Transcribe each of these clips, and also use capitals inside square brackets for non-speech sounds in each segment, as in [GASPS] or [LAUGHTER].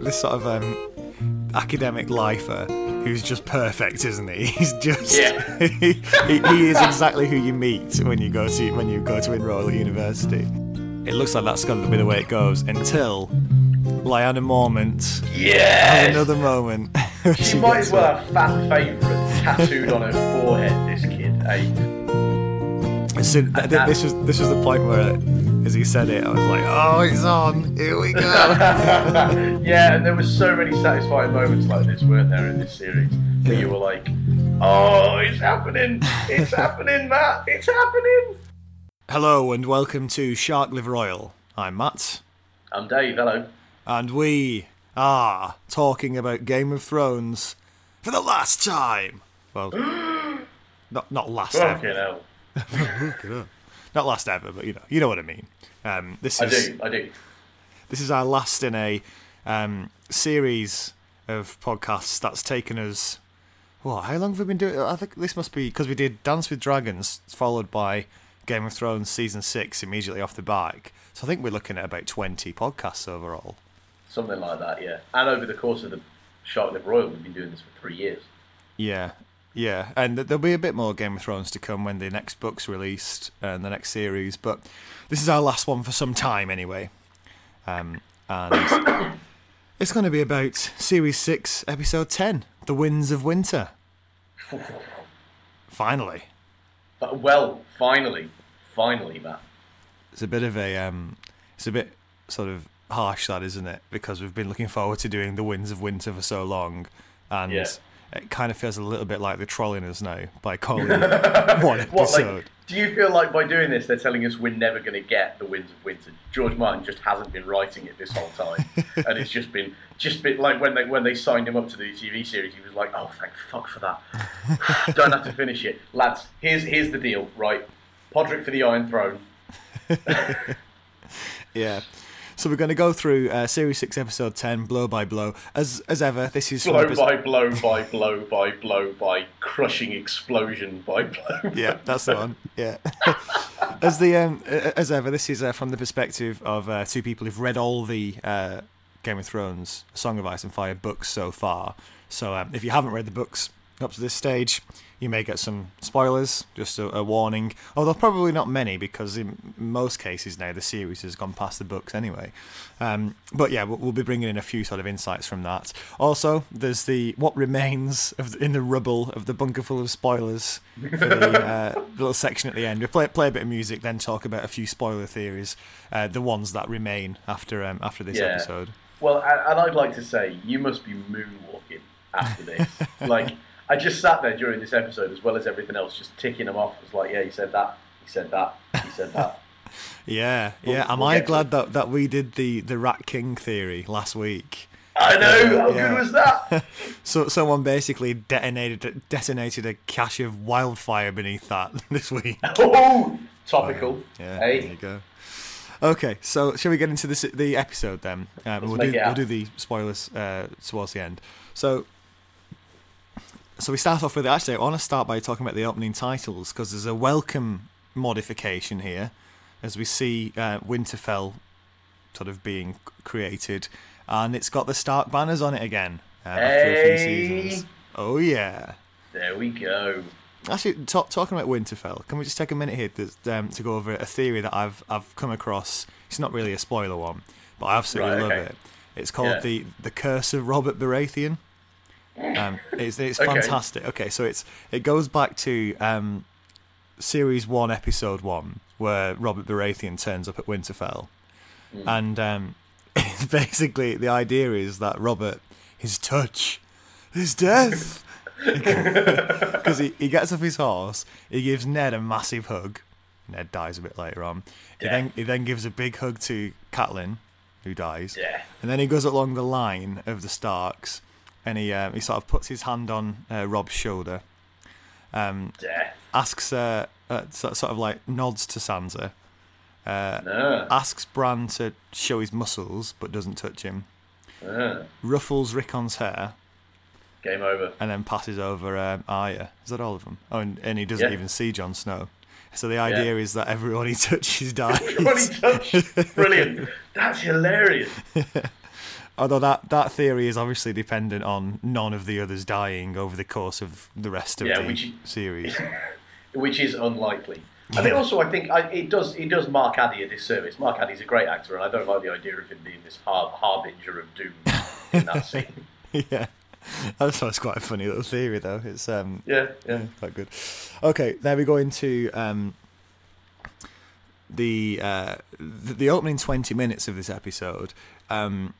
this sort of um, academic lifer who's just perfect, isn't he? [LAUGHS] He's just Yeah. [LAUGHS] he, he, is exactly who you meet when you go to when you go to enroll at university. It looks like that's going to be the way it goes until Lyanna Mormont has another moment. [LAUGHS] She might as well have fan favourite tattooed on her forehead. This kid, hey. So th- th- this was this was the point where, as he said it, I was like, "Oh, it's on! Here we go!" [LAUGHS] yeah, and there were so many satisfying moments like this, weren't there, in this series? Where Yeah. you were like, "Oh, it's happening! It's [LAUGHS] happening, Matt! It's happening!" Hello and welcome to Shark Liver Oil. I'm Matt, I'm Dave. Hello. and we are talking about Game of Thrones for the last time. Well, [GASPS] not not last Fucking ever, hell. [LAUGHS] not last ever, but you know, you know what I mean. Um, this I is do. I do. This is our last in a um, series of podcasts that's taken us. What? How long have we been doing? I think this must be because we did Dance with Dragons, followed by Game of Thrones season six immediately off the back. So I think we're looking at about twenty podcasts overall. Something like that, yeah. And over the course of the Shark Royal, we've been doing this for three years. Yeah, yeah, and there'll be a bit more Game of Thrones to come when the next book's released and the next series. But this is our last one for some time anyway, um, and [COUGHS] it's going to be about series six, episode ten, "The Winds of Winter." [LAUGHS] Finally, But, well, finally, finally, Matt. it's a bit of a, um, it's a bit sort of harsh that, isn't it? Because we've been looking forward to doing "The Winds of Winter" for so long, and. Yeah. It kind of feels a little bit like they're trolling us now by [LAUGHS] calling one episode. What, like, do you feel like by doing this, they're telling us we're never going to get the Winds of Winter? George Martin just hasn't been writing it this whole time, [LAUGHS] and it's just been, just been like when they when they signed him up to the TV series, he was like, "Oh, thank fuck for that. [LAUGHS] Don't have to finish it, lads. Here's here's the deal, right? Podrick for the Iron Throne. [LAUGHS] Yeah. So we're going to go through uh, series six, episode ten, blow by blow. As as ever, this is Blow by blow by blow by blow by crushing explosion by blow. yeah, that's the one. Yeah. [LAUGHS] as the um, as ever, this is uh, from the perspective of uh, two people who've read all the uh, Game of Thrones, Song of Ice and Fire books so far. So um, if you haven't read the books up to this stage, you may get some spoilers. Just a, a warning. Although probably not many because in most cases now the series has gone past the books anyway. Um, but yeah, we'll, we'll be bringing in a few sort of insights from that. Also, there's the what remains of the, in the rubble of the bunker full of spoilers for the [LAUGHS] uh, little section at the end. We play play a bit of music, then talk about a few spoiler theories, uh, the ones that remain after um, after this Yeah. episode. Well, and and I'd like to say you must be moonwalking after this. [LAUGHS] like, I just sat there during this episode, as well as everything else, just ticking them off. I was like, yeah, he said that, he said that, he said that. [LAUGHS] Yeah, We'll- yeah. Am we'll I glad that, that we did the, the Rat King theory last week? I know. How Yeah. good was that? [LAUGHS] So someone basically detonated detonated a cache of wildfire beneath that [LAUGHS] this week. oh, topical. Yeah, hey, there you go. Okay, so shall we get into this, the episode then? Um, we'll make do it we'll do the spoilers uh, towards the end. So, so we start off with actually. I want to start by talking about the opening titles because there's a welcome modification here, as we see uh, Winterfell sort of being created, and it's got the Stark banners on it again uh, after a few seasons. Oh yeah. there we go. Actually, talk, talking about Winterfell, can we just take a minute here to, um, to go over a theory that I've I've come across? It's not really a spoiler one, but I absolutely Right, love okay. it. It's called Yeah. the the Curse of Robert Baratheon. Um, it's it's Okay. fantastic. Okay, so it's it goes back to um, series one, episode one, where Robert Baratheon turns up at Winterfell, Hmm. and um, [LAUGHS] basically the idea is that Robert, his touch, his death. [LAUGHS] Because he, he gets off his horse, he gives Ned a massive hug. Ned dies a bit later on. He then he then gives a big hug to Catelyn, who dies. Yeah. And then he goes along the line of the Starks, and he um, he sort of puts his hand on uh, Robb's shoulder, um, asks uh, uh, sort of like nods to Sansa, uh, No. asks Bran to show his muscles but doesn't touch him, Uh, ruffles Rickon's hair, game over. and then passes over um, Arya. Is that all of them? Oh, and, and he doesn't Yeah. even see Jon Snow. So the idea is that everyone he [LAUGHS] touches dies. Everybody touched. [LAUGHS] Brilliant. That's hilarious. [LAUGHS] Although that, that theory is obviously dependent on none of the others dying over the course of the rest of Yeah, the which- series. [LAUGHS] which is unlikely. I mean, also, I think I, it does it does Mark Addy a disservice. Mark Addy's a great actor, and I don't like the idea of him being this har- harbinger of doom in that [LAUGHS] scene. yeah. That's, that's quite a funny little theory, though. It's um, Yeah, yeah. yeah, quite good. Okay, there we go into um, the, uh, the the opening twenty minutes of this episode. Um,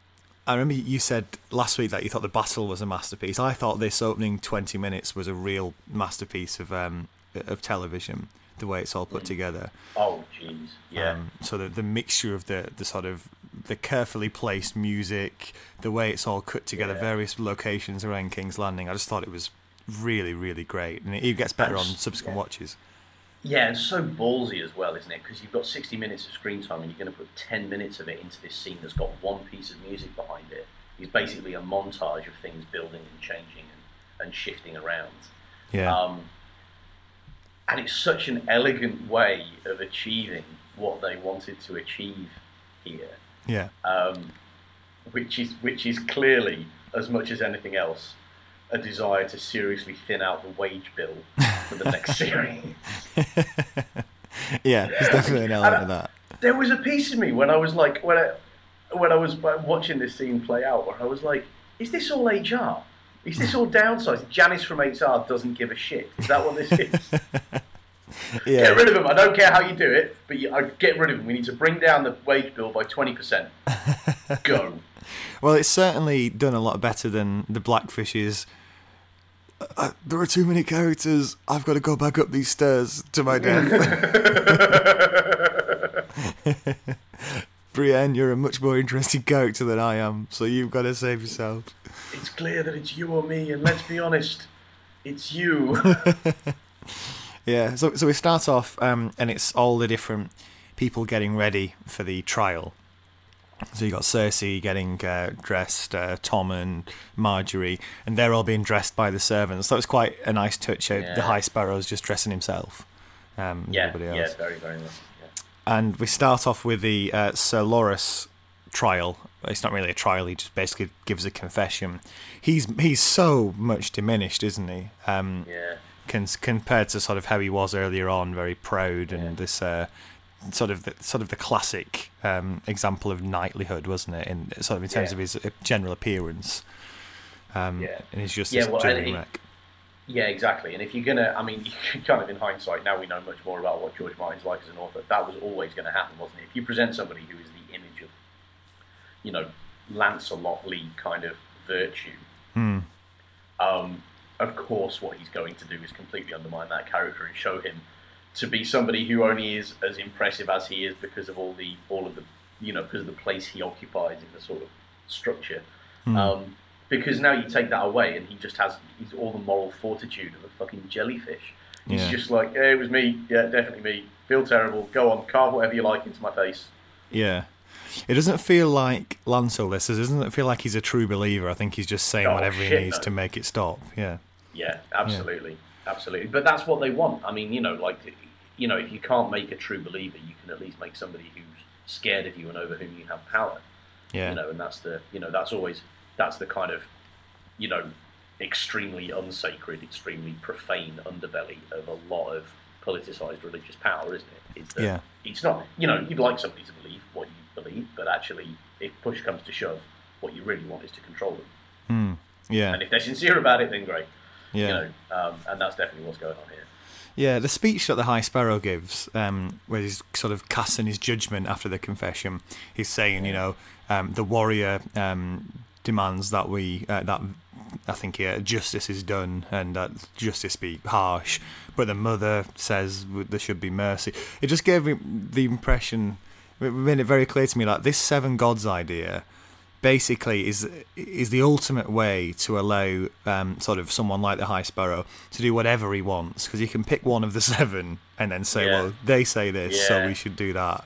I remember you said last week that you thought the battle was a masterpiece. I thought this opening twenty minutes was a real masterpiece of um, of television. The way it's all put together. Oh, jeez. Yeah. Um, so the the mixture of the the sort of the carefully placed music, the way it's all cut together, Yeah. various locations around King's Landing. I just thought it was really really great, and it even gets better on subsequent yeah. watches. Yeah, and so ballsy as well, isn't it? Because you've got 60 minutes of screen time and you're going to put 10 minutes of it into this scene that's got one piece of music behind it. It's basically a montage of things building and changing and, and shifting around. Yeah, Um, and it's such an elegant way of achieving what they wanted to achieve here, yeah, um, which is which is clearly, as much as anything else, a desire to seriously thin out the wage bill for the next [LAUGHS] series. yeah. There's definitely an element of that. there was a piece of me when I was like when I when I was watching this scene play out where I was like, is this all HR? Is this all downsized? Janice from HR doesn't give a shit. Is that what this is? [LAUGHS] Yeah, Get rid of him. I don't care how you do it, but you, uh, get rid of him. We need to bring down the wage bill by twenty percent. [LAUGHS] Go. Well, it's certainly done a lot better than the Blackfish's. Uh, there are too many characters. I've got to go back up these stairs to my death. [LAUGHS] Brienne, you're a much more interesting character than I am, so you've got to save yourself. It's clear that it's you or me, and let's be honest, it's you. [LAUGHS] Yeah, so so we start off, um, and it's all the different people getting ready for the trial. So you got Cersei getting uh, dressed, uh, Tom and Margaery, and they're all being dressed by the servants. That was quite a nice touch. Uh, Yeah. The High Sparrow's just dressing himself. Um, yeah, yeah, very, very much. Yeah. And we start off with the uh, Sir Loras trial. It's not really a trial. He just basically gives a confession. He's he's so much diminished, isn't he? Um, yeah. cons- compared to sort of how he was earlier on, very proud and Yeah. this uh, sort of the, sort of the classic um, example of knightlyhood, wasn't it? In sort of in terms Yeah. of his uh, general appearance. Um, Yeah. and he's just Yeah, well, he- Yeah, exactly. And if you're gonna, I mean, [LAUGHS] kind of in hindsight, now we know much more about what George Martin's like as an author. That was always going to happen, wasn't it? If you present somebody who is the image of, you know, Lancelot Lee kind of virtue, Hmm. um, of course, what he's going to do is completely undermine that character and show him to be somebody who only is as impressive as he is because of all the all of the you know because of the place he occupies in the sort of structure. Hmm. Um, because now you take that away, and he just has he's all the moral fortitude of a fucking jellyfish. He's Yeah. just like, yeah, it was me. Yeah, definitely me. Feel terrible. Go on, carve whatever you like into my face. Yeah. It doesn't feel like Lancel this. It doesn't it feel like he's a true believer. I think he's just saying Oh, whatever he needs no. to make it stop. Yeah. Yeah, absolutely, absolutely. But that's what they want. I mean, you know, like, you know, if you can't make a true believer, you can at least make somebody who's scared of you and over whom you have power. Yeah. You know, and that's the, you know, that's always that's the kind of, you know, extremely unsacred, extremely profane underbelly of a lot of politicized religious power, isn't it? Is that Yeah. it's not, you know, you'd like somebody to believe what you believe, but actually, if push comes to shove, what you really want is to control them. Hmm. Yeah. And if they're sincere about it, then great. Yeah. You know, um, and that's definitely what's going on here. Yeah, the speech that the High Sparrow gives, um, where he's sort of casting his judgment after the confession, he's saying, you know, um, the warrior um, demands that we, uh, that I think yeah, justice is done and that justice be harsh, but the mother says there should be mercy. It just gave me the impression, it made it very clear to me like this seven gods idea basically is is the ultimate way to allow um, sort of someone like the High Sparrow to do whatever he wants because he can pick one of the [LAUGHS] seven and then say, Yeah. well, they say this, so we should do that.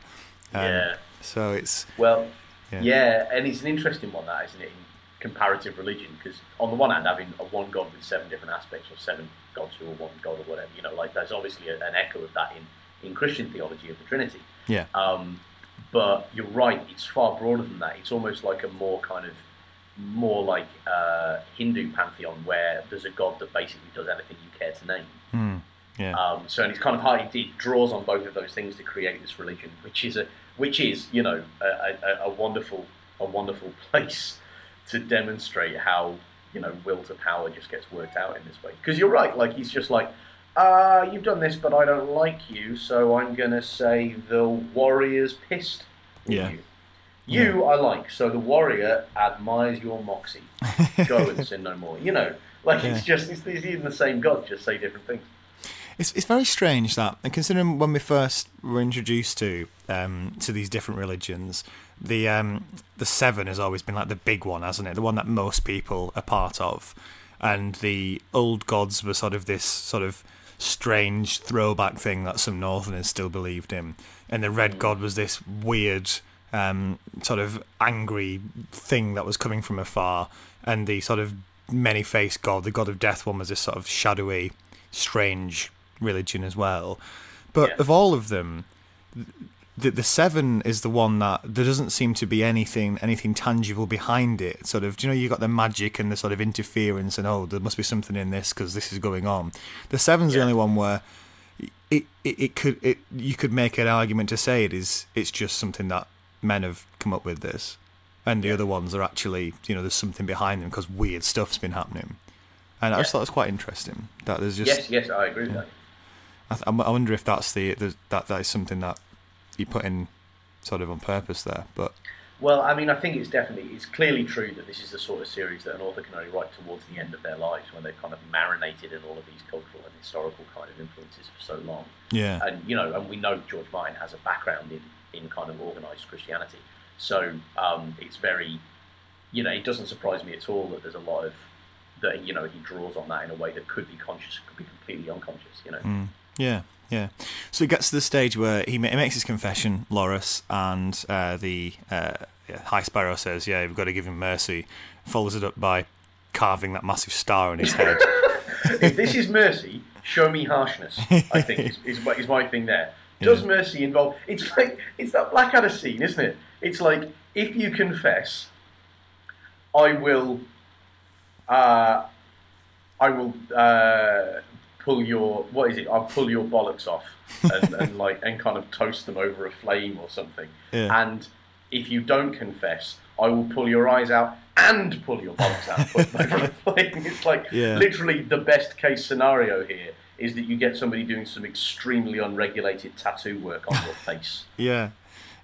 Um, yeah. So it's Well, Yeah. yeah. and it's an interesting one, that isn't it, in comparative religion? Because on the one hand, having a one god with seven different aspects, or seven gods who are one god, or whatever, you know, like there's obviously a, an echo of that in, in Christian theology of the Trinity. yeah, Um, but you're right, it's far broader than that. It's almost like a more kind of more like uh, Hindu pantheon where there's a god that basically does anything you care to name. Hmm. Yeah. Um, so and it's kind of hard. It draws on both of those things to create this religion, which is a which is you know a, a, a wonderful a wonderful [LAUGHS] place to demonstrate how you know will to power just gets worked out in this way. Because you're right, like he's just like, uh, you've done this, but I don't like you, so I'm gonna say the warrior's pissed. with Yeah. You, you I like, so the warrior admires your moxie. [LAUGHS] Go and sin no more. You know, like it's just it's, it's even the same god, just say different things. It's it's very strange that, and considering when we first were introduced to um, to these different religions, the um, the seven has always been like the big one, hasn't it? The one that most people are part of, and the old gods were sort of this sort of strange throwback thing that some Northerners still believed in, and the red god was this weird. Um, sort of angry thing that was coming from afar, and the sort of many-faced god, the god of death one, was this sort of shadowy, strange religion as well. But Yeah. of all of them, the the seven is the one that there doesn't seem to be anything anything tangible behind it. Sort of, do you know, you got the magic and the sort of interference, and oh, there must be something in this because this is going on. The seven's the only one where it, it it could it you could make an argument to say it is it's just something that men have come up with this, and the other ones are actually you know there's something behind them because weird stuff's been happening. And I just thought it was quite interesting that there's just yes, yes, I agree with that. I, th- I wonder if that's the, the that that is something that you put in sort of on purpose there. But Well, I mean, I think it's definitely it's clearly true that this is the sort of series that an author can only write towards the end of their lives when they've kind of marinated in all of these cultural and historical kind of influences for so long. yeah, And you know, and we know George Martin has a background in in kind of organised Christianity, so um, it's very, you know, it doesn't surprise me at all that there's a lot of that you know he draws on that in a way that could be conscious, could be completely unconscious. You know. Mm. yeah, yeah. So it gets to the stage where he, ma- he makes his confession, Loras, and uh, the uh, yeah, High Sparrow says, "Yeah, we've got to give him mercy." Follows it up by carving that massive star on his head. [LAUGHS] if this is mercy, show me harshness. I think is, is, my, is my thing there. Does Yeah. mercy involve? It's like it's that Blackadder scene, isn't it? It's like if you confess, I will, uh, I will uh, pull your what is it? I'll pull your bollocks off and, and [LAUGHS] like and kind of toast them over a flame or something. Yeah. And if you don't confess, I will pull your eyes out and pull your bollocks out and put them over a [LAUGHS] flame. [LAUGHS] It's like Yeah. literally the best case scenario here is that you get somebody doing some extremely unregulated tattoo work on your face. Yeah,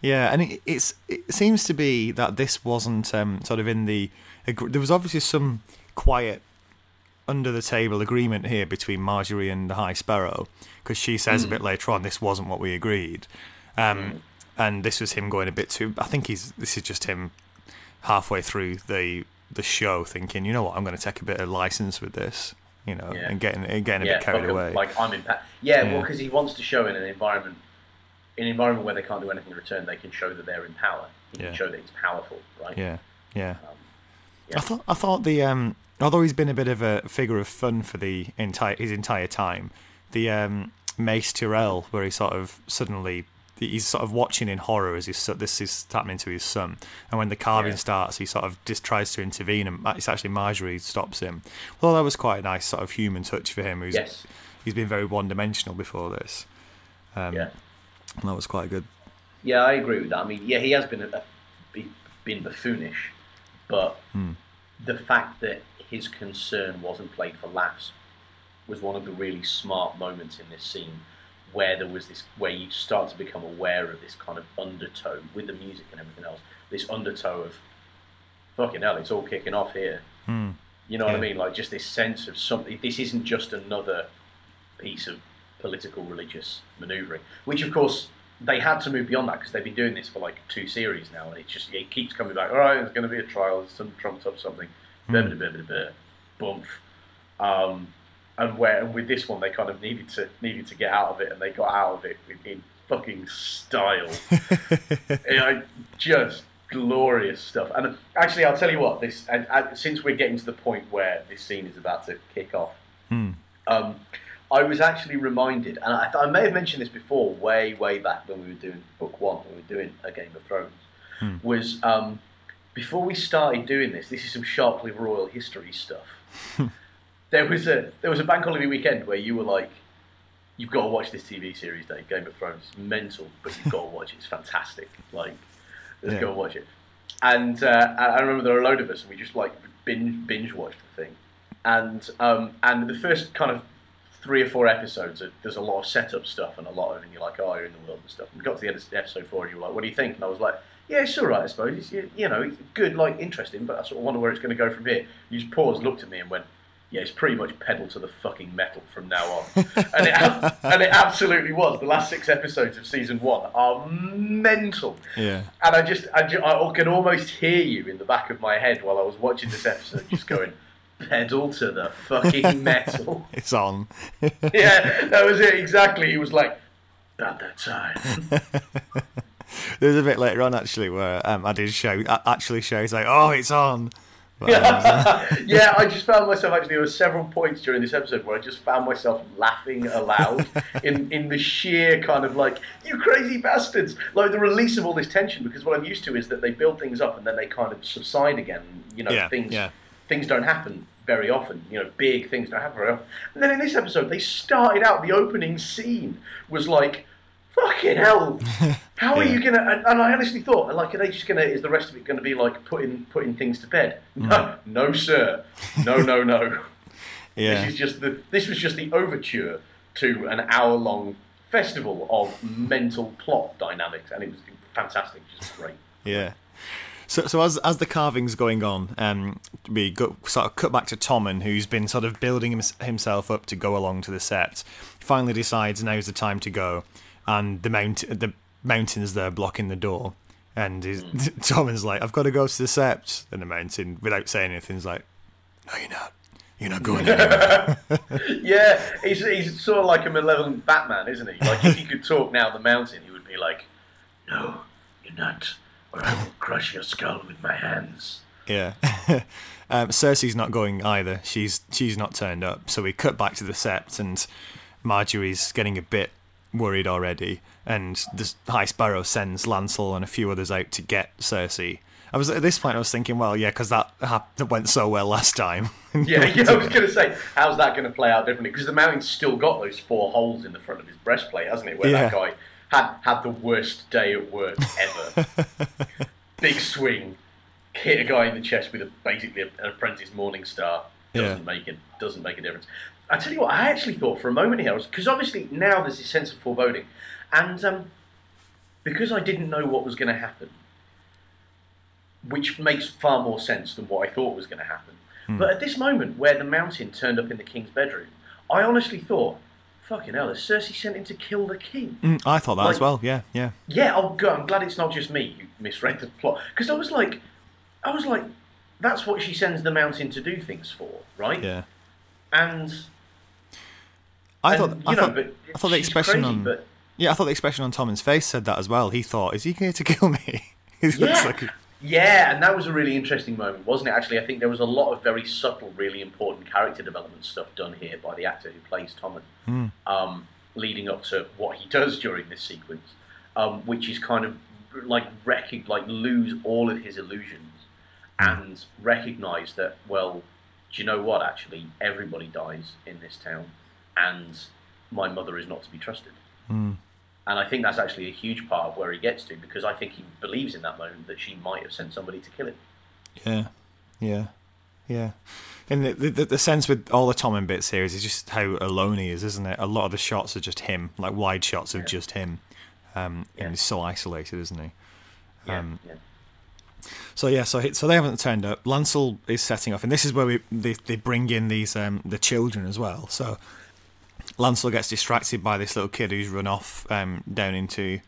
yeah, and it, it's it seems to be that this wasn't um, sort of in the. There was obviously some quiet under the table agreement here between Margaery and the High Sparrow because she says a bit later on this wasn't what we agreed, um, and this was him going a bit too. I think he's this is just him halfway through the the show thinking, you know what, I'm going to take a bit of license with this, you know, Yeah. and getting and getting a yeah, bit carried 'em, away. like I'm in. Pa- yeah, well, because he wants to show in an environment, in an environment where they can't do anything in return, they can show that they're in power. He Yeah. can show that he's powerful, right? yeah, yeah. Um, yeah. I thought I thought the um although he's been a bit of a figure of fun for the entire his entire time, the um Mace Tyrell where he sort of suddenly he's sort of watching in horror as son, this is happening to his son, and when the carving Yeah. starts, he sort of just tries to intervene, and it's actually Margaery stops him. Well, that was quite a nice sort of human touch for him. Who's Yes. he's been very one dimensional before this. Um, Yeah. and that was quite good. Yeah, I agree with that. I mean, yeah, he has been a, be- been buffoonish, but Hmm. the fact that his concern wasn't played for laughs was one of the really smart moments in this scene, where there was this, where you start to become aware of this kind of undertow with the music and everything else. This undertow of, fucking hell, it's all kicking off here. Hmm. You know what I mean? Like just this sense of something. This isn't just another piece of political religious manoeuvring, which of course they had to move beyond that because they've been doing this for like two series now, and it just it keeps coming back. All right, there's going to be a trial. There's some trumped up something. Blah, bump. Um, and where and with this one they kind of needed to needed to get out of it, and they got out of it in, in fucking style. [LAUGHS] know, just glorious stuff. And actually, I'll tell you what. This and, and since we're getting to the point where this scene is about to kick off, Hmm. um, I was actually reminded, and I, I may have mentioned this before, way, way back when we were doing book one, when we were doing A Game of Thrones, Hmm. was um, before we started doing this. This is some sharply royal history stuff. [LAUGHS] there was a there was a bank holiday weekend where you were like, "You've got to watch this TV series, Dave. Game of Thrones, it's mental, but you've got to watch it. It's fantastic. Like, let's Yeah. go watch it." And uh, I I remember there were a load of us, and we just like binge binge watched the thing. And um, and the first kind of three or four episodes, uh, there's a lot of setup stuff and a lot of, and you're like, oh, you're in the world and stuff. And we got to the end of episode four, and you were like, what do you think? And I was like, yeah, it's all right, I suppose. It's, you, you know, good, like interesting, but I sort of wonder where it's going to go from here. You just paused, looked at me, and went, yeah, it's pretty much pedal to the fucking metal from now on. [LAUGHS] and it and it absolutely was. The last six episodes of season one are mental. Yeah. And I just, I, ju- I can almost hear you in the back of my head while I was watching this episode, just going, pedal to the fucking [LAUGHS] metal. It's on. yeah, that was it exactly. He was like, about that time. [LAUGHS] [LAUGHS] There's a bit later on actually where um, I did show actually show. He's like, "Oh, it's on." But, um, [LAUGHS] [LAUGHS] yeah, I just found myself actually. There were several points during this episode where I just found myself laughing aloud in in the sheer kind of like you crazy bastards, like the release of all this tension. Because what I'm used to is that they build things up and then they kind of subside again. You know, Yeah, things yeah. things don't happen very often. You know, big things don't happen very often. And then in this episode, they started out the opening scene was like. Fucking hell! [LAUGHS] How are you gonna? And, and I honestly thought, like, are they just gonna? Is the rest of it gonna be like putting putting things to bed? Mm. No, no, sir. No, no, no. yeah. [LAUGHS] This is just the. This was just the overture to an hour-long festival of mental plot dynamics, and it was fantastic. Just great. Yeah. So, so as as the carving's going on, um, we go, sort of cut back to Tommen, who's been sort of building hims himself up to go along to the sept. Finally decides now's the time to go, and the mount the mountain's there blocking the door, and he's, [LAUGHS] Tommen's like, "I've got to go to the sept," and the mountain, without saying anything, is like, "No, you're not. You're not going anywhere." [LAUGHS] Yeah, he's, he's sort of like a malevolent Batman, isn't he? Like if he could talk now, the mountain, he would be like, "No, you're not, or I will crush your skull with my hands." Yeah. [LAUGHS] um, Cersei's not going either. She's she's not turned up. So we cut back to the sept, and Margaery's getting a bit worried already. And the High Sparrow sends Lancel and a few others out to get Cersei. I was at this point. I was thinking, well, yeah, because that that went so well last time. [LAUGHS] Yeah, yeah, I was going to say, how's that going to play out differently? Because the mountain's still got those four holes in the front of his breastplate, hasn't it? Where that guy had had the worst day at work ever. [LAUGHS] Big swing, hit a guy in the chest with a, basically an apprentice morning star. Doesn't Yeah. make it. Doesn't make a difference. I tell you what, I actually thought for a moment here, because obviously now there's this sense of foreboding, and um, because I didn't know what was going to happen, which makes far more sense than what I thought was going to happen. But at this moment, where the mountain turned up in the king's bedroom, I honestly thought, "Fucking hell, has Cersei sent him to kill the king?" Mm, I thought that as well. Yeah, yeah, Yeah, oh god, I'm glad it's not just me who misread the plot because I was like, I was like, that's what she sends the mountain to do things for, right? yeah. And I and, thought. I know, thought. I thought the expression crazy, on. but Yeah, I thought the expression on Tommen's face said that as well. He thought, "Is he here to kill me?" [LAUGHS] he looks yeah, like. A, yeah, and that was a really interesting moment, wasn't it? Actually, I think there was a lot of very subtle, really important character development stuff done here by the actor who plays Tommen, Hmm. um, leading up to what he does during this sequence, um, which is kind of like rec- like lose all of his illusions and recognize that well, do you know what? Actually, everybody dies in this town, and my mother is not to be trusted. Hmm. And I think that's actually a huge part of where he gets to because I think he believes in that moment that she might have sent somebody to kill him. Yeah, yeah, yeah. And the, the the sense with all the Tommen bits here is just how alone he is, isn't it? A lot of the shots are just him, like wide shots of just him, um, Yeah. and he's so isolated, isn't he? Yeah, Um, yeah. So yeah, so he- so they haven't turned up. Lancel is setting off, and this is where we they, they bring in these um, the children as well. So Lancel gets distracted by this little kid who's run off um, down into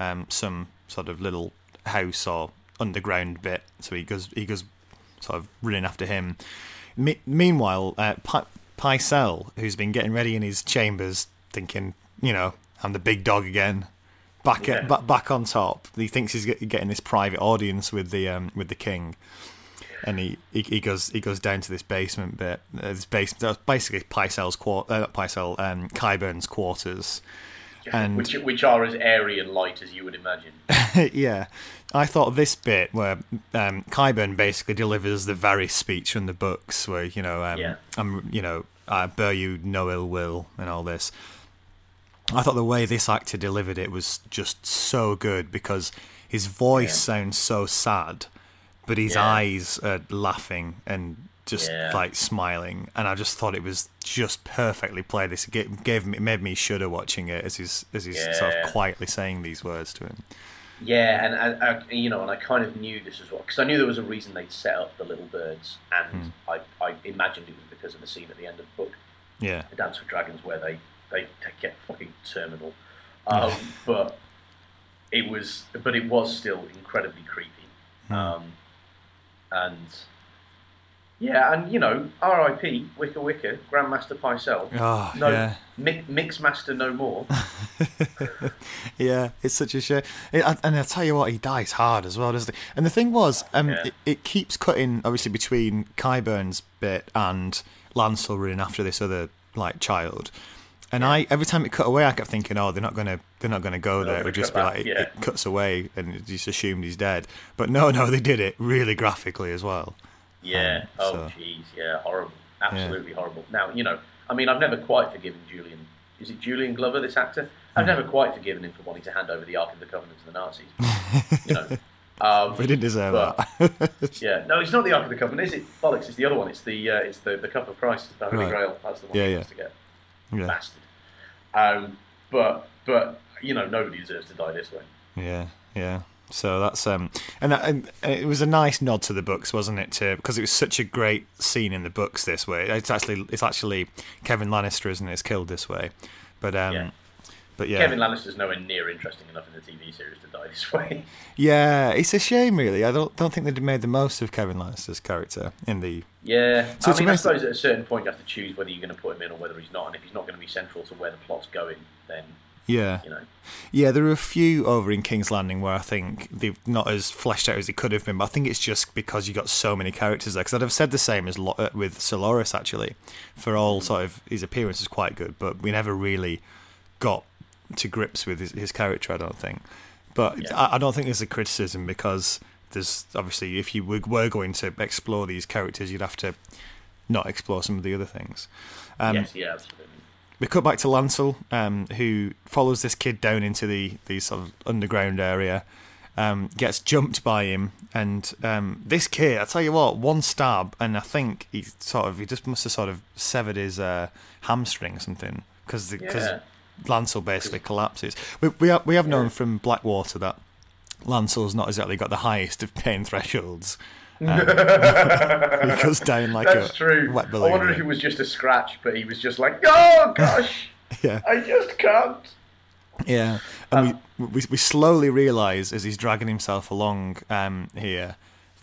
um, some sort of little house or underground bit. So he goes he goes sort of running after him. Me- meanwhile, uh, Pi- Pycelle, who's been getting ready in his chambers, thinking, you know, I'm the big dog again. Back Yeah. at, ba- back on top. He thinks he's getting this private audience with the um, with the king. And he, he, he goes he goes down to this basement bit. Uh, this basement, basically Pycelle's quart, uh, not Pycelle, um, Qyburn's quarters. And which which are as airy and light as you would imagine. [LAUGHS] yeah, I thought this bit where um, Qyburn basically delivers the very speech from the books, where you know, um, Yeah. I'm you know, I bear you no ill will and all this. I thought the way this actor delivered it was just so good because his voice Yeah. sounds so sad, but his Yeah. eyes are laughing and just Yeah. like smiling, and I just thought it was just perfectly played. This gave, gave me, it made me shudder watching it as he's as he's sort of quietly saying these words to him. Yeah, and I, I, you know, and I kind of knew this as well because I knew there was a reason they'd set up the little birds, and I, I imagined it was because of the scene at the end of the book, Yeah, The Dance with Dragons, where they they, they get fucking terminal. Um, but it was, but it was still incredibly creepy, um, and yeah, and you know, R.I.P. Wicker Wicker, Grandmaster Pycelle. Oh, no, yeah. Mi- Mixmaster no more. [LAUGHS] Yeah, it's such a shame. It, and- I'll tell you what, he dies hard as well, doesn't he? And the thing was, um, Yeah. it, it keeps cutting, obviously, between Qyburn's bit and Lancel running after this other like child. And I, every time it cut away, I kept thinking, "Oh, they're not gonna, they're not gonna go They're there." It would just be back, like it, yeah. it cuts away, and it just assumed he's dead. But no, no, they did it really graphically as well. Yeah. Um, oh, so- jeez. Yeah. Horrible. Absolutely horrible. Now, you know, I mean, I've never quite forgiven Julian. Is it Julian Glover, this actor? I've Hmm. never [LAUGHS] quite forgiven him for wanting to hand over the Ark of the Covenant to the Nazis. you know. [LAUGHS] Um, We didn't deserve but- that. [LAUGHS] yeah. No, it's not the Ark of the Covenant, is it? Bollocks. It's the other one. It's the uh, it's the the Cup of Christ, the Holy Right. Grail. That's the one Yeah, he yeah. wants to get. Yeah, Bastard. Um, but but you know, nobody deserves to die this way. Yeah, yeah. So that's um, and, that, and it was a nice nod to the books, wasn't it? To because it was such a great scene in the books this way. It's actually it's actually Kevan Lannister, isn't it? Is killed this way, but um, Yeah. But yeah, Kevan Lannister's nowhere near interesting enough in the TV series to die this [LAUGHS] way. yeah. It's a shame, really. I don't don't think they made the most of Kevan Lannister's character in the Yeah, So I mean, I suppose at a certain point you have to choose whether you're going to put him in or whether he's not. And if he's not going to be central to where the plot's going, then yeah. you know, Yeah, there are a few over in King's Landing where I think they've not as fleshed out as they could have been, but I think it's just because you got so many characters there. Because I'd have said the same as Lo- uh, with Sir Loras actually, for all sort of his appearance is quite good, but we never really got to grips with his, his character. I don't think, but Yeah. I, I don't think there's a criticism because there's obviously if you were, going to explore these characters, you'd have to not explore some of the other things. Um, yes, yeah, absolutely. we cut back to Lancel, um, who follows this kid down into the, the sort of underground area, um, gets jumped by him, and um, this kid, I tell you what, one stab, and I think he sort of he just must have sort of severed his uh, hamstring or something because because Yeah. Lancel basically collapses. We we have, we have known from Blackwater that Lancel's not exactly got the highest of pain thresholds. Um, [LAUGHS] he goes down like That's a true. wet I balloon. wonder if it was just a scratch, but he was just like, oh gosh, [LAUGHS] yeah. I just can't. Yeah, and we, we we slowly realise as he's dragging himself along um, here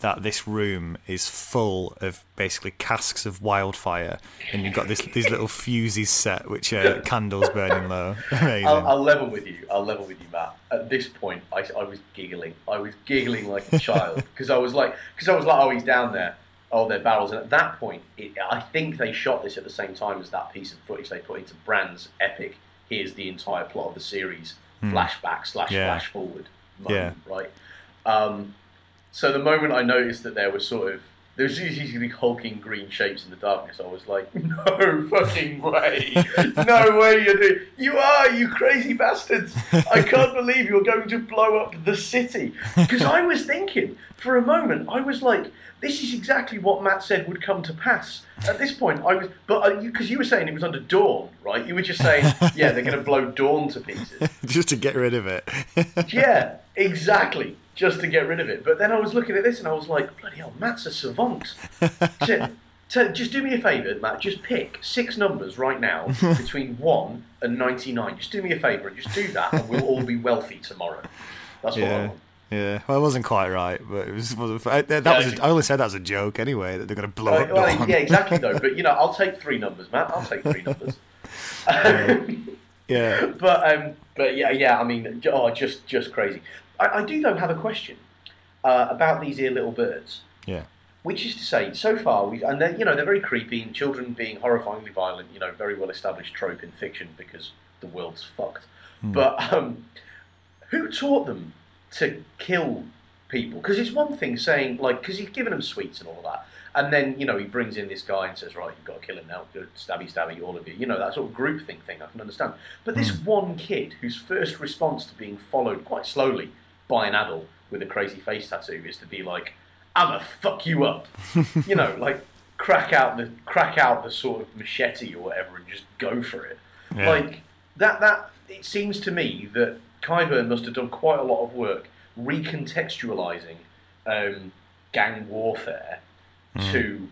that this room is full of basically casks of wildfire, and you've got this these little [LAUGHS] fuses set, which are candles burning low. [LAUGHS] Amazing. I'll, I'll level with you. I'll level with you, Matt. At this point, I, I was giggling. I was giggling like a child [LAUGHS] because I was like, because I was like, oh, he's down there. Oh, they're barrels. And at that point, it, I think they shot this at the same time as that piece of footage they put into Bran's epic. Here's the entire plot of the series. Flashback slash. Yeah. flash forward moment, right? Um, so the moment I noticed that there was sort of there was these hulking green shapes in the darkness, I was like, [LAUGHS] no fucking way, no [LAUGHS] way you're doing. You are, you crazy bastards! I can't [LAUGHS] believe you're going to blow up the city. Because I was thinking for a moment, I was like, this is exactly what Matt said would come to pass. At this point, I was, but uh, because you were saying it was under Dawn, right? You were just saying, yeah, they're going to blow Dawn to pieces. Just to get rid of it. Yeah, exactly. Just to get rid of it. But then I was looking at this and I was like, bloody hell, Matt's a savant. [LAUGHS] so, so just do me a favour, Matt. Just pick six numbers right now [LAUGHS] between 1 and 99. Just do me a favour and just do that and we'll all be wealthy tomorrow. That's what I want. Yeah, well, it wasn't quite right, but it was. was that that was. A, I only said that as a joke anyway. That they're going to blow Well, up. yeah, exactly, though. But, you know, I'll take three numbers, Matt. I'll take three numbers. [LAUGHS] yeah. but um, but yeah, yeah. I mean, oh, just just crazy. I, I do though have a question uh, about these here little birds. Yeah. which is to say, so far we and they're you know they're very creepy and children being horrifyingly violent. You know, very well established trope in fiction because the world's fucked. But um, who taught them to kill people? Because it's one thing saying like because he's given them sweets and all of that, and then you know he brings in this guy and says, right, you've got to kill him now. Good, stabby, stabby, all of you. You know that sort of groupthink thing. Thing I can understand. But this one kid whose first response to being followed quite slowly by an adult with a crazy face tattoo is to be like, "I'm gonna fuck you up," [LAUGHS] you know, like crack out the crack out the sort of machete or whatever and just go for it. Yeah. Like that. That it seems to me that Qyburn must have done quite a lot of work recontextualizing um, gang warfare to,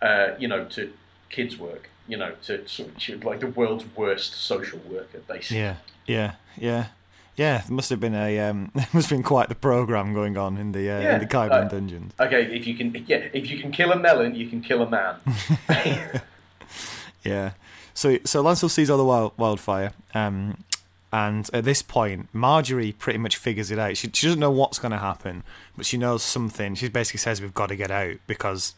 uh, you know, to kids' work. You know, to sort of like the world's worst social worker, basically. Yeah, yeah, yeah, yeah. There must have been a um, [LAUGHS] there must have been quite the program going on in the uh, Yeah, in the Qyburn uh, dungeons. Okay, if you can, yeah, if you can kill a melon, you can kill a man. [LAUGHS] [LAUGHS] Yeah. So so Lancel sees all the wild, wildfire, um, and at this point, Margaery pretty much figures it out. She, she doesn't know what's going to happen, but she knows something. She basically says we've got to get out because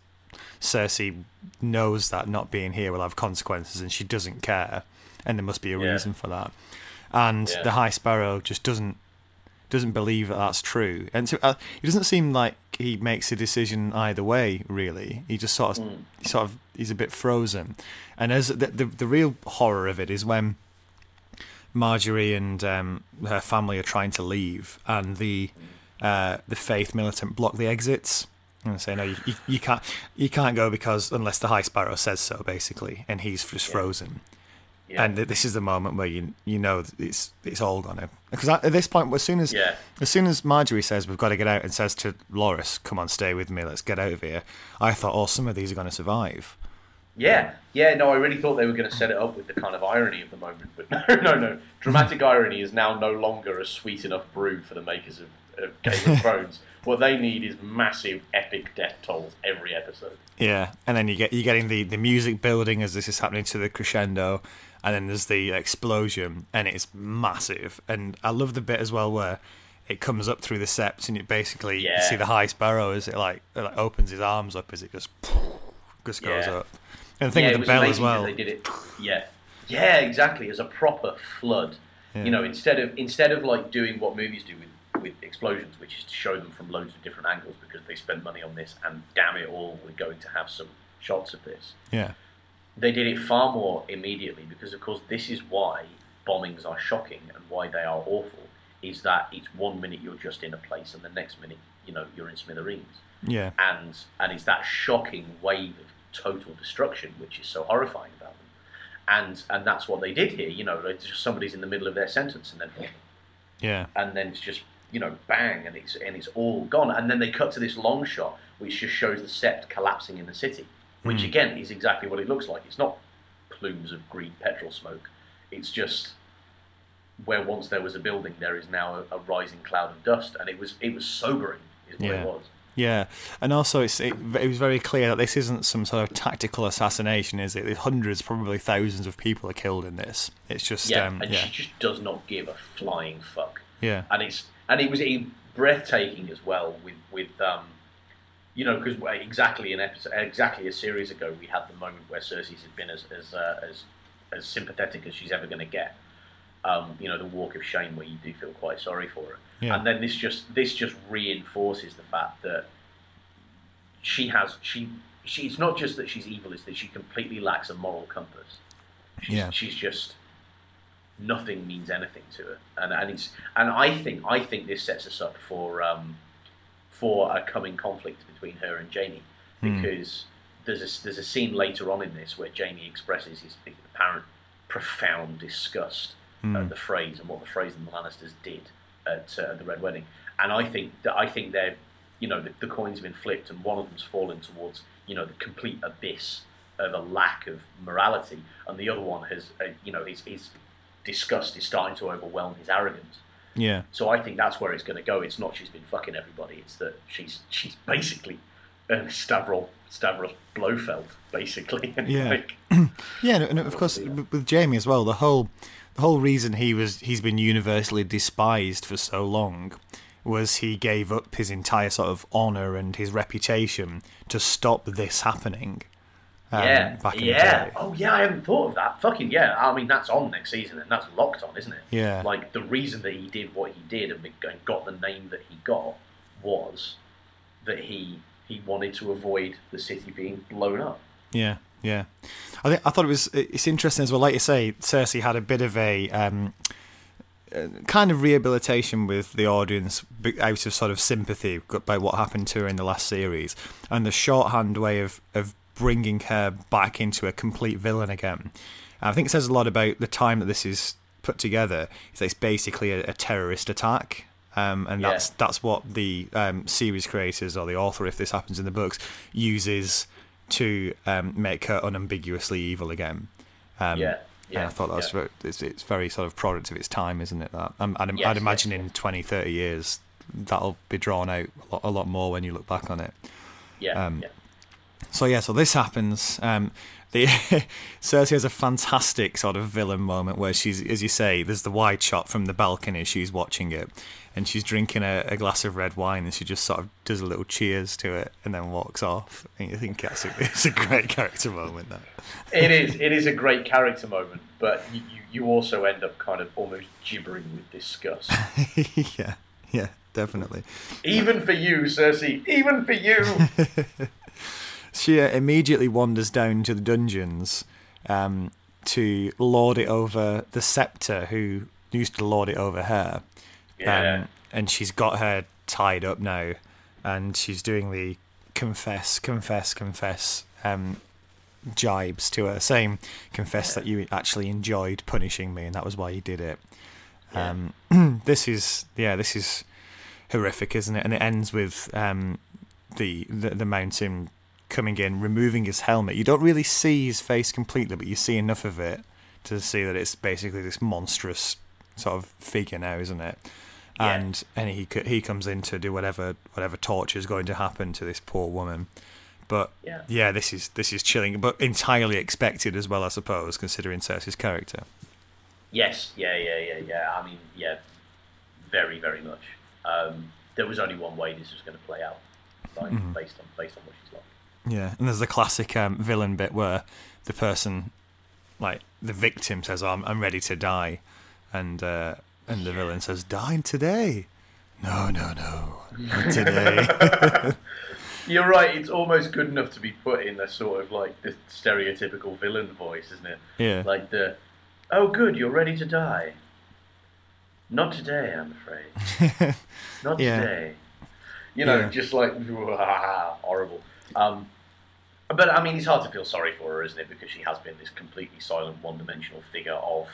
Cersei knows that not being here will have consequences, and she doesn't care, and there must be a Yeah. reason for that. And Yeah. the High Sparrow just doesn't doesn't believe that that's true, and so, uh, it doesn't seem like he makes a decision either way. Really, he just sort of, Mm. sort of, he's a bit frozen. And as the the, the real horror of it is when Margaery and um, her family are trying to leave, and the uh, the faith militant block the exits. And say no, you, you, you can't you can't go because unless the High Sparrow says so, basically, and he's just frozen. Yeah. And this is the moment where you you know it's it's all gonna because at this point, as soon as Yeah. as soon as Margaery says we've got to get out and says to Loras, "Come on, stay with me, let's get out of here," I thought, oh, some of these are going to survive. Yeah, yeah, no, I really thought they were going to set it up with the kind of irony of the moment, but [LAUGHS] no, no, no. Dramatic irony is now no longer a sweet enough brew for the makers of, of Game of [LAUGHS] Thrones. What they need is massive, epic death tolls every episode. Yeah, and then you get you're getting the the music building as this is happening to the crescendo, and then there's the explosion, and it's massive. And I love the bit as well where it comes up through the sept, and you basically you see the high sparrow as it like it like opens his arms up as it just [SNIFFS] just goes Yeah. up. And the thing yeah, with the bell as well. They did it. Yeah, yeah, exactly. As a proper flood. Yeah. You know, instead of instead of like doing what movies do with, with explosions, which is to show them from loads of different angles because they spent money on this, and damn it all, we're going to have some shots of this. Yeah, they did it far more immediately because, of course, this is why bombings are shocking and why they are awful. Is that it's one minute you're just in a place and the next minute, you know, you're in smithereens, yeah, and and it's that shocking wave of total destruction which is so horrifying about them, and and that's what they did here. You know, just somebody's in the middle of their sentence and then yeah, and then it's just you know bang and it's and it's all gone and then they cut to this long shot which just shows the sept collapsing in the city which Mm. again is exactly what it looks like it's not plumes of green petrol smoke it's just where once there was a building there is now a, a rising cloud of dust and it was it was sobering is what Yeah. it was yeah. And also, it's, it, it was very clear that this isn't some sort of tactical assassination, is it? There's hundreds, probably thousands of people are killed in this. It's just, yeah um, and yeah, she just does not give a flying fuck yeah, and it's and it was it, breathtaking as well with with um, you know because exactly an episode exactly a series ago we had the moment where Cersei's had been as as uh, as, as sympathetic as she's ever going to get. Um, you know the walk of shame where you do feel quite sorry for her, Yeah. and then this just this just reinforces the fact that she has she she it's not just that she's evil; it's that she completely lacks a moral compass. She's, Yeah. she's just nothing means anything to her, and and it's and I think I think this sets us up for um, for a coming conflict between her and Jaime Hmm. because there's a there's a scene later on in this where Jaime expresses his apparent profound disgust Hmm. at the phrase and what the phrase and the Lannisters did at uh, the Red Wedding, and I think that I think they're you know the, the coins have been flipped and one of them's fallen towards you know the complete abyss of a lack of morality, and the other one has uh, you know his his disgust is starting to overwhelm his arrogance. Yeah. So I think that's where it's going to go. It's not she's been fucking everybody. It's that she's she's basically uh, Stavros Stavros Blofeld, basically. [LAUGHS] Yeah. Like, [CLEARS THROAT] Yeah, and of course with Jaime as well, the whole the whole reason he was he's been universally despised for so long was he gave up his entire sort of honor and his reputation to stop this happening. Um, yeah, yeah. Oh, yeah. I hadn't thought of that. Fucking yeah. I mean, that's on next season, and that's locked on, isn't it? Yeah. Like the reason that he did what he did and got the name that he got was that he he wanted to avoid the city being blown up. Yeah, yeah. I think I thought it was it's interesting as well. Like you say, Cersei had a bit of a um, uh, kind of rehabilitation with the audience out of sort of sympathy by what happened to her in the last series, and the shorthand way of of bringing her back into a complete villain again. I think it says a lot about the time that this is put together. Is it's basically a, a terrorist attack. Um, and Yeah. that's that's what the um, series creators or the author, if this happens in the books, uses to um, make her unambiguously evil again. Um, Yeah, and yeah, I thought that was yeah. very, it's, it's very sort of product of its time, isn't it? That um, I'd, Yes, I'd imagine yes. in 20, 30 years that'll be drawn out a lot, a lot more when you look back on it. Yeah, Um, yeah. So yeah, so this happens. Um, the [LAUGHS] Cersei has a fantastic sort of villain moment where she's, as you say, there's the wide shot from the balcony. She's watching it, and she's drinking a, a glass of red wine, and she just sort of does a little cheers to it, and then walks off. And you think that's a, [LAUGHS] it's a great character moment. That. It is. It is a great character moment, but you, you, you also end up kind of almost gibbering with disgust. [LAUGHS] yeah, yeah, definitely. even for you, Cersei. Even for you. She immediately wanders down to the dungeons um, to lord it over the septa, who used to lord it over her. Yeah. Um, and she's got her tied up now, and she's doing the confess, confess, confess um, jibes to her, saying, "Confess that you actually enjoyed punishing me, and that was why you did it." Yeah. Um, [CLEARS THROAT] this is yeah, this is horrific, isn't it? And it ends with um, the, the the mountain coming in, removing his helmet. You don't really see his face completely, but you see enough of it to see that it's basically this monstrous sort of figure now, isn't it? Yeah. And and he he comes in to do whatever whatever torture is going to happen to this poor woman. But Yeah. this is this is chilling, but entirely expected as well, I suppose, considering Cersei's character. Yes, yeah, yeah, yeah, yeah. I mean, yeah, very, very much. Um, there was only one way this was going to play out, like Mm-hmm. based on based on what she's like. Yeah, and there's the classic um, villain bit where the person, like the victim, says, oh, "I'm I'm ready to die," and uh, and the villain says, "Dying today." No, no, no, not today. [LAUGHS] You're right. It's almost good enough to be put in a sort of like the stereotypical villain voice, isn't it? yeah, Like the, oh, good, you're ready to die. Not today, I'm afraid. [LAUGHS] Not Yeah. today. You know, Yeah. just like [LAUGHS] horrible. Um, but I mean, it's hard to feel sorry for her, isn't it? Because she has been this completely silent, one-dimensional figure of,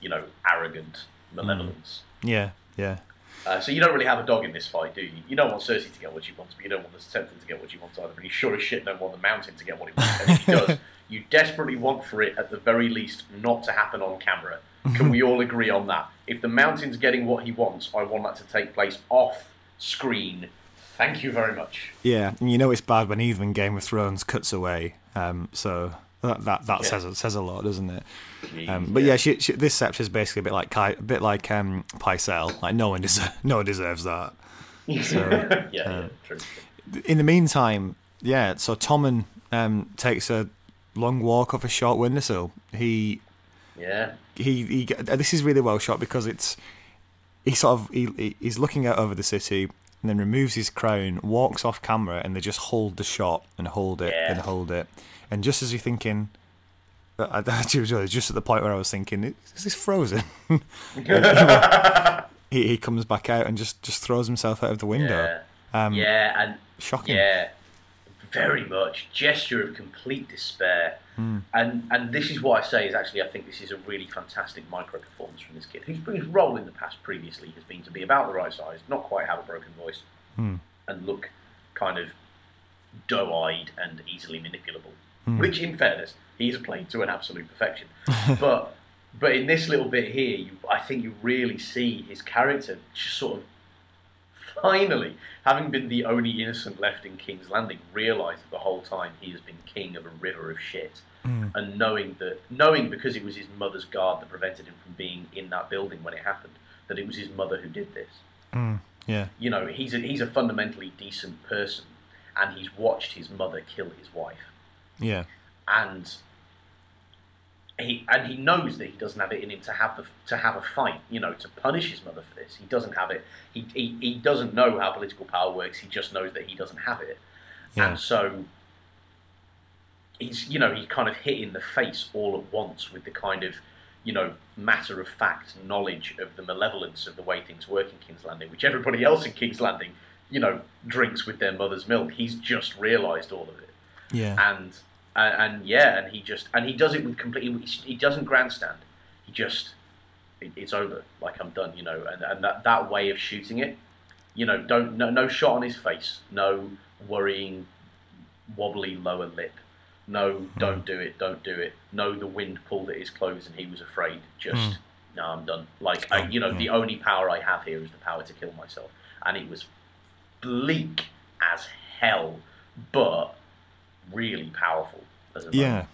you know, arrogant malevolence. yeah, yeah, Uh, so you don't really have a dog in this fight, do you? You don't want Cersei to get what she wants, but you don't want the Templar to get what she wants either. But you sure as shit don't want the Mountain to get what he wants. And if he does, you desperately want for it, at the very least, not to happen on camera. Can we all agree on that? If the Mountain's getting what he wants, I want that to take place off screen. Thank you very much. yeah. And you know it's bad when even Game of Thrones cuts away. Um, so that that, that Yeah. says says a lot, doesn't it? Jeez, Um, but yeah, she, she, this septa is basically a bit like Ki- a bit like um, Pycelle. Like no one deserves [LAUGHS] no one deserves that. [LAUGHS] yeah, yeah, uh, true. in the meantime, yeah, so Tommen um, takes a long walk off a short windowsill. He Yeah, he he. This is really well shot because it's he sort of he- he's looking out over the city and then removes his crown, walks off camera, and they just hold the shot and hold it Yeah. and hold it. And just as you're thinking, I, I, [LAUGHS] just at the point where I was thinking, is this frozen? [LAUGHS] he he comes back out and just just throws himself out of the window. yeah, Um, yeah, and Shocking. Yeah, very much gesture of complete despair. Hmm. And and this is what I say is actually I think this is a really fantastic micro performance from this kid, whose, whose role in the past previously has been to be about the right size, not quite have a broken voice, hmm. and look kind of doe-eyed and easily manipulable. Hmm. Which, in fairness, he's played to an absolute perfection. [LAUGHS] but but in this little bit here, you, I think you really see his character just sort of finally, having been the only innocent left in King's Landing, realised that the whole time he has been king of a river of shit. And knowing that, knowing because it was his mother's guard that prevented him from being in that building when it happened, that it was his mother who did this. Mm. Yeah. You know, he's a, he's a fundamentally decent person, and he's watched his mother kill his wife, Yeah. and he and he knows that he doesn't have it in him to have the to have a fight. You know, to punish his mother for this. He doesn't have it. He he, he doesn't know how political power works. He just knows that he doesn't have it, Yeah. and so he's you know he's kind of hit in the face all at once with the kind of you know matter of fact knowledge of the malevolence of the way things work in King's Landing, which everybody else in King's Landing you know drinks with their mother's milk. He's just realised all of it, Yeah. and and, and yeah, and he just and he does it with completely. He doesn't grandstand. He just it, it's over. Like I'm done, you know. And, and that that way of shooting it, you know, don't no, no shot on his face, no worrying, wobbly lower lip. No, hmm. don't do it, don't do it. No, the wind pulled at his clothes and he was afraid. Just, hmm. no, I'm done. Like, I, oh, you know, hmm. the only power I have here is the power to kill myself. And it was bleak as hell, but really powerful as a Yeah,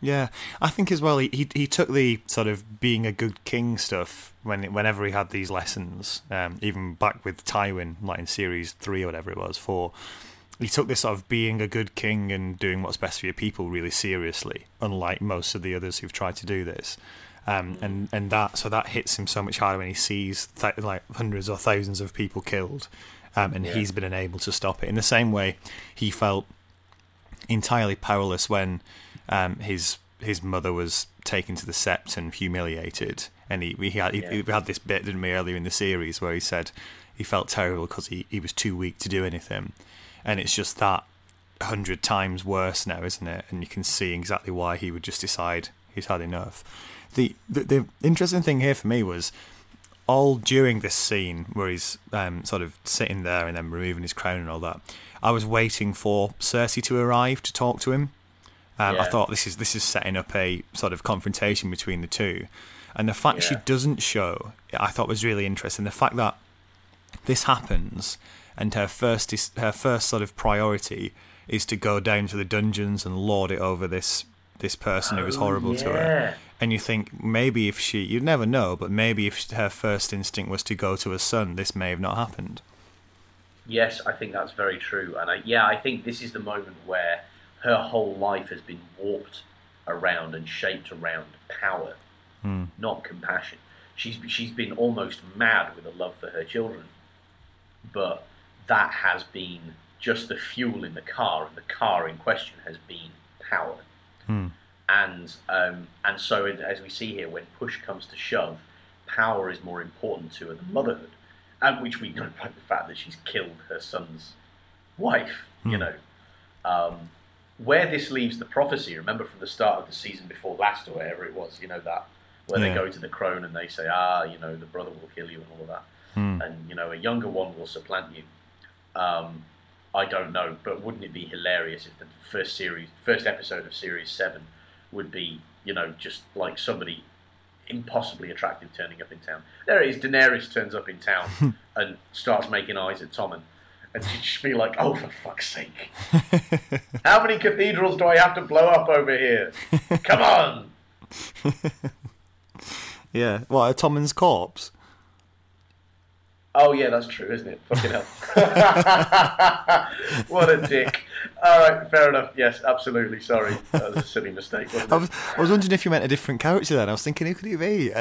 yeah. I think as well. He, he he took the sort of being a good king stuff when whenever he had these lessons, um, even back with Tywin, like in series three or whatever it was, four. He took this sort of being a good king and doing what's best for your people really seriously, unlike most of the others who've tried to do this. Um, and and that so that hits him so much harder when he sees th- like hundreds or thousands of people killed, um, and Yeah. he's been unable to stop it. In the same way, he felt entirely powerless when um, his his mother was taken to the sept and humiliated. And he he had, Yeah. he had this bit didn't we earlier in the series where he said he felt terrible because he, he was too weak to do anything, and it's just that a hundred times worse now, isn't it? And you can see exactly why he would just decide he's had enough. The the, the interesting thing here for me was all during this scene where he's um, sort of sitting there and then removing his crown and all that, I was waiting for Cersei to arrive to talk to him. Um, I thought this is this is setting up a sort of confrontation between the two, and the fact she doesn't show, I thought was really interesting. The fact that this happens and her first is, her first sort of priority is to go down to the dungeons and lord it over this this person who was Oh, horrible to her. and you think maybe if she you'd never know but maybe if her first instinct was to go to her son this may have not happened Yes, I think that's very true, and I, yeah, I think this is the moment where her whole life has been warped around and shaped around power, Hmm. not compassion. She's she's been almost mad with a love for her children, but that has been just the fuel in the car, and the car in question has been power. Hmm. And um, and so as we see here, when push comes to shove, power is more important to her than motherhood, and which we know by the fact that she's killed her son's wife. You Hmm. know, um, where this leaves the prophecy. Remember from the start of the season before last, or wherever it was. You know that where Yeah. they go to the crone and they say, ah, you know, the brother will kill you and all of that, Hmm. and you know, a younger one will supplant you. Um, I don't know, but wouldn't it be hilarious if the first series, first episode of series seven, would be, you know, just like somebody impossibly attractive turning up in town. There it is. Daenerys turns up in town [LAUGHS] and starts making eyes at Tommen, and she'd just be like, "Oh, for fuck's sake! [LAUGHS] How many cathedrals do I have to blow up over here? Come on!" [LAUGHS] yeah what a Tommen's corpse Oh yeah, that's true, isn't it? Fucking hell! [LAUGHS] what a dick. All right, fair enough. Yes, absolutely. Sorry, that was a silly mistake. I was, I was wondering if you meant a different character then I was thinking who could it be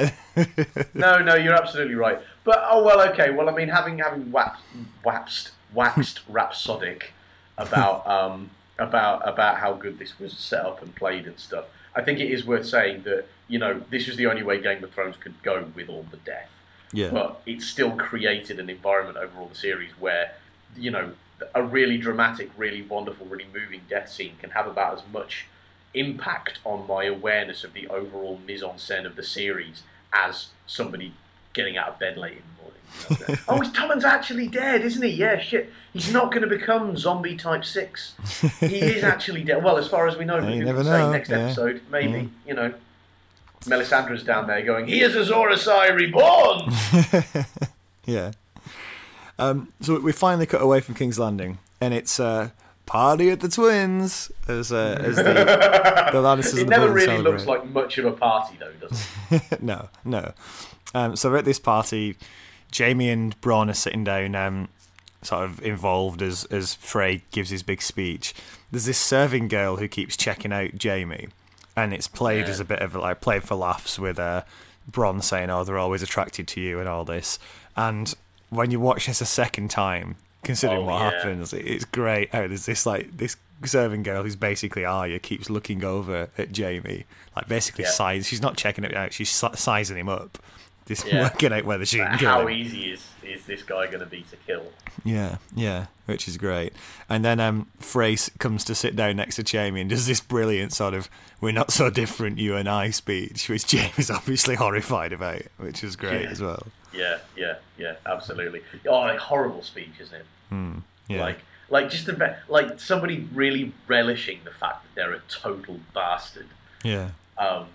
[LAUGHS] No, no, you're absolutely right. But oh well, okay. Well, I mean, having having waxed waxed waxed rhapsodic about [LAUGHS] um about about how good this was set up and played and stuff. I think it is worth saying that you know this was the only way Game of Thrones could go with all the death. Yeah But it still created an environment over all the series where you know a really dramatic, really wonderful, really moving death scene can have about as much impact on my awareness of the overall mise en scène of the series as somebody getting out of bed late in the morning. [LAUGHS] Oh, Tommen's actually dead, isn't he? Yeah, shit. He's not going to become zombie type six. He is [LAUGHS] actually dead. Well, as far as we know, Yeah, you never know, next yeah. episode, maybe. Yeah. You know, Melisandre's down there going, "He is Azor Ahai reborn." [LAUGHS] yeah um, so we finally cut away from King's Landing and it's uh, party at the twins as, uh, as the, [LAUGHS] the Lannisters it the never really looks like much of a party, though, does it? [LAUGHS] no, no. Um, so we're at this party. Jaime and Bron are sitting down, um, sort of involved as as Frey gives his big speech. There's this serving girl who keeps checking out Jaime, and it's played Yeah. as a bit of like played for laughs with uh, Bron saying, "Oh, they're always attracted to you" and all this. And when you watch this a second time, considering Oh, what yeah. happens, it's great Oh, there's this like this serving girl who's basically Arya keeps looking over at Jaime, like basically Yeah. size. She's not checking it out; she's sizing him up, just Yeah. working out whether she can kill How him. easy is is this guy going to be to kill? Yeah, yeah, which is great. And then um, Frey comes to sit down next to Jaime and does this brilliant sort of "We're not so different, you and I" speech, which [LAUGHS] Jaime's obviously horrified about, which is great Yeah. as well. Yeah, yeah, yeah, absolutely. Oh, like horrible speech, isn't it? Yeah, Like, like just the like somebody really relishing the fact that they're a total bastard. yeah, Um,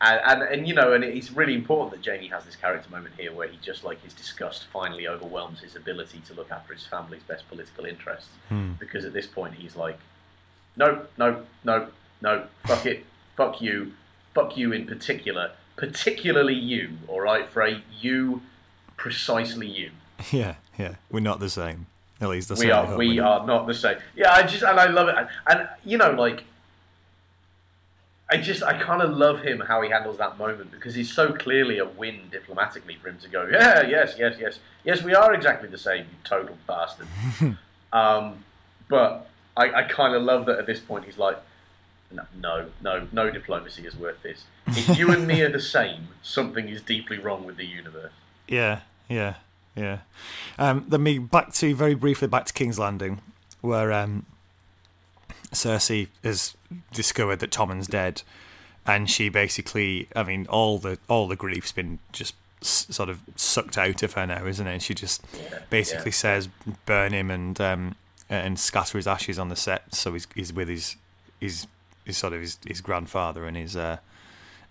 and, and and you know, and it's really important that Jaime has this character moment here where he just like his disgust finally overwhelms his ability to look after his family's best political interests. Hmm. Because at this point he's like, no, no, no, no, fuck it, fuck you, fuck you in particular, particularly you. All right, Frey, you, precisely you. [LAUGHS] yeah, yeah. We're not the same. At least that's we are we are not the same. Yeah, I just and I love it, and, and you know, like, I just I kind of love him how he handles that moment because he's so clearly a win diplomatically for him to go, yeah, yes, yes, yes, yes, we are exactly the same, you total bastard. [LAUGHS] um, but I, I kind of love that at this point he's like, no, no, no, no diplomacy is worth this. If you and me are the same, something is deeply wrong with the universe. Yeah, yeah, yeah. Um, then me back to very briefly back to King's Landing, where um, Cersei has discovered that Tommen's dead, and she basically, I mean, all the all the grief's been just s- sort of sucked out of her now, isn't it? And she just Yeah, basically yeah. says burn him and um, and scatter his ashes on the sept, so he's he's with his his, his sort of his, his grandfather and his uh,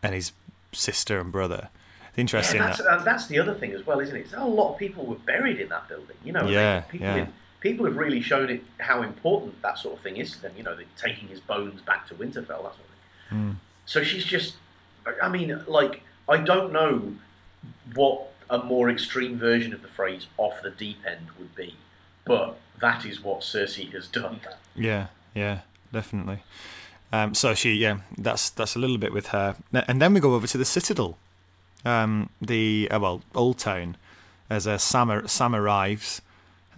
and his sister and brother. It's interesting Yeah, that's, that that's the other thing as well, isn't it? A lot of people were buried in that building. You know, Yeah, people, yeah. in- people have really shown it how important that sort of thing is to them. You know, taking his bones back to Winterfell, that sort of thing. Hmm. So she's just, I mean, like, I don't know what a more extreme version of the phrase "off the deep end" would be, but that is what Cersei has done. Yeah, yeah, definitely. Um, so she, yeah, that's that's a little bit with her, and then we go over to the Citadel, um, the uh, well, Old Town, as uh, Sam Sam arrives,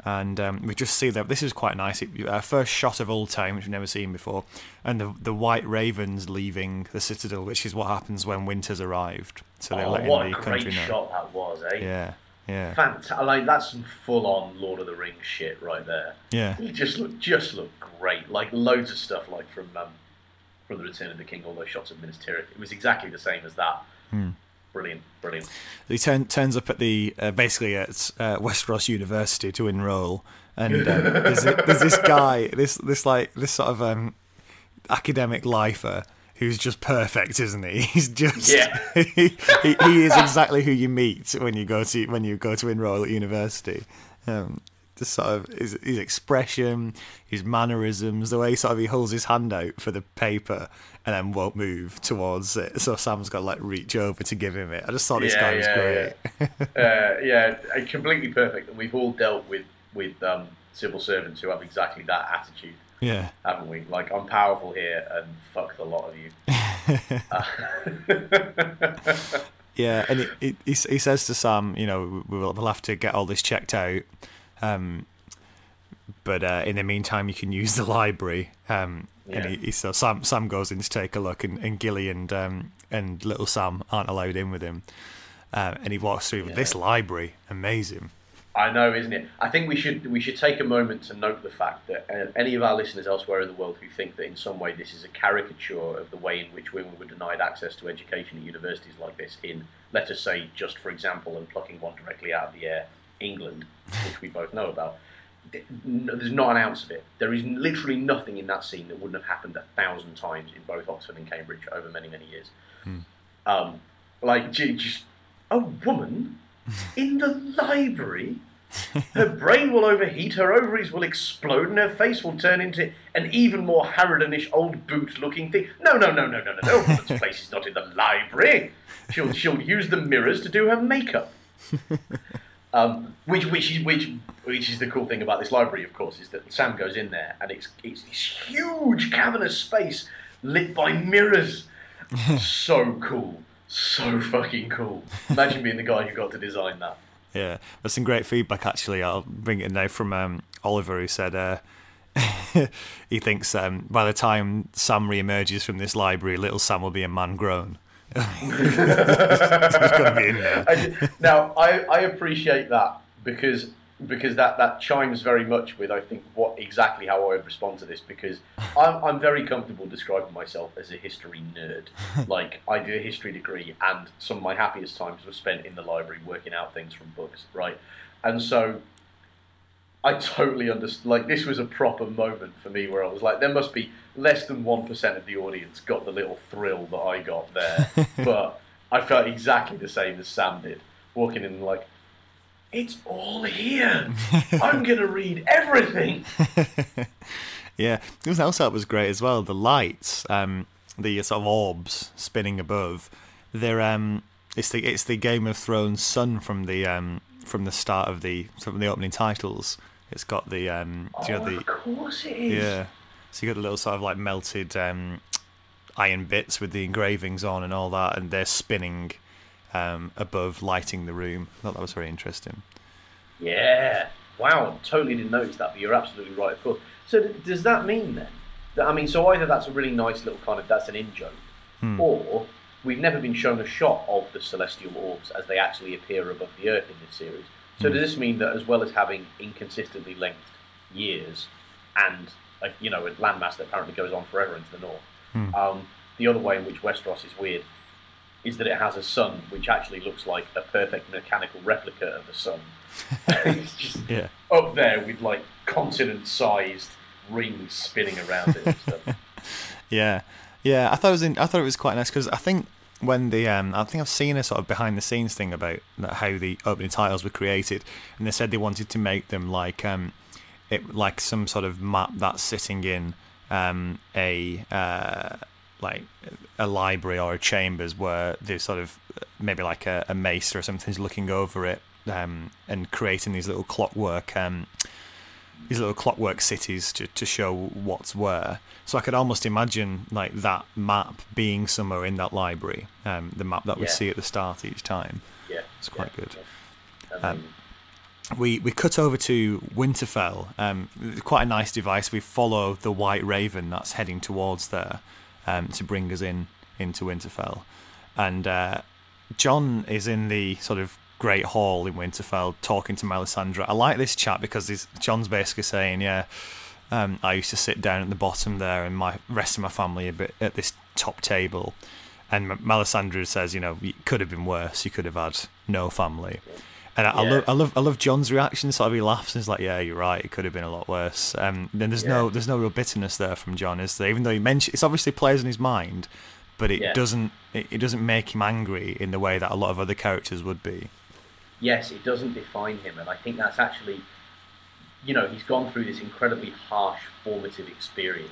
and um, we just see that this is quite nice. It, our first shot of Old Town, which we've never seen before, and the the White Ravens leaving the Citadel, which is what happens when winter's arrived. So they're Oh, letting what a the great country know. shot that was, eh? Yeah, yeah, Fantastic! Like that's some full-on Lord of the Rings shit right there. yeah, He just looked just looked great. Like loads of stuff like from um, from the Return of the King, all those shots of Minas Tirith. It was exactly the same as that. Brilliant, brilliant. he turn, turns up at the uh, basically at uh, Westeros University to enroll, and um, there's, there's this guy, this this like this sort of um, academic lifer who's just perfect, isn't he? [LAUGHS] He's just Yeah. [LAUGHS] he, he, he is exactly who you meet when you go to when you go to enroll at university. Um, just sort of his, his expression, his mannerisms, the way sort of he holds his hand out for the paper and then won't move towards it. So Sam's got to like reach over to give him it. I just thought this Yeah, guy was yeah, great. [LAUGHS] uh, yeah, uh, completely perfect. And we've all dealt with with um, civil servants who have exactly that attitude, Yeah, haven't we? Like I'm powerful here, and fuck the lot of you. [LAUGHS] [LAUGHS] Yeah, and it, it, he, he says to Sam, you know, we'll have to get all this checked out, um, but uh, in the meantime, you can use the library. Um, And he, he so Sam Sam goes in to take a look, and, and Gilly and um, and little Sam aren't allowed in with him. Uh, and he walks through Yeah. this library, amazing. I know, isn't it? I think we should we should take a moment to note the fact that uh, any of our listeners elsewhere in the world who think that in some way this is a caricature of the way in which women were denied access to education at universities like this in, let us say, just for example, and plucking one directly out of the air, England, which we both know about. There's not an ounce of it. There is literally nothing in that scene that wouldn't have happened a thousand times in both Oxford and Cambridge over many, many years. Um, like, just a woman [LAUGHS] in the library. Her brain will overheat, her ovaries will explode, and her face will turn into an even more Harrodenish old boot looking thing. No, no, no, no, no, no, no. [LAUGHS] Woman's place is not in the library. She'll, she'll use the mirrors to do her makeup. [LAUGHS] Um, which which is which which is the cool thing about this library, of course, is that Sam goes in there and it's it's this huge cavernous space lit by mirrors. [LAUGHS] so cool, so fucking cool. Imagine being the guy who got to design that. Yeah, there's some great feedback actually. I'll bring it in now from um, Oliver, who said uh, [LAUGHS] he thinks um, by the time Sam re-emerges from this library, little Sam will be a man grown. He's got to be in there. [LAUGHS] I, now, I, I appreciate that because because that, that chimes very much with I think what exactly how I would respond to this because I'm, I'm very comfortable describing myself as a history nerd. [LAUGHS] like I do a history degree and some of my happiest times were spent in the library working out things from books, right? And so I totally understand. Like this was a proper moment for me where I was like, there must be less than one percent of the audience got the little thrill that I got there, [LAUGHS] but I felt exactly the same as Sam did, walking in like, it's all here. [LAUGHS] I'm gonna read everything. [LAUGHS] yeah, something else that was great as well. The lights, um, the sort of orbs spinning above. They're um, it's the it's the Game of Thrones sun from the um from the start of the from the opening titles. It's got the um, oh, you know, the of course it is. Yeah, so you got the little sort of like melted um, iron bits with the engravings on and all that, and they're spinning um, above, lighting the room. I thought that was very interesting. Yeah. Wow. Totally didn't notice that, but you're absolutely right. Of course. So th- does that mean then? That, I mean, so either that's a really nice little kind of that's an in joke, Hmm. or we've never been shown a shot of the celestial orbs as they actually appear above the Earth in this series. So does this mean that as well as having inconsistently lengthed years and a, you know a landmass that apparently goes on forever into the north, Hmm. um, the other way in which Westeros is weird is that it has a sun which actually looks like a perfect mechanical replica of the sun. [LAUGHS] [LAUGHS] it's just Yeah. up there with like continent-sized rings spinning around it and stuff. [LAUGHS] Yeah, yeah. I thought it was in, I thought it was quite nice because I think when the um, I think I've seen a sort of behind the scenes thing about how the opening titles were created, and they said they wanted to make them like um, it like some sort of map that's sitting in um, a uh, like a library or a chambers where there's sort of maybe like a, a mace or something's looking over it um, and creating these little clockwork um, these little clockwork cities to, to show what's where. So I could almost imagine like that map being somewhere in that library, um, the map that we Yeah. see at the start each time. Yeah, It's quite yeah, good. yeah. Um, We we cut over to Winterfell. Um, quite a nice device. We follow the White Raven that's heading towards there um, to bring us in into Winterfell, and uh, Jon is in the sort of Great Hall in Winterfell talking to Melisandre. I like this chat because Jon's basically saying, "Yeah, um, I used to sit down at the bottom there, and my rest of my family a bit at this top table." And Melisandre says, "You know, it could have been worse. You could have had no family." And I, I love, I love, I love Jon's reaction. Sort of, he laughs and he's like, "Yeah, you're right. It could have been a lot worse." Um, then there's no, there's no real bitterness there from Jon, is there? Even though he mentioned, it's obviously plays in his mind, but it Yeah. doesn't, it, it doesn't make him angry in the way that a lot of other characters would be. yes, it doesn't define him, and I think that's actually, you know, he's gone through this incredibly harsh formative experience,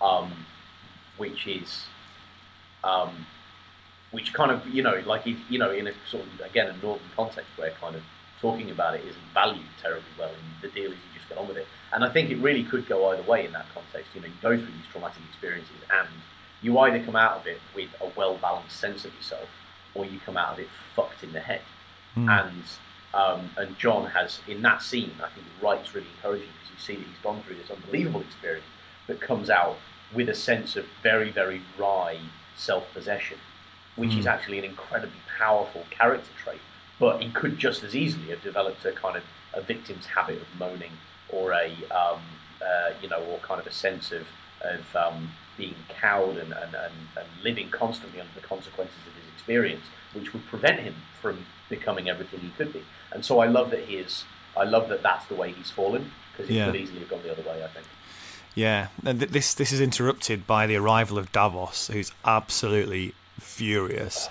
um, which is, um, which kind of, you know, like he, you know, in a sort of again a northern context where kind of talking about it isn't valued terribly well, and the deal is you just get on with it. And I think it really could go either way in that context. You know, you go through these traumatic experiences, and you either come out of it with a well balanced sense of yourself, or you come out of it fucked in the head Hmm. and um, and Jon has in that scene, I think he writes really encouraging because you see that he's gone through this unbelievable experience that comes out with a sense of very very wry self possession, which is Mm. actually an incredibly powerful character trait. But he could just as easily have developed a kind of a victim's habit of moaning or a um, uh, you know or kind of a sense of of um, being cowed and, and, and, and living constantly under the consequences of his experience, which would prevent him from becoming everything he could be. And so I love that he is. I love that that's the way he's fallen because it Yeah. could easily have gone the other way. I think. Yeah, and th- this this is interrupted by the arrival of Davos, who's absolutely furious,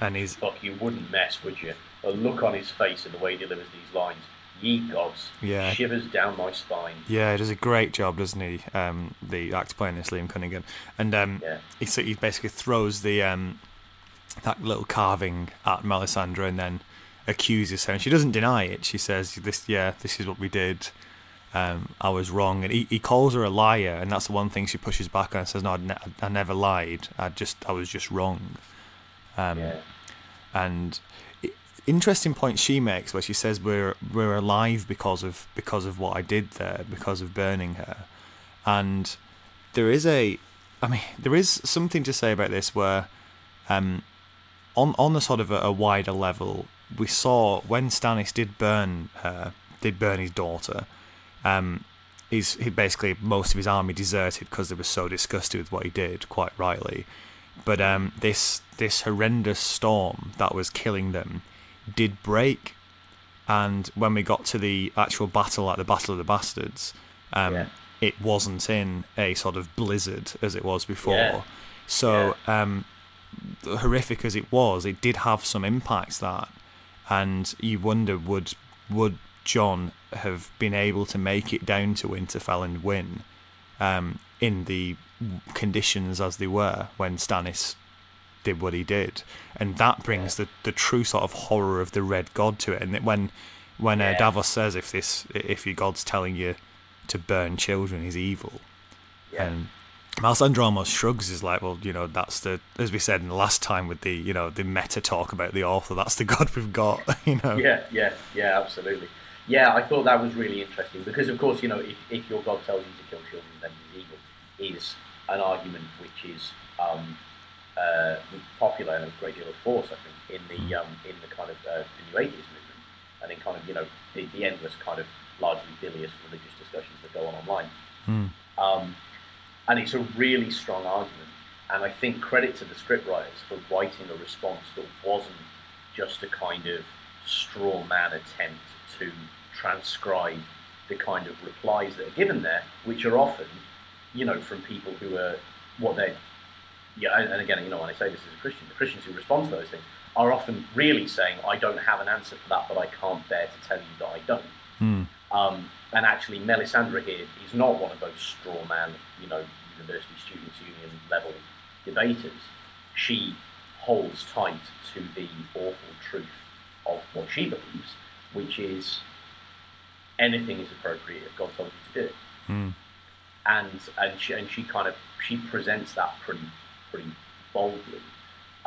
and he's Fuck, you wouldn't mess, would you? The look on his face and the way he delivers these lines. Ye gods, Yeah. shivers down my spine. yeah, he does a great job, doesn't he? Um, the actor playing this, Liam Cunningham, and um, Yeah. he so he basically throws the um, that little carving at Melisandre, and then accuses her, and she doesn't deny it. She says, "This, yeah, this is what we did. Um, I was wrong." And he, he calls her a liar, and that's the one thing she pushes back on. And says, "No, I, ne- I never lied. I just, I was just wrong." Um, Yeah. and i- interesting point she makes where she says we're we're alive because of because of what I did there because of burning her and there is a I mean there is something to say about this where um on on a sort of a, a wider level we saw when Stannis did burn her did burn his daughter um he's he basically most of his army deserted because they were so disgusted with what he did quite rightly but um, this this horrendous storm that was killing them did break, and when we got to the actual battle, like the Battle of the Bastards, um, Yeah. it wasn't in a sort of blizzard as it was before. Yeah. So um, horrific as it was, it did have some impacts that, and you wonder would would Jon have been able to make it down to Winterfell and win um, in the conditions as they were when Stannis did what he did, and that brings the, the true sort of horror of the Red God to it. And that when when uh, Davos says if this if your God's telling you to burn children, he's evil, Yeah. and Melisandre almost shrugs, is like, well, you know, that's the as we said in the last time with the you know the meta talk about the author, that's the [LAUGHS] God we've got, [LAUGHS] you know. Yeah, yeah, yeah, absolutely. Yeah, I thought that was really interesting because, of course, you know, if, if your God tells you to kill children, then he's evil, is an argument which is um, uh, popular and a great deal of force, I think, in the um, in the kind of uh, the New Atheist movement and in kind of you know the, the endless kind of largely bilious religious discussions that go on online. Hmm. Um, and it's a really strong argument. And I think credit to the scriptwriters for writing a response that wasn't just a kind of straw man attempt to transcribe the kind of replies that are given there, which are often, you know, from people who are what they, yeah, and again, you know, when I say this as a Christian, the Christians who respond to those things are often really saying, I don't have an answer for that, but I can't bear to tell you that I don't. Hmm. Um, and actually, Melisandre here is not one of those straw man, you know, university students' union level debaters. She holds tight to the awful truth of what she believes, which is anything is appropriate if God told you to do it. Hmm. And and she and she kind of she presents that pretty pretty boldly,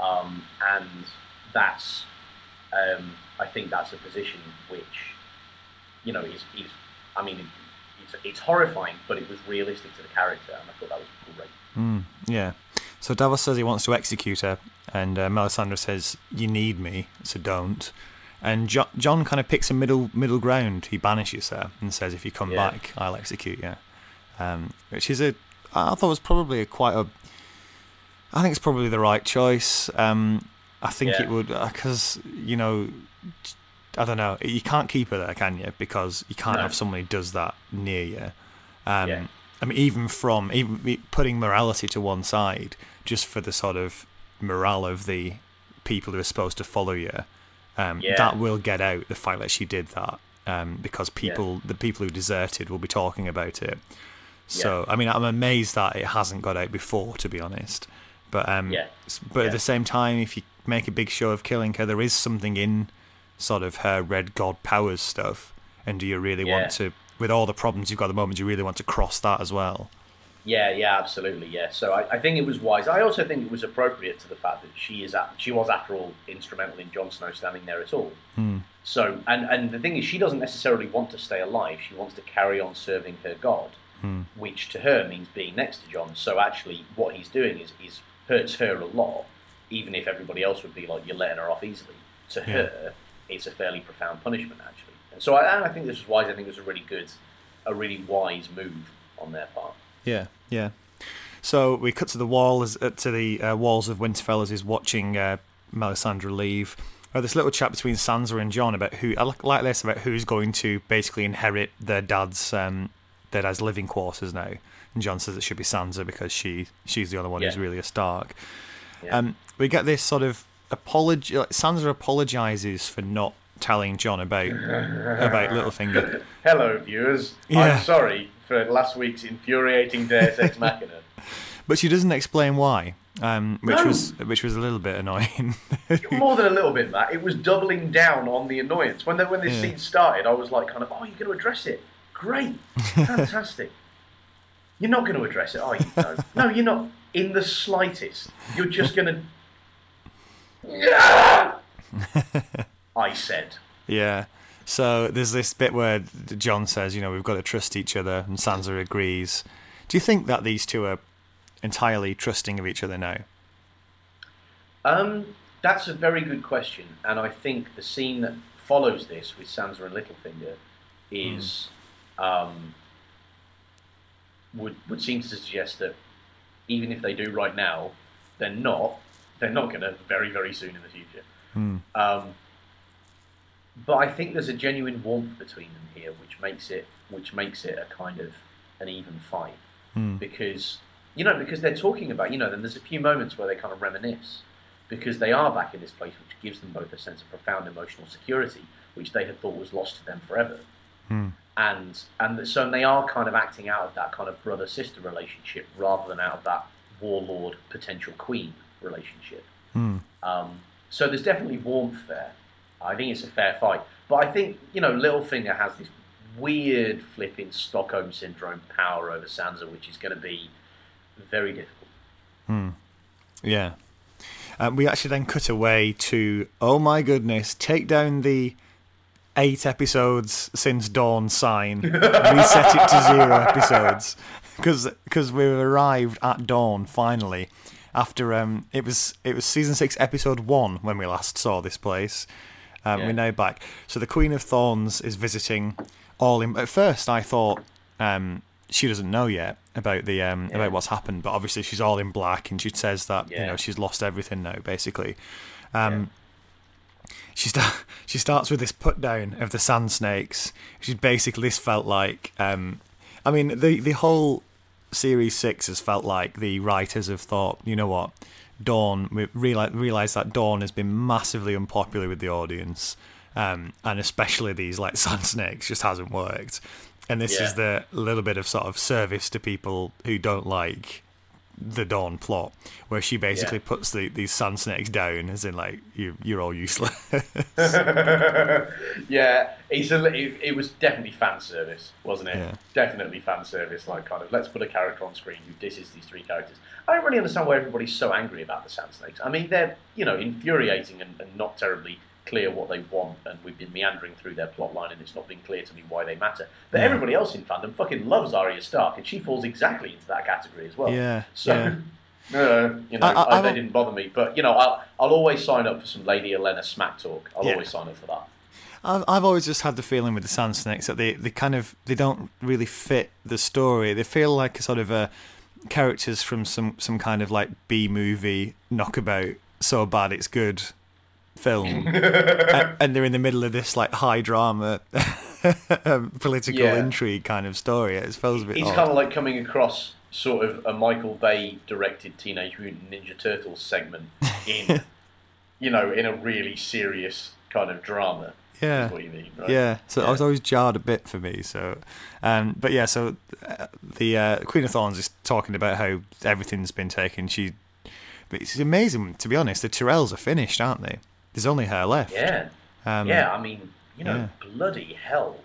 um, and that's um, I think that's a position which you know is, is I mean it's, it's horrifying, but it was realistic to the character, and I thought that was great. Mm, yeah. So Davos says he wants to execute her, and uh, Melisandre says, "You need me, so don't." And jo- Jon kind of picks a middle middle ground. He banishes her and says, "If you come Yeah. back, I'll execute you." Um, which is a, I thought was probably a quite a, I think it's probably the right choice. Um, I think Yeah. it would because you know, I don't know. You can't keep her there, can you? Because you can't No. have someone who does that near you. Um, Yeah. I mean, even from even putting morality to one side, just for the sort of morale of the people who are supposed to follow you, um, Yeah. that will get out the fact that she did that, um, because people, the people who deserted, will be talking about it. So, I mean, I'm amazed that it hasn't got out before, to be honest. But um, Yeah. but Yeah. at the same time, if you make a big show of killing her, there is something in sort of her red god powers stuff. And do you really Yeah. want to, with all the problems you've got at the moment, do you really want to cross that as well? Yeah, yeah, absolutely, yeah. So I, I think it was wise. I also think it was appropriate to the fact that she is at, she was after all instrumental in Jon Snow standing there at all. Hmm. So and and the thing is, she doesn't necessarily want to stay alive. She wants to carry on serving her god, Hmm. which to her means being next to Jon. So actually, what he's doing is is hurts her a lot, even if everybody else would be like you're letting her off easily. To Yeah. her, it's a fairly profound punishment actually. And so I, and I think this was wise. I think it was a really good, a really wise move on their part. Yeah, yeah. So we cut to the wall as uh, to the uh, walls of Winterfell as he's watching uh, Melisandre leave. Uh, this little chat between Sansa and Jon about who I like, this about who's going to basically inherit their dad's um, their dad's living quarters now. And Jon says it should be Sansa because she she's the only one who's really a Stark. Yeah. Um, we get this sort of apology. Like Sansa apologizes for not telling Jon about about Littlefinger. [LAUGHS] Hello, viewers. Yeah. I'm sorry for last week's infuriating Deus [LAUGHS] Ex Machina. But she doesn't explain why. um, which No. was which was a little bit annoying. [LAUGHS] More than a little bit, Matt. It was doubling down on the annoyance. When the, when this Yeah. scene started, I was like, kind of, oh, you're going to address it. Great, fantastic. you're not going to address it, are you? No, no, you're not. In the slightest. You're just going to. Yeah! [LAUGHS] I said. Yeah. So there's this bit where Jon says, you know, we've got to trust each other, and Sansa agrees. Do you think that these two are entirely trusting of each other now? Um, that's a very good question, and I think the scene that follows this with Sansa and Littlefinger is um, would would seem to suggest that even if they do right now, they're not. They're not going to very very soon in the future. Hmm. Um, but I think there's a genuine warmth between them here, which makes it which makes it a kind of an even fight. Hmm. Because you know because they're talking about you know then there's a few moments where they kind of reminisce. Because they are back in this place which gives them both a sense of profound emotional security which they had thought was lost to them forever. Hmm. And and so they are kind of acting out of that kind of brother sister relationship rather than out of that warlord potential queen relationship. Um, so there's definitely warmth there. I think it's a fair fight. But I think you know Littlefinger has this weird flipping Stockholm syndrome power over Sansa which is going to be very difficult. Yeah. Um, we actually then cut away to, oh my goodness, take down the eight episodes since Dorne sign, [LAUGHS] reset it to zero episodes. Because we've arrived at Dorne finally. After um, it was it was season six episode one when we last saw this place. Um, Yeah. We're now back. So the Queen of Thorns is visiting all in. At first, I thought um, she doesn't know yet about the um, Yeah. about what's happened, but obviously she's all in black, and she says that you know she's lost everything now, basically. Um, She sta- [LAUGHS] she starts with this put down of the sand snakes. She basically this felt like, um, I mean the the whole series six has felt like the writers have thought, you know what, Dorne we realize realize that Dorne has been massively unpopular with the audience, um, and especially these like sand snakes just hasn't worked. And this is the little bit of sort of service to people who don't like the Dorne plot, where she basically Yeah. puts the, these sand snakes down, as in like you you're all useless. [LAUGHS] yeah, it's a, it, it was definitely fan service, wasn't it? Yeah. Definitely fan service, like kind of let's put a character on screen who disses these three characters. I don't really understand why everybody's so angry about the Sand Snakes. I mean, they're you know infuriating and, and not terribly clear what they want, and we've been meandering through their plot line, and it's not been clear to me why they matter. But Yeah. everybody else in fandom fucking loves Arya Stark, and she falls exactly into that category as well. Yeah, So. yeah. [LAUGHS] Uh, you know, I- I- I, I they didn't bother me, but you know, I'll, I'll always sign up for some Lady Olenna smack talk. I'll Yeah. always sign up for that. I've, I've always just had the feeling with the sand snakes that they, they kind of they don't really fit the story. They feel like a sort of a characters from some some kind of like B movie knockabout, so bad it's good film, [LAUGHS] A- and they're in the middle of this like high drama [LAUGHS] um, political Yeah. intrigue kind of story. It feels a bit. It's odd. kind of like coming across sort of a Michael Bay directed Teenage Mutant Ninja Turtles segment in, [LAUGHS] you know, in a really serious kind of drama. Yeah. Is what you mean, right? Yeah, so I was always jarred a bit for me. So, um, but yeah, so uh, the uh, Queen of Thorns is talking about how everything's been taken. She, but it's amazing to be honest. The Tyrells are finished, aren't they? There's only her left. Yeah. Um, yeah, I mean, you know, yeah. bloody hell.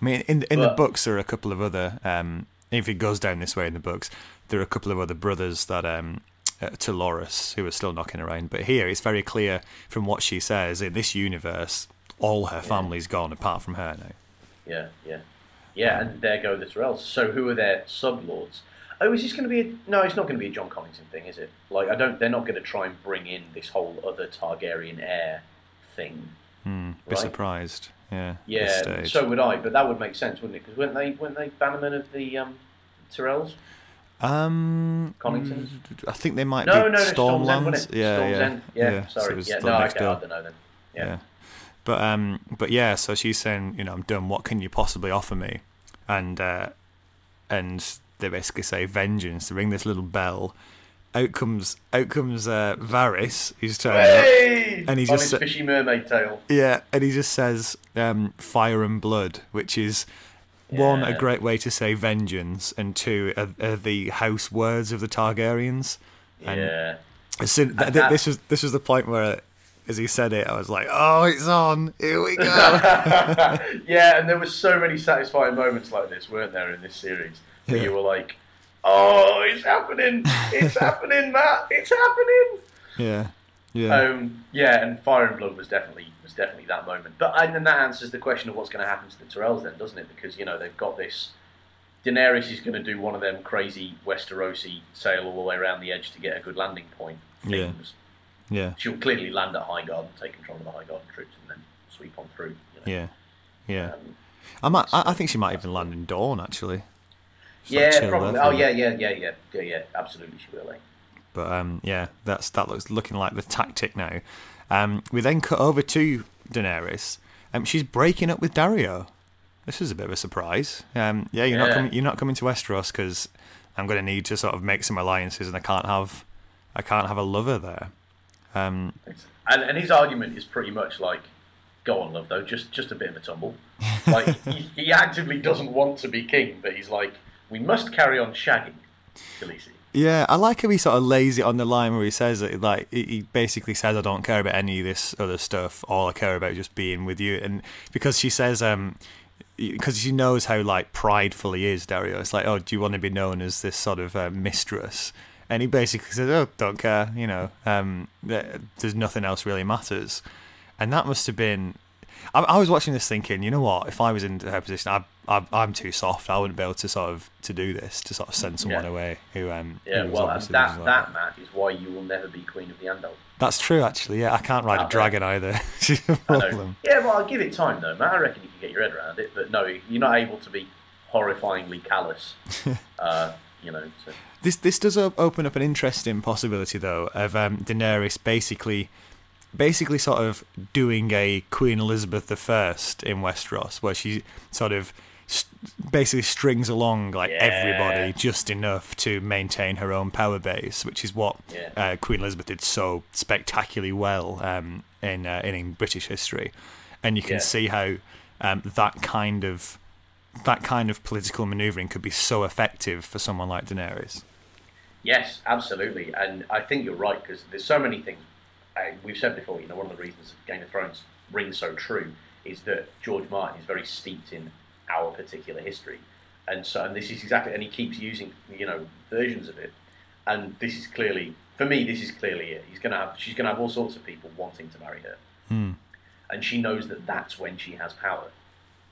I mean, in in the books there are a couple of other. Um, if it goes down this way in the books, there are a couple of other brothers that um, uh, to Loras who are still knocking around. But here, it's very clear from what she says in this universe, all her family's gone apart from her now. Yeah, yeah. Yeah, and there go the Tyrells. So who are their sublords? Oh, is this going to be a... No, it's not going to be a Jon Connington thing, is it? Like, I don't... They're not going to try and bring in this whole other Targaryen heir thing. Be Right. surprised. Yeah. Yeah, so would I, but that would make sense, wouldn't it? Because weren't they, weren't they bannermen of the um, Tyrells? Um, Conningtons? I think they might No, be no, no, Storm's End, Stormlands. wasn't it? Yeah, Storm's yeah, End. Yeah, So sorry. was yeah, no, okay, I don't know then. Yeah. Yeah. But um, but yeah. So she's saying, you know, I'm done. What can you possibly offer me? And uh, and they basically say vengeance. They ring this little bell. Out comes out comes uh, Varys. He's turning up. And he On just his fishy mermaid tail. Yeah, and he just says um, fire and blood, which is one a great way to say vengeance, and two are, are the house words of the Targaryens. And Yeah. as soon, th- th- this was this was the point where, as he said it, I was like, "Oh, it's on! Here we go!" [LAUGHS] yeah, and there were so many satisfying moments like this, weren't there, in this series? Yeah. you were like, "Oh, it's happening! It's [LAUGHS] happening, Matt! It's happening!" yeah, yeah, Um, yeah, and Fire and Blood was definitely was definitely that moment. But and then that answers the question of what's going to happen to the Tyrells, then, doesn't it? Because you know they've got this. Daenerys is going to do one of them crazy Westerosi sail all the way around the edge to get a good landing point. Yeah. things. yeah, She'll clearly land at Highgarden, take control of the Highgarden troops, and then sweep on through. You know? yeah, yeah. Um, I might. I, I think she might even land in Dorne actually. Just, like, yeah, chill probably. Oh yeah, yeah, yeah, yeah, yeah, yeah. Absolutely, she will. Eh? But um, yeah, that's that looks looking like the tactic now. Um, we then cut over to Daenerys. Um, she's breaking up with Daario. This is a bit of a surprise. Um, yeah, you're not coming. You're not coming to Westeros because I'm going to need to sort of make some alliances, and I can't have, I can't have a lover there. Um, And, and his argument is pretty much like, "Go on, love, though. Just just a bit of a tumble." Like he, he actively doesn't want to be king, but he's like, "We must carry on shagging." Khaleesi. Yeah, I like how he sort of lays it on the line where he says that, like he basically says I don't care about any of this other stuff. All I care about is just being with you. And because she says um because she knows how like prideful he is, Daario. It's like, oh, do you want to be known as this sort of uh, mistress? And he basically says, oh, don't care. You know, um, there's nothing else really matters. And that must have been. I, I was watching this thinking, you know what? If I was in her position, I, I, I'm too soft. I wouldn't be able to sort of to do this to sort of send someone Yeah. away who um Yeah, who well, that like that Matt is why you will never be queen of the Andal. That's true, actually. Yeah, I can't ride a Out there. dragon either. [LAUGHS] She's a I know. problem. Yeah, well, I'll give it time though, Matt. I reckon you can get your head around it, but no, you're not able to be horrifyingly callous. [LAUGHS] uh, you know. So. This this does open up an interesting possibility though of um, Daenerys basically basically sort of doing a Queen Elizabeth I in Westeros, where she sort of st- basically strings along like Yeah. everybody just enough to maintain her own power base, which is what Yeah. uh, Queen Elizabeth did so spectacularly well um, in, uh, in in British history, and you can Yeah. see how um, that kind of that kind of political maneuvering could be so effective for someone like Daenerys. Yes, absolutely, and I think you're right because there's so many things. Uh, we've said before, you know, one of the reasons Game of Thrones rings so true is that George Martin is very steeped in our particular history, and so and this is exactly, and he keeps using you know versions of it, and this is clearly for me, this is clearly it. He's gonna have, she's gonna have all sorts of people wanting to marry her, Hmm. and she knows that that's when she has power.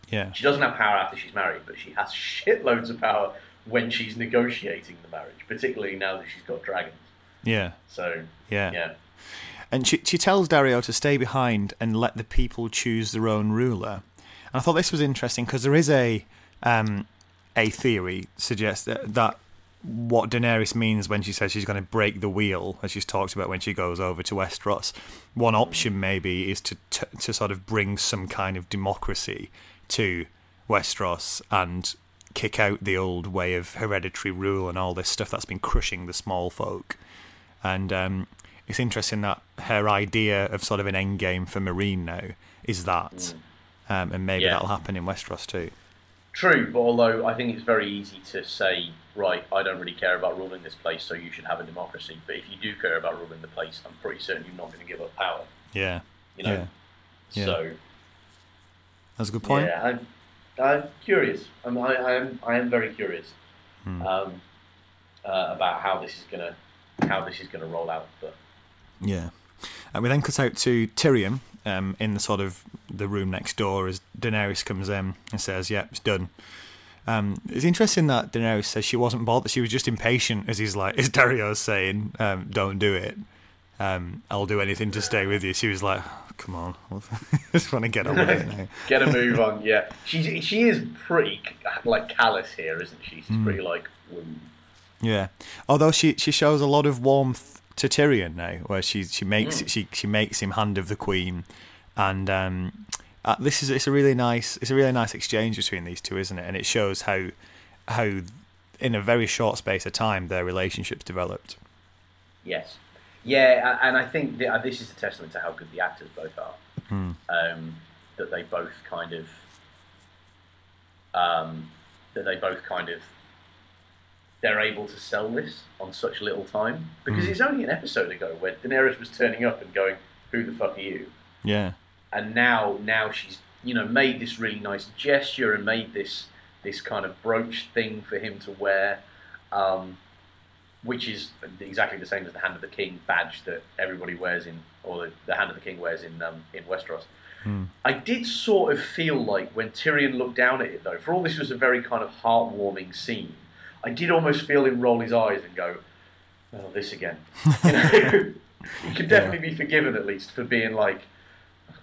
Yeah, She doesn't have power after she's married, but she has [LAUGHS] shitloads of power when she's negotiating the marriage, particularly now that she's got dragons. yeah, So yeah. yeah, And she she tells Daario to stay behind and let the people choose their own ruler. And I thought this was interesting because there is a um, a theory suggests that, that what Daenerys means when she says she's going to break the wheel, as she's talked about when she goes over to Westeros. One option maybe is to to, to sort of bring some kind of democracy to Westeros and kick out the old way of hereditary rule and all this stuff that's been crushing the small folk. And um, it's interesting that her idea of sort of an end game for Meereen now is that, um, and maybe Yeah. that'll happen in Westeros too. true. But although I think it's very easy to say, right, I don't really care about ruling this place, so you should have a democracy. But if you do care about ruling the place, I'm pretty certain you're not going to give up power. Yeah, You know. Yeah. Yeah. So that's a good point. yeah, I'm, I'm curious. I'm, I, I am I am very curious Hmm. um, uh, about how this is gonna how this is gonna roll out. But Yeah. And we then cut out to Tyrion um, in the sort of the room next door as Daenerys comes in and says, "Yep, it's done." Um, it's interesting that Daenerys says she wasn't bothered; she was just impatient, as he's like, [LAUGHS] as Daario's saying, um, "Don't do it. Um, I'll do anything to stay with you." She was like, oh, "Come on, [LAUGHS] I just want to get on with it [LAUGHS] now." get a move on. Yeah, she's she is pretty like callous here, isn't she? She's Hmm. pretty like. Yeah, although she she shows a lot of warmth to Tyrion now, where she she makes she she makes him hand of the queen, and um, uh, this is it's a really nice it's a really nice exchange between these two, isn't it? And it shows how how in a very short space of time their relationships developed. Yes. Yeah, and I think that, uh, this is a testament to how good the actors both are. Hmm. Um, that they both kind of, um, that they both kind of, they're able to sell this on such little time because Mm. it's only an episode ago where Daenerys was turning up and going, "Who the fuck are you?" Yeah. and now now she's you know made this really nice gesture and made this this kind of brooch thing for him to wear, um, which is exactly the same as the Hand of the King badge that everybody wears in, or the, the Hand of the King wears in um, in Westeros. Hmm. I did sort of feel like when Tyrion looked down at it though, for all this was a very kind of heartwarming scene. I did almost feel him roll his eyes and go, "Oh, this again." [LAUGHS] You know, he can definitely be forgiven at least for being like,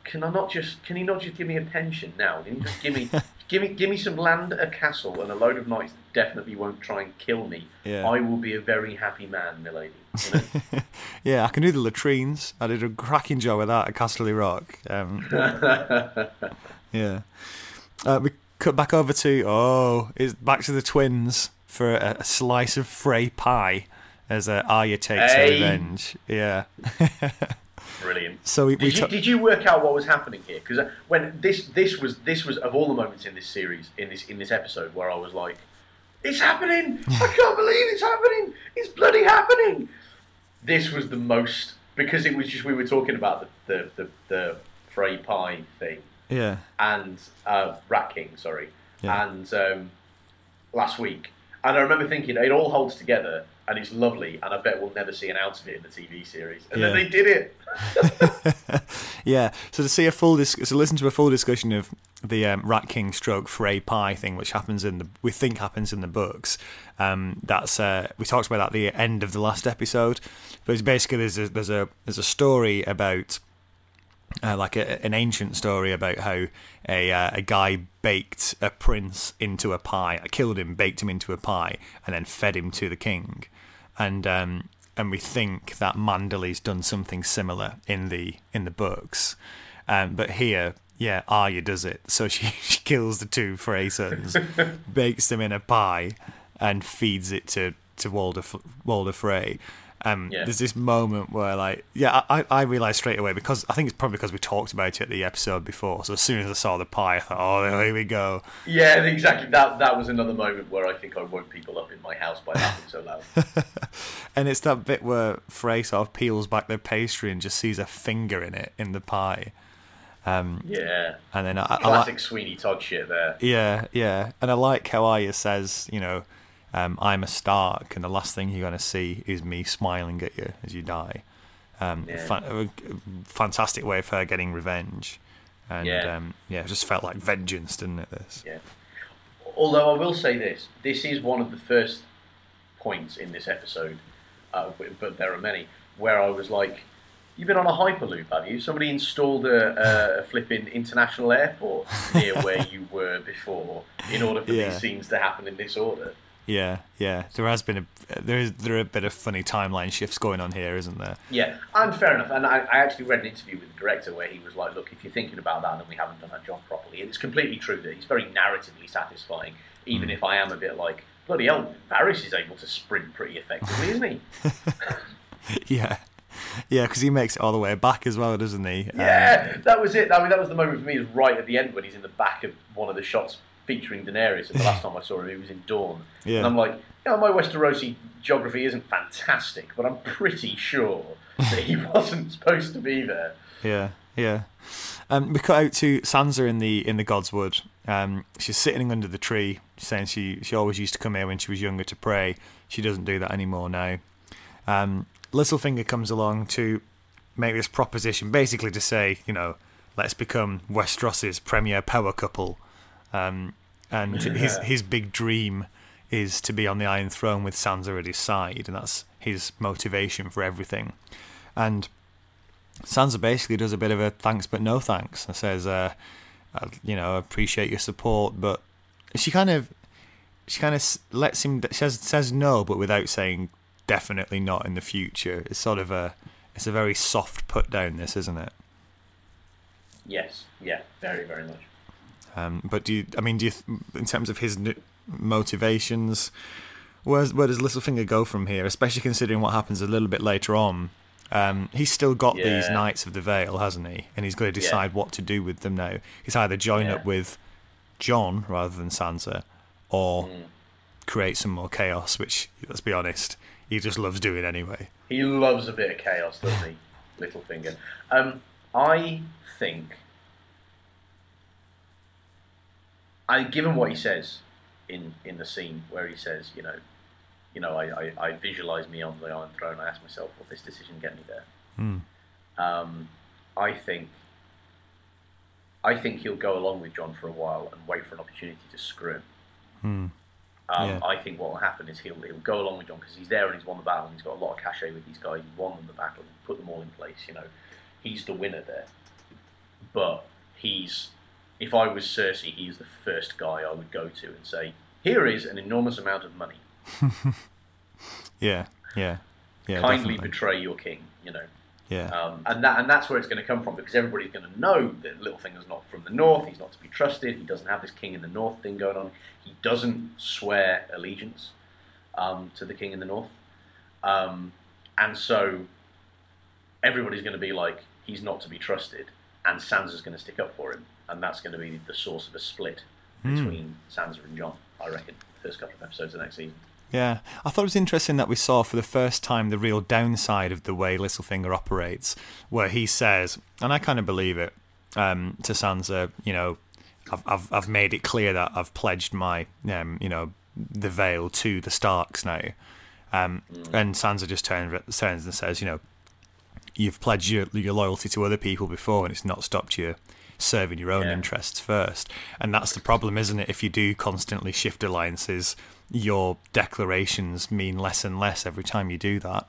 can I not just can he not just give me a pension now? Can he just give me [LAUGHS] give me give me some land, a castle, and a load of knights that definitely won't try and kill me? Yeah. I will be a very happy man, milady. You know? [LAUGHS] yeah, I can do the latrines. I did a cracking job with that at Casterly Rock. Um, yeah. Uh, we cut back over to oh, it's back to the twins for a, a slice of Frey pie as uh, Arya takes her revenge. Yeah. [LAUGHS] Brilliant. So we, we Did you, did you work out what was happening here? Because when this this was this was of all the moments in this series in this in this episode where I was like, "It's happening! I [LAUGHS] can't believe it's happening! It's bloody happening!" This was the most because it was just we were talking about the the the, the Frey pie thing yeah. and uh, Rat King, sorry, Yeah. and um, last week, and I remember thinking it all holds together and it's lovely, and I bet we'll never see an ounce of it in the TV series, and then they did it. [LAUGHS] Yeah, so to see a full dis- so listen to a full discussion of the um, Rat King stroke Frey pie thing, which happens in the we think happens in the books. Um, that's uh, we talked about that at the end of the last episode, but it's basically there's a, there's a there's a story about uh, like a, an ancient story about how a uh, a guy baked a prince into a pie, killed him, baked him into a pie, and then fed him to the king, and um, and we think that Manderley's done something similar in the in the books, um, but here. Yeah, Arya does it. So she, [LAUGHS] she kills the two Frey sons, [LAUGHS] bakes them in a pie, and feeds it to to Walder Walder Frey. Um, Yeah. There's this moment where, like, yeah, I, I realised straight away because I think it's probably because we talked about it the episode before. So as soon as I saw the pie, I thought, oh, here we go. Yeah, exactly. That that was another moment where I think I woke people up in my house by laughing so loud. [LAUGHS] And it's that bit where Frey sort of peels back the pastry and just sees a finger in it in the pie. Um, Yeah, and then I, I like, classic Sweeney Todd shit there. yeah, yeah, and I like how Arya says, you know, um, I'm a Stark, and the last thing you're gonna see is me smiling at you as you die. Um, Yeah. fan- a fantastic way of her getting revenge, and Yeah. um, yeah, it just felt like vengeance, didn't it? This, Yeah. Although I will say this, this is one of the first points in this episode, uh, but there are many where I was like, "You've been on a hyperloop, have you? Somebody installed a, a flipping international airport near where [LAUGHS] you were before in order for Yeah. these scenes to happen in this order." Yeah, yeah. There has been a there is there are a bit of funny timeline shifts going on here, isn't there? Yeah, and fair enough. And I, I actually read an interview with the director where he was like, "Look, if you're thinking about that, then we haven't done our job properly." And it's completely true that he's very narratively satisfying, even if I am a bit like, "Bloody hell, Varys is able to sprint pretty effectively, isn't he?" [LAUGHS] yeah, yeah, because he makes it all the way back as well, doesn't he? Um, Yeah, that was it. I mean, that was the moment for me. Is right at the end when he's in the back of one of the shots featuring Daenerys. And the last time I saw him, he was in Dorne. Yeah. And I'm like, yeah, my Westerosi geography isn't fantastic, but I'm pretty sure that he [LAUGHS] wasn't supposed to be there. Yeah, yeah. Um, we cut out to Sansa in the in the Godswood. Um, she's sitting under the tree, saying she she always used to come here when she was younger to pray. She doesn't do that anymore now. Um, Littlefinger comes along to make this proposition, basically to say, you know, let's become Westeros's premier power couple. Um, and his his big dream is to be on the Iron Throne with Sansa at his side, and that's his motivation for everything. And Sansa basically does a bit of a thanks but no thanks and says, uh, you know, I appreciate your support, but she kind of, she kind of lets him, she says says no, but without saying definitely not in the future. It's sort of a, it's a very soft put down. This isn't it? Yes, yeah, very, very much. Um, but do you, I mean, do you, in terms of his n- motivations, where's, where does Littlefinger go from here? Especially considering what happens a little bit later on. Um, he's still got these Knights of the Vale, hasn't he? And he's got to decide what to do with them now. He's either join Yeah. up with Jon rather than Sansa, or create some more chaos, which let's be honest, he just loves doing anyway. He loves a bit of chaos, doesn't he, Littlefinger? Um, I think, I given what he says in in the scene where he says, you know, you know, I, I, I visualize me on the Iron Throne. I ask myself, will this decision get me there? Mm. Um, I think I think he'll go along with Jon for a while and wait for an opportunity to screw him. Hmm. Um, Yeah. I think what will happen is he'll, he'll go along with Jon because he's there and he's won the battle and he's got a lot of cachet with these guys. He won them the battle and put them all in place. You know, he's the winner there. But he's, if I was Cersei, he's the first guy I would go to and say, "Here is an enormous amount of money. [LAUGHS] Yeah, yeah, yeah. Kindly definitely. betray your king." You know, Yeah, um, and that and that's where it's going to come from because everybody's going to know that Littlefinger's not from the north. He's not to be trusted. He doesn't have this king in the north thing going on. He doesn't swear allegiance um, to the king in the north, um, and so everybody's going to be like, he's not to be trusted, and Sansa's going to stick up for him, and that's going to be the source of a split Hmm. between Sansa and Jon. I reckon the first couple of episodes of the next season. yeah. I thought it was interesting that we saw for the first time the real downside of the way Littlefinger operates, where he says, and I kind of believe it, um, to Sansa, you know, I've, I've I've made it clear that I've pledged my, um, you know, the Vale to the Starks now, um, and Sansa just turns turns and says, you know, you've pledged your, your loyalty to other people before, and it's not stopped you serving your own Yeah. interests first. And that's the problem, isn't it? If you do constantly shift alliances, your declarations mean less and less every time you do that.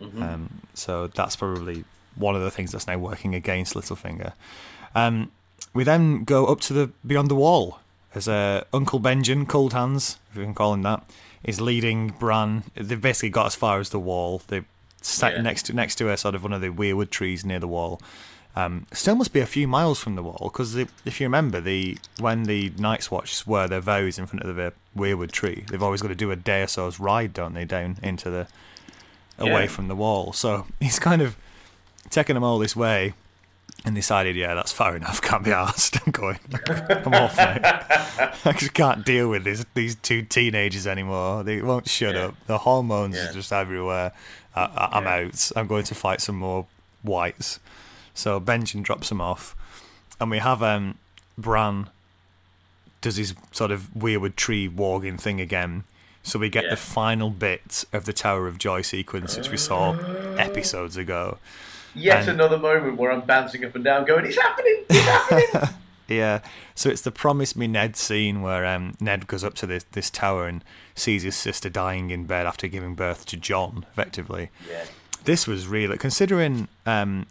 Um, so that's probably one of the things that's now working against Littlefinger. Um, we then go up to the beyond the wall as uh, Uncle Benjen, Cold Hands, if you can call him that, is leading Bran. They've basically got as far as the wall. They sat Yeah. next to next to a sort of one of the weirwood trees near the wall. Um, still must be a few miles from the wall because if you remember the when the Night's Watch swear their vows in front of the weirwood tree, they've always got to do a day or so's ride, don't they, down into the away Yeah. from the wall. So [LAUGHS] he's kind of taken them all this way and decided, yeah, that's far enough. Can't be asked. I'm going. [LAUGHS] I'm off now. [LAUGHS] I just can't deal with these these two teenagers anymore. They won't shut Yeah. up. The hormones Yeah. are just everywhere. I, I'm Yeah. out. I'm going to fight some more whites. So Benjen drops him off, and we have um, Bran does his sort of weirwood tree walking thing again. So we get Yeah. the final bit of the Tower of Joy sequence, which we saw episodes ago. Yet And- another moment where I'm bouncing up and down, going, "It's happening! It's happening!" [LAUGHS] Yeah, so it's the promise me Ned scene where um, Ned goes up to this this tower and sees his sister dying in bed after giving birth to Jon, effectively. yeah. This was really considering, um,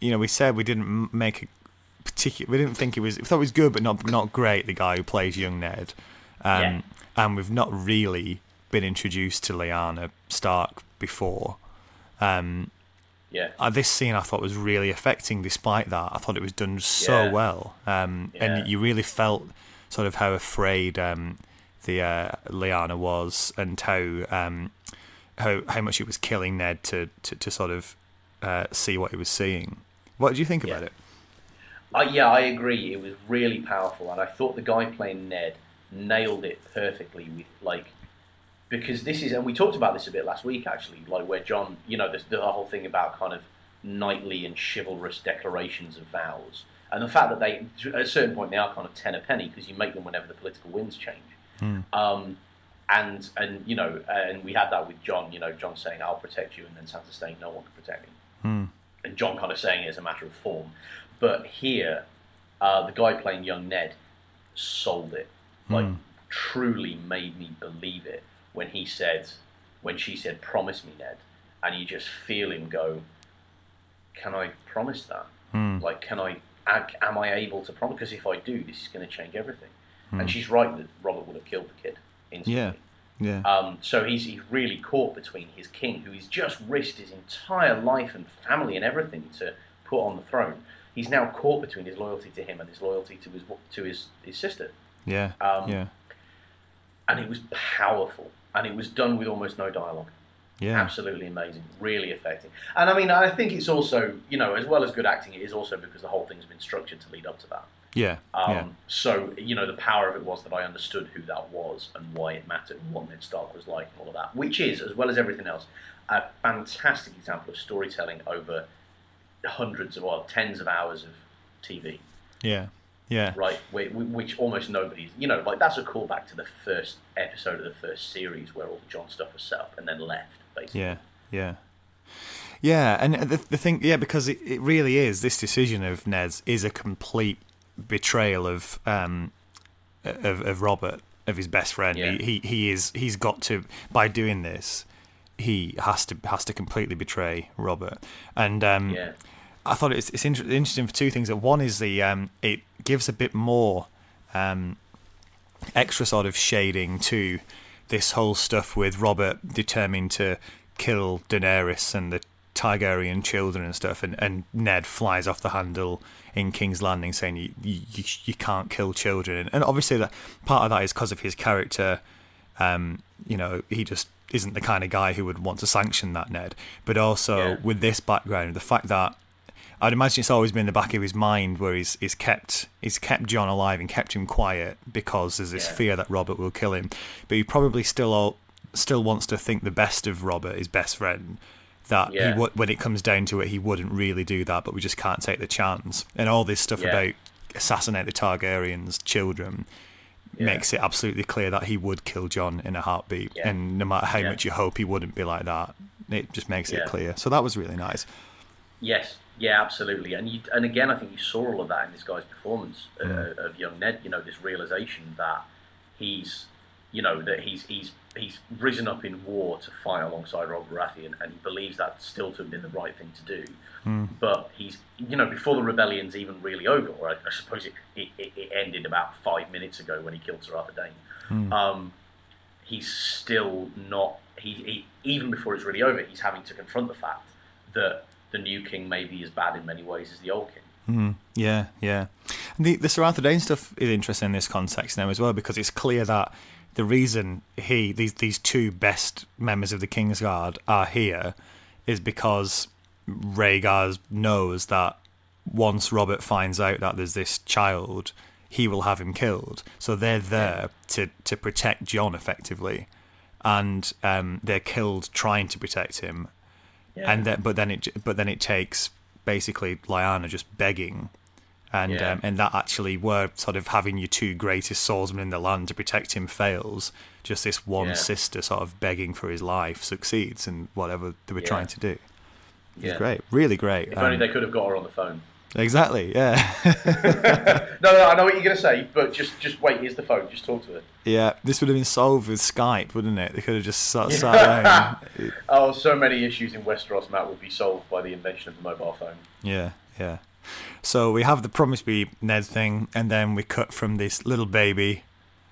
you know, we said we didn't make a particular, we didn't think it was, we thought it was good, but not not great. The guy who plays young Ned, um, Yeah. and we've not really been introduced to Lyanna Stark before. Um, Yeah. uh, this scene I thought was really affecting. Despite that, I thought it was done so Yeah. well, um, Yeah. and you really felt sort of how afraid um, the uh, Lyanna was, and how um, how how much it was killing Ned to to, to sort of uh, see what he was seeing. What did you think about it? Uh, yeah, I agree. It was really powerful, and I thought the guy playing Ned nailed it perfectly. With like, because this is, and we talked about this a bit last week actually, like where Jon, you know, the, the whole thing about kind of knightly and chivalrous declarations of vows, and the fact that they, at a certain point, they are kind of ten a penny because you make them whenever the political winds change. Um, and and you know, and we had that with Jon. You know, Jon saying, "I'll protect you," and then Sansa saying, "No one can protect me." And Jon kind of saying it as a matter of form. But here, uh, the guy playing young Ned sold it, like hmm. truly made me believe it when he said, when she said, "Promise me, Ned," and you just feel him go, "Can I promise that? Hmm. Like, can I? Am I able to promise? Because if I do, this is going to change everything." And hmm. she's right that Robert would have killed the kid instantly. Yeah, yeah, Um, so he's, he's really caught between his king, who he's just risked his entire life and family and everything to put on the throne. He's now caught between his loyalty to him and his loyalty to his to his, his sister, yeah, um, yeah, and it was powerful, and it was done with almost no dialogue. yeah. Absolutely amazing, really affecting. And I mean, I think it's also, you know, as well as good acting, it is also because the whole thing's been structured to lead up to that. Yeah. Um, yeah. So you know, the power of it was that I understood who that was and why it mattered, and what Ned Stark was like, and all of that. Which is, as well as everything else, a fantastic example of storytelling over hundreds of, well, tens of hours of TV. Yeah. Yeah. Right, whi- whi- which almost nobody's, you know, like that's a callback to the first episode of the first series where all the Jon stuff was set up and then left, basically. Yeah, yeah, yeah. And the the thing, yeah, because it, it really is this decision of Ned's is a complete betrayal of um of, of Robert of his best friend. Yeah. He, he he is he's got to by doing this he has to has to completely betray Robert and um Yeah. I thought it's it's inter- interesting for two things. That one is the um, it gives a bit more um, extra sort of shading to this whole stuff with Robert determined to kill Daenerys and the Targaryen children and stuff, and, and Ned flies off the handle in King's Landing saying you you, you, can't kill children, and, and obviously that part of that is because of his character. Um, you know, he just isn't the kind of guy who would want to sanction that Ned. But also Yeah. with this background, the fact that I'd imagine it's always been in the back of his mind where he's he's kept he's kept Jon alive and kept him quiet because there's this Yeah. fear that Robert will kill him. But he probably still all, still wants to think the best of Robert, his best friend. That Yeah. he would when it comes down to it, he wouldn't really do that, but we just can't take the chance. And all this stuff Yeah. about assassinate the Targaryens' children Yeah. makes it absolutely clear that he would kill Jon in a heartbeat. And no matter how much you hope he wouldn't be like that, it just makes it clear. So that was really nice. Yes, yeah, absolutely. And you, and again, I think you saw all of that in this guy's performance uh, Mm. of young Ned. You know, this realization that he's, you know, that he's he's he's risen up in war to fight alongside Robert Baratheon, and he believes that still to have been the right thing to do. Mm. But he's, you know, before the rebellion's even really over, or I, I suppose it, it, it ended about five minutes ago when he killed Sir Arthur Dayne. Mm. Um, he's still not. He, he even before it's really over, he's having to confront the fact that the new king may be as bad in many ways as the old king. Mm, yeah, yeah. And the the Sir Arthur Dayne stuff is interesting in this context now as well because it's clear that the reason he these these two best members of the Kingsguard are here is because Rhaegar knows that once Robert finds out that there's this child, he will have him killed. So they're there to to protect Jon effectively, and um, they're killed trying to protect him Yeah. and then but then it but then it takes basically Lyanna just begging, and Yeah. um, and that actually were sort of having your two greatest swordsmen in the land to protect him fails. Just this one Yeah. sister sort of begging for his life succeeds in whatever they were Yeah. trying to do. yeah. It's great, really great. If only Um, they could have got her on the phone. exactly, yeah, [LAUGHS] No, no, I know what you're going to say, but just just wait. Here's the phone. Just talk to her. yeah. This would have been solved with Skype, wouldn't it? They could have just sat, sat down. [LAUGHS] Oh, so many issues in Westeros, Matt, would be solved by the invention of the mobile phone. Yeah, yeah. So we have the promise be Ned thing, and then we cut from this little baby.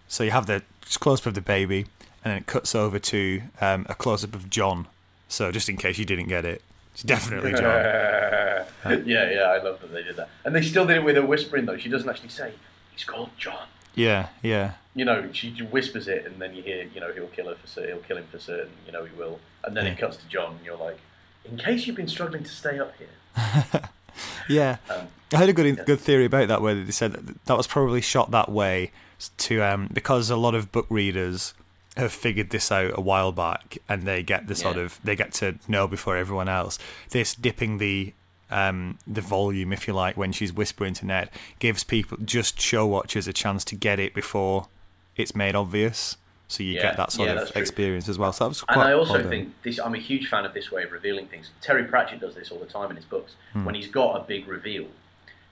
So you have the close up of the baby, and then it cuts over to um, a close up of Jon. So just in case you didn't get it, it's definitely [LAUGHS] Jon. yeah, yeah, I love that they did that, and they still did it with her whispering though. She doesn't actually say he's called Jon. Yeah, yeah, you know, she whispers it, and then you hear, you know, he'll kill her for certain, he'll kill him for certain, you know, he will, and then Yeah. it cuts to Jon, and you're like, in case you've been struggling to stay up here, [LAUGHS] yeah. um, I had a good Yeah. good theory about that where they said that that was probably shot that way to um, because a lot of book readers have figured this out a while back and they get the sort Yeah. of they get to know before everyone else. This dipping the um, the volume, if you like, when she's whispering to Ned, gives people just show watchers a chance to get it before it's made obvious. So you Yeah. get that sort Yeah, of experience as well. So was and I also think this. I'm a huge fan of this way of revealing things. Terry Pratchett does this all the time in his books. Hmm. When he's got a big reveal,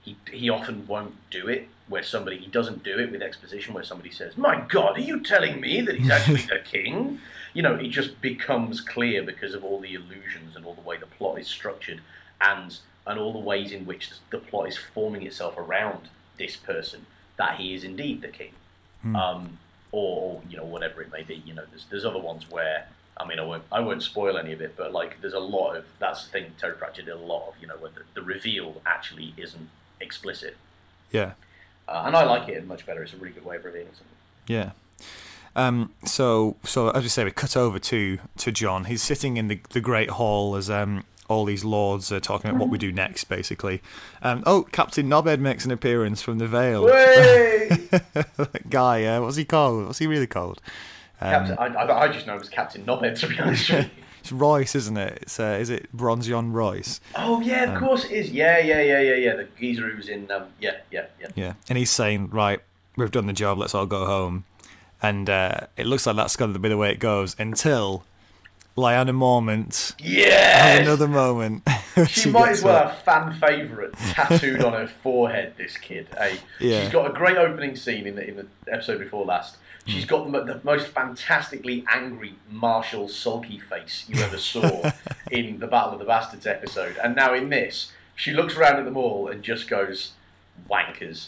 he he often won't do it. Where somebody he doesn't do it with exposition, where somebody says, "My God, are you telling me that he's actually [LAUGHS] the king?" You know, it just becomes clear because of all the illusions and all the way the plot is structured, and and all the ways in which the plot is forming itself around this person that he is indeed the king Hmm. um, or, or you know whatever it may be. You know, there's there's other ones where I mean I won't I won't spoil any of it, but like there's a lot of that's the thing Terry Pratchett did a lot of. You know, where the, the reveal actually isn't explicit, yeah. uh, and I like it much better. It's a really good way of revealing something. Yeah. Um, so, so as we say, we cut over to to Jon. He's sitting in the the great hall as um all these lords are talking about what we do next, basically. Um, oh, Captain Knobhead makes an appearance from the Vale. [LAUGHS] that guy, uh, what's he called? What's he really called? Um, Captain, I, I, just know it was Captain Knobhead, to be honest with you. [LAUGHS] It's Royce, isn't it? It's uh, is it Bronze Yohn Royce? Oh yeah, of um, course it is. Yeah, yeah, yeah, yeah, yeah. The geezer who's in. Um, yeah, yeah, yeah. Yeah, and he's saying, right, we've done the job. Let's all go home. And uh, it looks like that's going to be the way it goes until Lyanna Mormont. Yeah. Another moment. [LAUGHS] she, she might as well have fan favourite tattooed on her forehead. This kid. Hey, yeah. She's got a great opening scene in the in the episode before last. She's got the, the most fantastically angry martial sulky face you ever saw [LAUGHS] in the Battle of the Bastards episode, and now in this, she looks around at them all and just goes, "Wankers,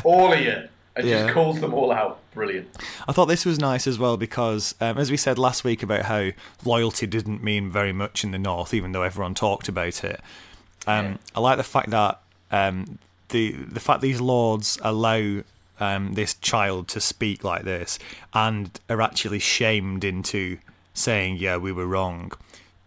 [LAUGHS] all of you." And yeah. just calls them all out. Brilliant. I thought this was nice as well because, um, as we said last week about how loyalty didn't mean very much in the North, even though everyone talked about it. Um, yeah. I like the fact that um, the the fact these lords allow um, this child to speak like this and are actually shamed into saying, "Yeah, we were wrong."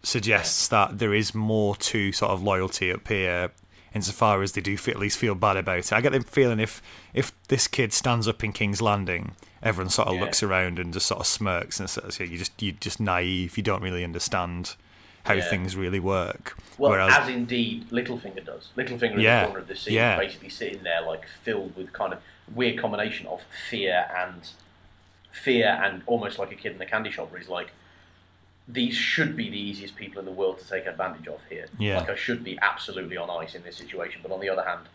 Suggests that there is more to sort of loyalty up here insofar as they do feel, at least feel bad about it. I get the feeling if if this kid stands up in King's Landing, everyone sort of yeah. looks around and just sort of smirks and says, "Yeah, you just you're just naive. You don't really understand." How yeah. things really work. Well, Whereas, as indeed Littlefinger does. Littlefinger yeah, in the corner of the scene, yeah. basically sitting there like filled with kind of weird combination of fear and fear and almost like a kid in the candy shop, where he's like, these should be the easiest people in the world to take advantage of here. Yeah. Like I should be absolutely on ice in this situation, but on the other hand,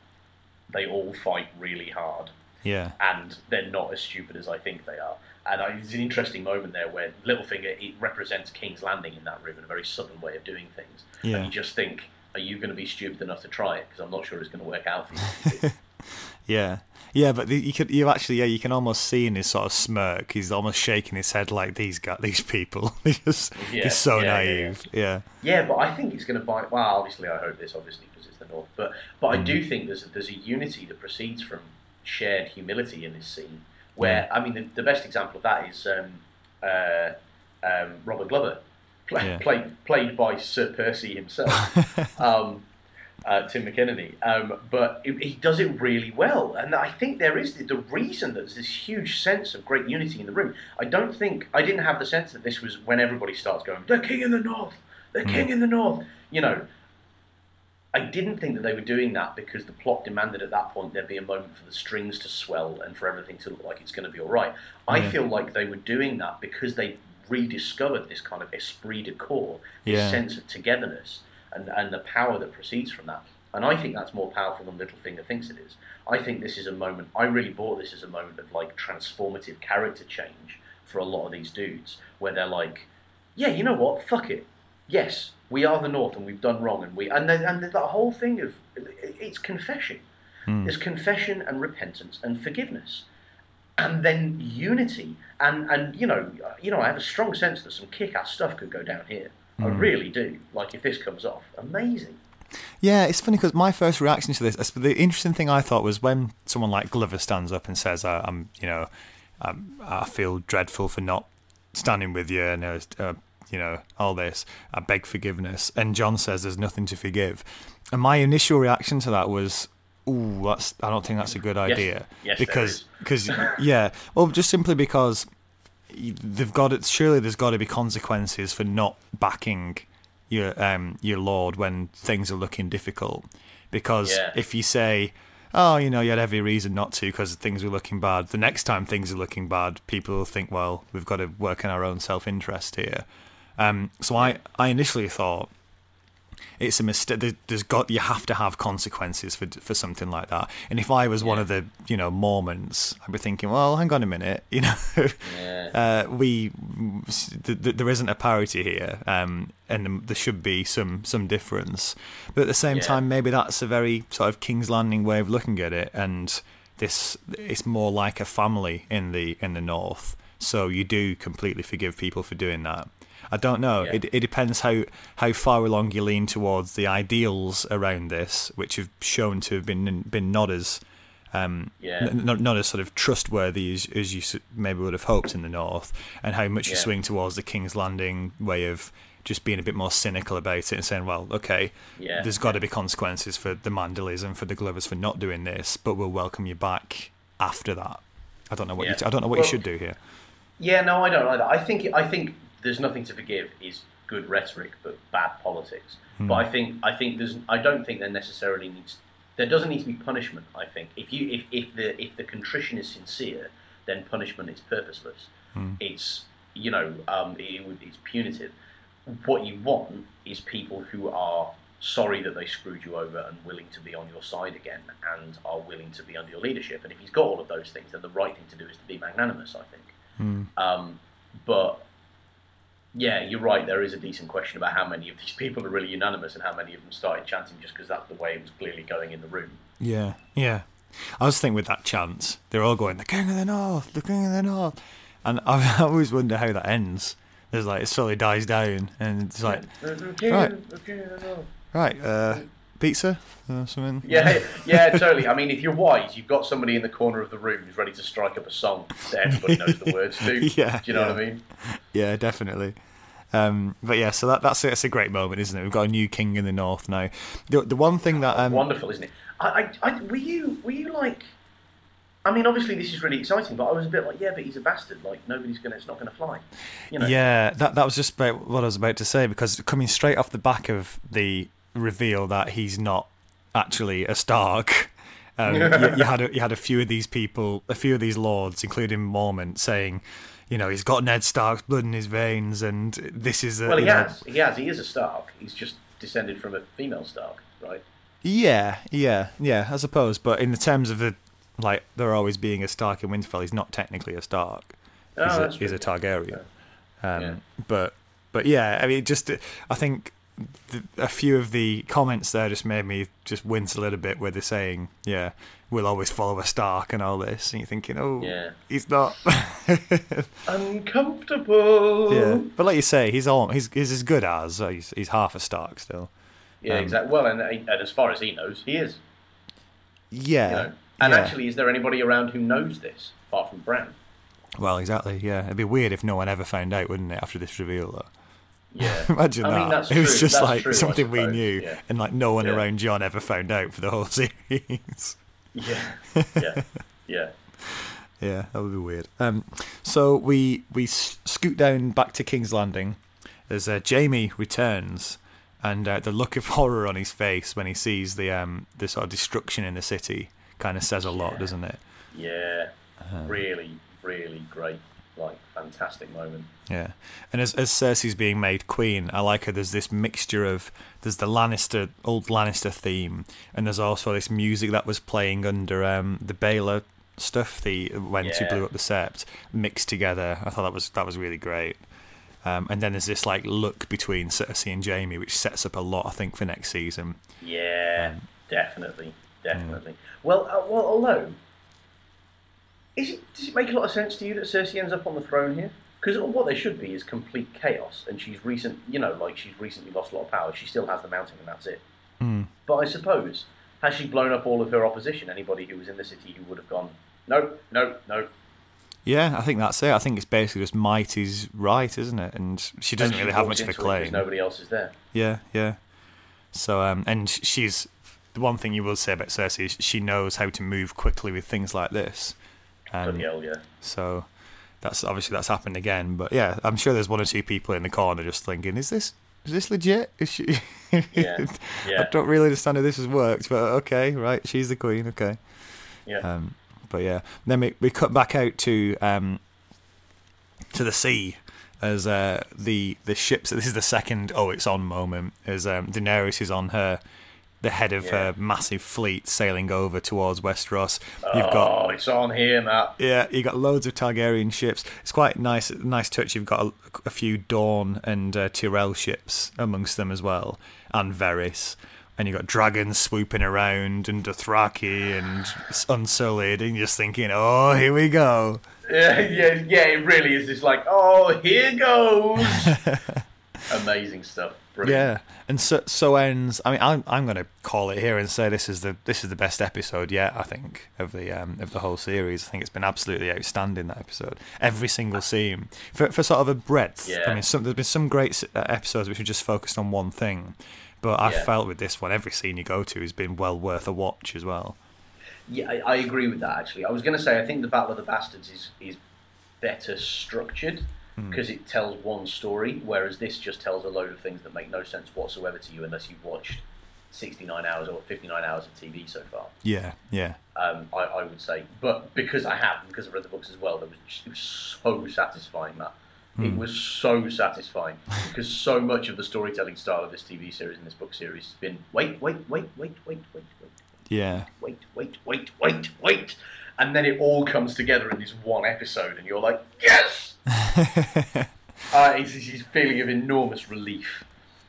they all fight really hard. Yeah. And they're not as stupid as I think they are. And I, it's an interesting moment there where Littlefinger it represents King's Landing in that room in a very southern way of doing things. Yeah. And you just think, are you going to be stupid enough to try it? Because I'm not sure it's going to work out for you. [LAUGHS] yeah. Yeah, but the, you could you actually yeah you can almost see in his sort of smirk he's almost shaking his head like these guys these people [LAUGHS] he's yeah, he's so yeah, naive yeah. yeah yeah but I think it's going to bite well obviously I hope this obviously because it's the north but but I do mm. think there's a, there's a unity that proceeds from shared humility in this scene where I mean the, the best example of that is um, uh, um, Robert Glover [LAUGHS] play, played played by Sir Percy himself. [LAUGHS] um, uh, Tim McInnerny, um, but it, he does it really well. And I think there is the, the reason that there's this huge sense of great unity in the room. I don't think I didn't have the sense that this was when everybody starts going, "The King in the North, the mm. King in the North." You know, I didn't think that they were doing that because the plot demanded at that point there be a moment for the strings to swell and for everything to look like it's going to be all right. I mm. feel like they were doing that because they rediscovered this kind of esprit de corps, this yeah. sense of togetherness and, and the power that proceeds from that. And I think that's more powerful than Littlefinger thinks it is. I think this is a moment, I really bought this as a moment of like transformative character change for a lot of these dudes, where they're like, yeah, you know what, fuck it. Yes, we are the North and we've done wrong, and we and then, and that whole thing of it's confession. Mm. There's confession and repentance and forgiveness, and then unity. And and you know you know I have a strong sense that some kick-ass stuff could go down here. Mm. I hmm. really do. Like if this comes off, amazing. Yeah, it's funny because my first reaction to this, the interesting thing I thought was when someone like Glover stands up and says, uh, "I'm, you know, I'm, I feel dreadful for not standing with you," and uh, uh, you know, all this. I beg forgiveness, and Jon says, "There's nothing to forgive," and my initial reaction to that was, "Ooh, that's. I don't think that's a good idea." Yes, yes because because [LAUGHS] yeah, well, just simply because they've got it. Surely there's got to be consequences for not backing your um your lord when things are looking difficult. Because yeah. if you say, "Oh, you know, you had every reason not to because things were looking bad," the next time things are looking bad, people will think, "Well, we've got to work in our own self interest here." Um, so I I initially thought it's a mistake. There's got you have to have consequences for for something like that. And if I was yeah. one of the you know Mormonts, I'd be thinking, well, hang on a minute, [LAUGHS] you know, yeah. uh, we th- th- there isn't a parity here, um, and there should be some some difference. But at the same yeah. time, maybe that's a very sort of King's Landing way of looking at it, and this it's more like a family in the in the north. So you do completely forgive people for doing that. I don't know. Yeah. It it depends how how far along you lean towards the ideals around this, which have shown to have been been not as um, yeah. n- not, not as sort of trustworthy as, as you maybe would have hoped in the north, and how much yeah. you swing towards the King's Landing way of just being a bit more cynical about it and saying, well, okay, Yeah. there's got to be consequences for the Manderleys and for the Glovers for not doing this, but we'll welcome you back after that. I don't know what you, I don't know what Well- you should do here. Yeah, no, I don't either. I think I think there's nothing to forgive is good rhetoric, but bad politics. Hmm. But I think I think there's I don't think there necessarily needs there doesn't need to be punishment. I think if you if, if the if the contrition is sincere, then punishment is purposeless. Hmm. It's you know um, it, would- it's punitive. What you want is people who are sorry that they screwed you over and willing to be on your side again and are willing to be under your leadership. And if he's got all of those things, then the right thing to do is to be magnanimous. I think. Hmm. Um, but yeah, you're right. There is a decent question about how many of these [LAUGHS] people are really unanimous and how many of them started chanting just because that's the way it was clearly going in the room. Yeah, yeah. I was thinking with that chant, they're all going, the King of the North, the King of the North. And I, [LAUGHS] I always wonder how that ends. There's like, it slowly dies down, and it's like, Right. right, uh, pizza or something. Yeah, [LAUGHS] yeah, totally. I mean, if you're wise, you've got somebody in the corner of the room who's ready to strike up a song that everybody knows the words to. Yeah, Do you know what. I mean? Yeah, definitely. Um, but yeah, so that, that's it's a great moment, isn't it? We've got a new king in the north now. The, the one thing that um, Wonderful, isn't it? I, I, I, were you, were you like? I mean, obviously this is really exciting, but I was a bit like, yeah, but he's a bastard. Like nobody's gonna, it's not gonna fly. You know? Yeah, that that was just about what I was about to say because coming straight off the back of the reveal that he's not actually a Stark, um, [LAUGHS] you, you had a, you had a few of these people, a few of these lords, including Mormont, saying, you know, he's got Ned Stark's blood in his veins, and this is a Well, he know- has. He has. He is a Stark. He's just descended from a female Stark, right? Yeah, yeah, yeah, I suppose. But in the terms of the like, there always being a Stark in Winterfell, he's not technically a Stark. Oh, he's, a, he's a. Targaryen. Um, Yeah. But but yeah, I mean, just I think the, a few of the comments there just made me just wince a little bit, where they're saying, "Yeah, we'll always follow a Stark" and all this, and you're thinking, "Oh, Yeah. he's not." [LAUGHS] Uncomfortable. yeah, but like you say, he's all he's he's as good as uh, he's, he's half a Stark still. Yeah, Um, exactly. Well, and, and as far as he knows, he is. Yeah. You know? And yeah. actually, is there anybody around who knows this apart from Bran? well, exactly. Yeah, it'd be weird if no one ever found out, wouldn't it? After this reveal, though. Yeah. [LAUGHS] Imagine I that. mean, that's it was true. just That's like true, something we knew, Yeah. and like no one Yeah. around Jon ever found out for the whole [LAUGHS] series. Yeah. [LAUGHS] Yeah. Yeah. yeah, that would be weird. Um, so we we scoot down back to King's Landing as uh, Jaime returns, and uh, the look of horror on his face when he sees the um the sort of destruction in the city kind of says a lot, Yeah. doesn't it? Yeah. Uh-huh. Really, really great. Like, fantastic moment. Yeah, and as as Cersei's being made queen, I like her. There's this mixture of there's the Lannister old Lannister theme, and there's also this music that was playing under um, the Baelor stuff. The when she Yeah. blew up the Sept mixed together. I thought that was that was really great. Um, and then there's this like look between Cersei and Jaime, which sets up a lot, I think, for next season. Yeah, Um, definitely, definitely. Well, uh, well, although, it, does it make a lot of sense to you that Cersei ends up on the throne here? Because what there should be is complete chaos, and she's recent, you know, like she's recently lost a lot of power. She still has the mountain, and that's it. Hmm. But I suppose has she blown up all of her opposition? Anybody who was in the city who would have gone, no, no, no. Yeah, I think that's it. I think it's basically just might is right, isn't it? And she doesn't And she really have much of a into it 'cause claim. Nobody else is there. Yeah, yeah. So, um, and she's the one thing you will say about Cersei is she knows how to move quickly with things like this. Hell, yeah. so that's obviously that's happened again. But yeah, I'm sure there's one or two people in the corner just thinking, "Is this is this legit? Is [LAUGHS] she?" Yeah, [LAUGHS] I don't really understand how this has worked, but okay, right, she's the queen. Okay. yeah. Um, but yeah, then we, we cut back out to um, to the sea as uh, the the ships. This is the second oh it's on moment as um, Daenerys is on her the head of Yeah. her massive fleet sailing over towards Westeros. You've oh, got it's on here, Matt. yeah, you've got loads of Targaryen ships. It's quite nice, nice touch. You've got a, a few Dorne and uh, Tyrell ships amongst them as well, and Varys. And you've got dragons swooping around, and Dothraki, and Unsullied, and you're just thinking, oh, here we go. [LAUGHS] Yeah, yeah, yeah. It really is just like, oh, here goes. [LAUGHS] Amazing stuff. Brilliant. Yeah, and so so ends. I mean, I'm I'm going to call it here and say this is the this is the best episode yet. I think of the um, of the whole series. I think it's been absolutely outstanding that episode. Every single scene for for sort of a breadth. Yeah. I mean, some, there's been some great uh, episodes which are just focused on one thing, but I Yeah. felt with this one, every scene you go to has been well worth a watch as well. Yeah, I, I agree with that. Actually, I was going to say I think the Battle of the Bastards is is better structured because it tells one story, whereas this just tells a load of things that make no sense whatsoever to you unless you've watched sixty nine hours or fifty nine hours of TV so far. Yeah, yeah, Um, I, I would say, but because I have, and because I've read the books as well, that was it was so satisfying. That it was so satisfying because so much of the storytelling style of this TV series and this book series has been wait, wait, wait, wait, wait, wait, wait, yeah. wait, wait, wait, wait, wait, and then it all comes together in this one episode, and you're like, yes! [LAUGHS] uh, it's it's this feeling of enormous relief.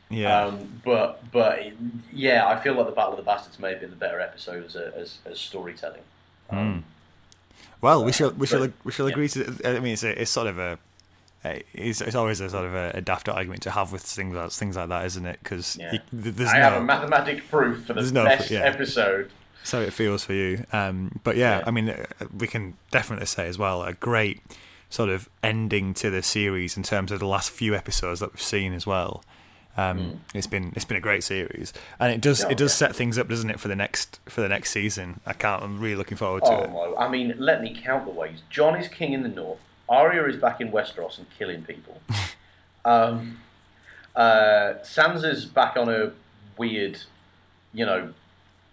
yeah. Um, but but it, yeah, I feel like the Battle of the Bastards may have been the better episode as a, as, as storytelling. Um, Well, we shall we shall but- we shall yeah. agree to. I mean, it's a, it's sort of a. It's, it's always a sort of a, a daft argument to have with things like things like that, isn't it? Because Yeah. there's I no, have a mathematic proof for the no- best yeah. episode. So it feels for you. Um, but yeah, Yeah. I mean, uh, we can definitely say as well a great sort of ending to the series in terms of the last few episodes that we've seen as well. Um, It's been it's been a great series, and it does. Oh, it does yeah. set things up, doesn't it, for the next for the next season? I can't. I'm really looking forward to Oh it. my! I mean, let me count the ways. Jon is king in the north. Arya is back in Westeros and killing people. [LAUGHS] um, uh, Sansa's back on a weird, you know,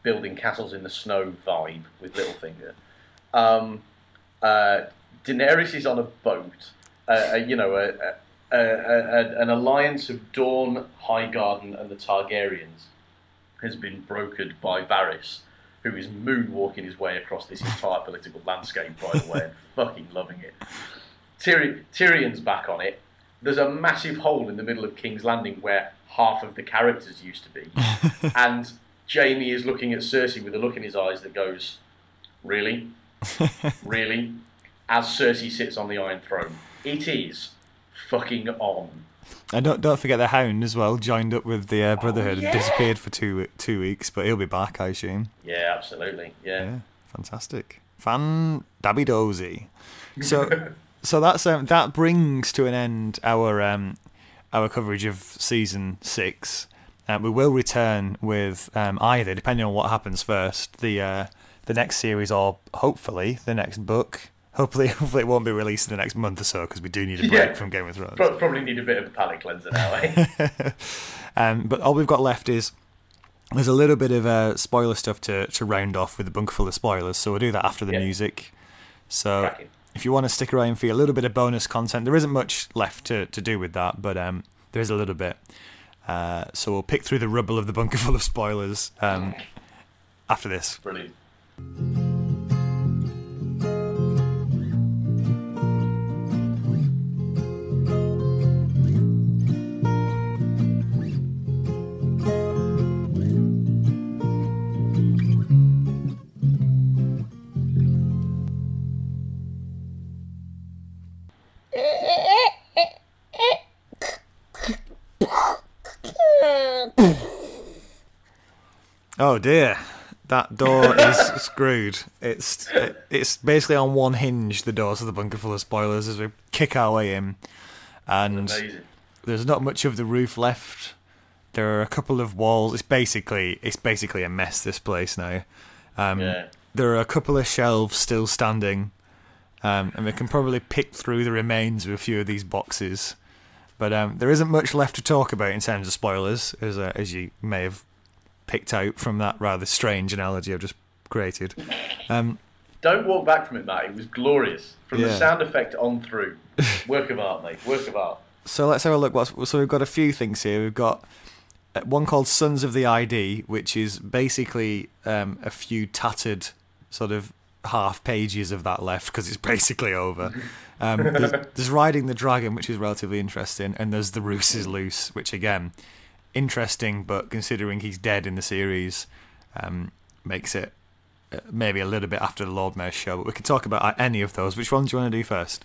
building castles in the snow vibe with Littlefinger. Um, uh, Daenerys is on a boat. Uh, a, you know, a, a, a, a, an alliance of Dorne, Highgarden, and the Targaryens has been brokered by Varys, who is moonwalking his way across this entire political landscape, by the way, and [LAUGHS] fucking loving it. Tyrion, Tyrion's back on it. There's a massive hole in the middle of King's Landing where half of the characters used to be. [LAUGHS] and Jaime is looking at Cersei with a look in his eyes that goes, Really? [LAUGHS] really? As Cersei sits on the Iron Throne. It is fucking on. And don't don't forget the Hound as well. Joined up with the uh, Brotherhood Oh, yeah. and disappeared for two two weeks, but he'll be back, I assume. Yeah, absolutely. Yeah. Yeah, fantastic, fan dabby dozy. So [LAUGHS] so that's um, that brings to an end our um, our coverage of season six. Uh, we will return with um, either, depending on what happens first, the uh, the next series or hopefully the next book. Hopefully, [LAUGHS] hopefully it won't be released in the next month or so because we do need a break Yeah. from Game of Thrones. Pro- Probably need a bit of a palate cleanser now, eh? Um, but all we've got left is there's a little bit of uh, spoiler stuff to, to round off with a bunker full of spoilers. So we'll do that after the Yeah. music. So Cracking. if you want to stick around for a little bit of bonus content, there isn't much left to, to do with that, but um, there is a little bit. Uh, so we'll pick through the rubble of the bunker [LAUGHS] full of spoilers um, after this. Brilliant. Oh dear, that door [LAUGHS] is screwed. It's it, it's basically on one hinge. The doors of the bunker full of spoilers as we kick our way in, and there's not much of the roof left. There are a couple of walls. It's basically it's basically a mess. This place now. Um, Yeah. There are a couple of shelves still standing, um, and we can probably pick through the remains of a few of these boxes. But um, there isn't much left to talk about in terms of spoilers, as uh, as you may have picked out from that rather strange analogy I've just created. Um, Don't walk back from it, Matt. It was glorious. From Yeah. the sound effect on through. [LAUGHS] Work of art, mate. Work of art. So let's have a look. What's, so we've got a few things here. We've got uh, one called Sons of the ID, which is basically um, a few tattered sort of half pages of that left because it's [LAUGHS] basically over. Um, there's, [LAUGHS] there's Riding the Dragon, which is relatively interesting, and there's The Roose is Loose, which again, interesting, but considering he's dead in the series, um, makes it uh, maybe a little bit after the Lord Mayor's show. But we can talk about any of those. Which ones do you want to do first?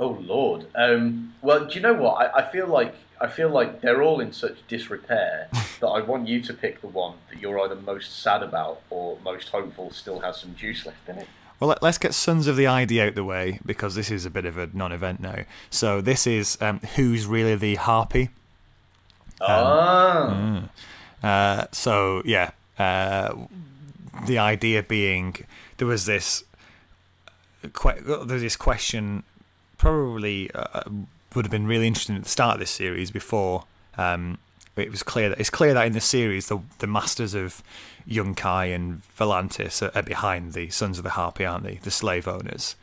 Oh Lord. Um, well, do you know what? I, I feel like I feel like they're all in such disrepair [LAUGHS] that I want you to pick the one that you're either most sad about or most hopeful still has some juice left in it. Well, let- let's get Sons of the ID out the way because this is a bit of a non-event now. So this is um, who's really the harpy. Ah. Uh, so yeah, uh, the idea being there was this que- there's this question probably uh, would have been really interesting at the start of this series before um, it was clear that it's clear that in the series the the masters of Yunkai and Volantis are, are behind the Sons of the Harpy, aren't they? The slave owners.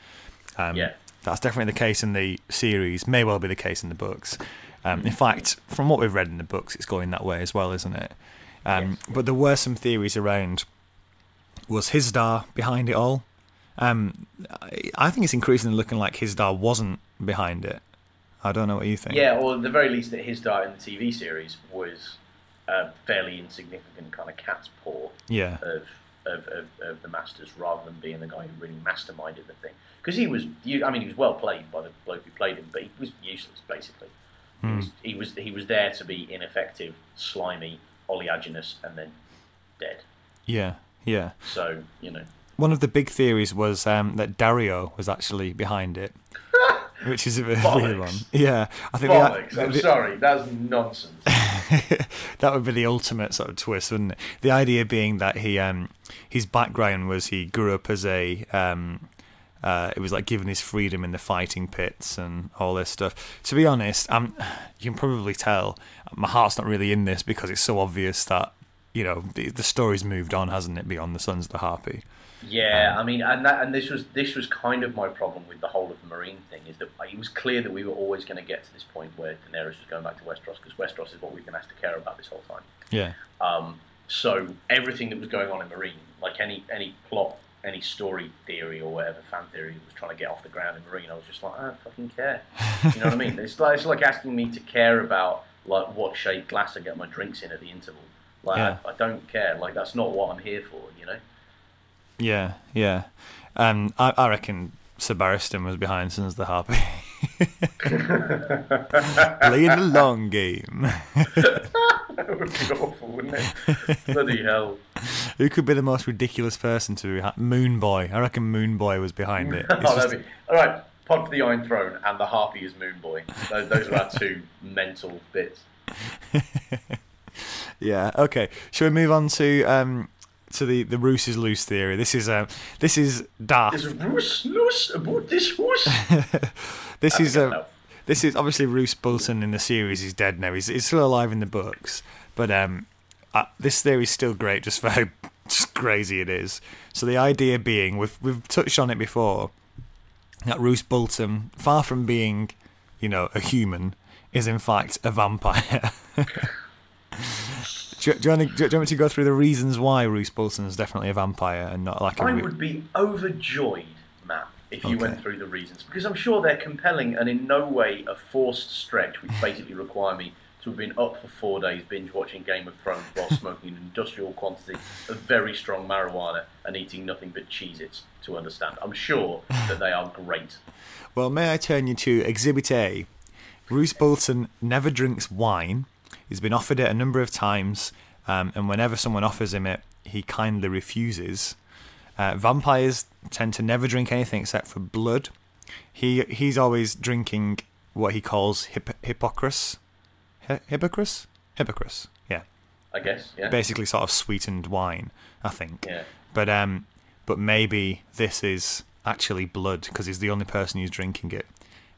Um, Yeah. That's definitely the case in the series. May well be the case in the books. Um, in fact, from what we've read in the books, it's going that way as well, isn't it? Um, Yes. But there were some theories around. Was Hizdahr behind it all? Um, I- think it's increasingly looking like Hizdahr wasn't behind it. I don't know what you think. Yeah, or at the very least, that diet in the TV series was a fairly insignificant kind of cat's paw Yeah. of, of, of, of the Masters rather than being the guy who really masterminded the thing. Because he was, I mean, he was well played by the bloke who played him, but he was useless, basically. He, was, he, was, he was there to be ineffective, slimy, oleaginous, and then dead. Yeah. Yeah. So, you know. One of the big theories was um, that Daario was actually behind it, [LAUGHS] which is a bit weird one. Yeah, I think Bollocks, the, I'm the- sorry, that's nonsense. [LAUGHS] that would be the ultimate sort of twist, wouldn't it? The idea being that he, um, his background was he grew up as a, um, uh, it was like given his freedom in the fighting pits and all this stuff. To be honest, um, you can probably tell my heart's not really in this because it's so obvious that you know the, the story's moved on, hasn't it? Beyond the Sons of the Harpy. Yeah, I mean, and that, and this was this was kind of my problem with the whole of the Meereen thing is that it was clear that we were always going to get to this point where Daenerys was going back to Westeros because Westeros is what we've been asked to care about this whole time. Yeah. Um, so everything that was going on in Meereen, like any any plot, any story theory or whatever fan theory that was trying to get off the ground in Meereen, I was just like, I don't fucking care. You know what I mean? [LAUGHS] It's like it's like asking me to care about like what shade glass I get my drinks in at the interval. Like Yeah. I, I don't care. Like that's not what I'm here for. You know. Yeah, yeah. Um, I, I reckon Sir Barristan was behind Sons of the Harpy. [LAUGHS] [LAUGHS] Playing the long game. [LAUGHS] That would be awful, wouldn't it? [LAUGHS] Bloody hell. Who could be the most ridiculous person to? Moon Boy. I reckon Moon Boy was behind it. Oh, just- be... All right, Pod for the Iron Throne and the Harpy is Moon Boy. Those, those are our two mental bits. yeah. Okay. Shall we move on to um to the the Roose is loose theory? This is um this is daft. Is Roose loose about this horse? [LAUGHS] This is I um, this is obviously Roose Bolton in the series. He's dead now. He's, he's still alive in the books, but um, uh, this theory's still great just for [LAUGHS] how just crazy it is. So the idea being, we've we've touched on it before, that Roose Bolton, far from being, you know, a human, is in fact a vampire. [LAUGHS] do, you, do, you want to, do you want me to go through the reasons why Roose Bolton is definitely a vampire and not like a I would be overjoyed, Matt, if you Okay. went through the reasons, because I'm sure they're compelling and in no way a forced stretch, which basically require me to have been up for four days binge watching Game of Thrones while smoking an industrial quantity of very strong marijuana and eating nothing but Cheez-Its to understand. I'm sure that they are great. Well, may I turn you to Exhibit A? Roose Bolton never drinks wine. He's been offered it a number of times, um, and whenever someone offers him it, he kindly refuses. Uh, vampires tend to never drink anything except for blood. He he's always drinking what he calls hip- hippocras. Hi- hippocras? Hippocras. Yeah. I guess, yeah. Basically, sort of sweetened wine. I think. Yeah. But um, but maybe this is actually blood because he's the only person who's drinking it.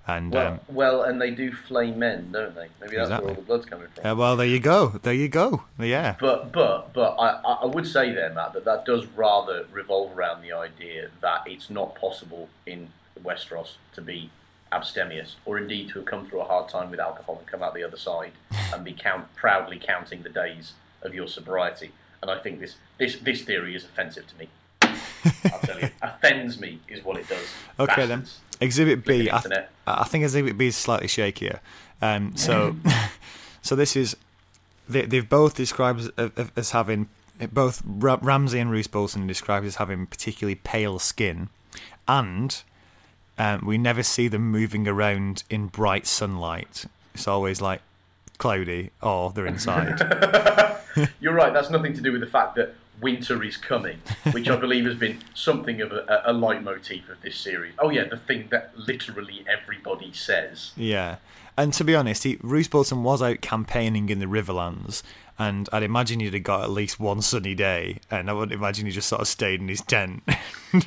And Well, um, well, and they do flame men, don't they? Maybe that's Exactly. where all the blood's coming from. uh, well, there you go. There you go. Yeah. But but but I, I would say there, Matt, that that does rather revolve around the idea that it's not possible in Westeros to be abstemious, or indeed to have come through a hard time with alcohol and come out the other side [LAUGHS] and be count proudly counting the days of your sobriety. And I think this this this theory is offensive to me. I'll tell you, [LAUGHS] offends me is what it does. Okay then. Bastards. Exhibit B, I, th- I think Exhibit B is slightly shakier. Um, so, [LAUGHS] [LAUGHS] so this is they, they've both described as, as having both Ramsay and Roose Bolton described as having particularly pale skin, and um, we never see them moving around in bright sunlight. It's always like cloudy or they're inside. [LAUGHS] You're right. That's nothing to do with the fact that winter is coming, which I [LAUGHS] believe has been something of a, a leitmotif of this series. Oh yeah, the thing that literally everybody says. yeah. And to be honest, he, Roose Bolton was out campaigning in the Riverlands, and I'd imagine he'd have got at least one sunny day, and I would imagine he just sort of stayed in his tent. [LAUGHS]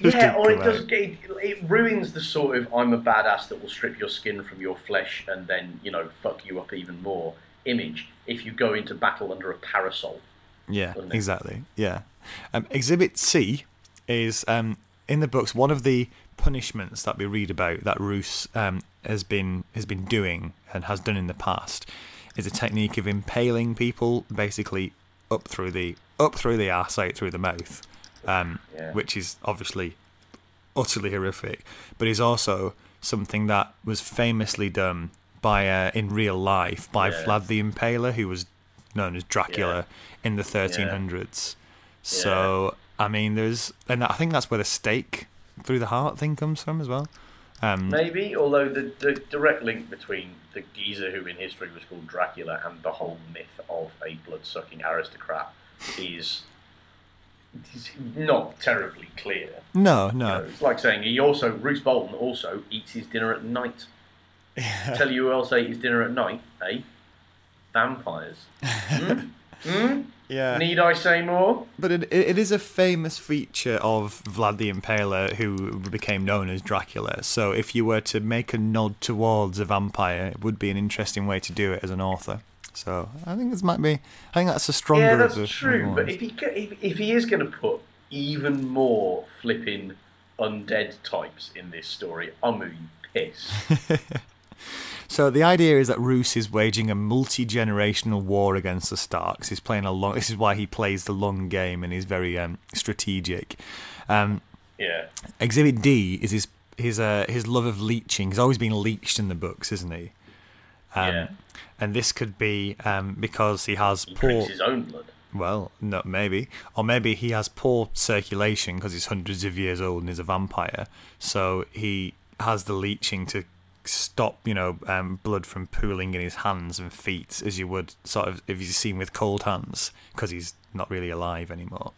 Yeah, or it does. It, it ruins the sort of "I'm a badass that will strip your skin from your flesh and then you know fuck you up even more" image if you go into battle under a parasol. Yeah, exactly. Yeah. Um, Exhibit C is um, in the books one of the punishments that we read about that Roose um, has been has been doing and has done in the past is a technique of impaling people basically up through the up through the arse out through the mouth, um, Yeah. which is obviously utterly horrific, but is also something that was famously done by uh, in real life by Yeah. Vlad the Impaler, who was known as Dracula in the 1300s. So I mean, there's and I think that's where the stake through the heart thing comes from as well. Um, Maybe, although the, the direct link between the geezer who in history was called Dracula and the whole myth of a blood sucking aristocrat is, is not terribly clear. no, You no. know, it's like saying he also, Roose Bolton also eats his dinner at night. [LAUGHS] Tell you who else ate his dinner at night, eh? Vampires. [LAUGHS] Hmm? Hmm? Yeah. Need I say more? But it, it is a famous feature of Vlad the Impaler, who became known as Dracula. So if you were to make a nod towards a vampire, it would be an interesting way to do it as an author. So I think this might be. I think that's a stronger. Yeah, that's the, true. But if he if, if he is going to put even more flipping undead types in this story, I'm going to be pissed. [LAUGHS] So the idea is that Roose is waging a multi-generational war against the Starks. He's playing a long. [LAUGHS] This is why he plays the long game and he's very um, strategic. Um, yeah. Exhibit D is his his uh, his love of leeching. He's always been leeched in the books, isn't he? Um, Yeah. And this could be um, because he has He poor. his own blood. Well, no, maybe, or maybe he has poor circulation because he's hundreds of years old and is a vampire. So he has the leeching to stop, you know, um, blood from pooling in his hands and feet, as you would sort of if you've seen with cold hands, because he's not really alive anymore.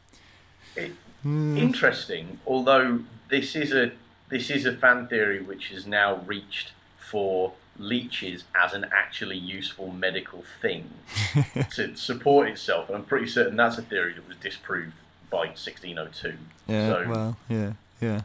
It, Hmm. Interesting, although this is a this is a fan theory which has now reached for leeches as an actually useful medical thing [LAUGHS] to support itself, and I'm pretty certain that's a theory that was disproved by 1602. Yeah, so, well, yeah, yeah.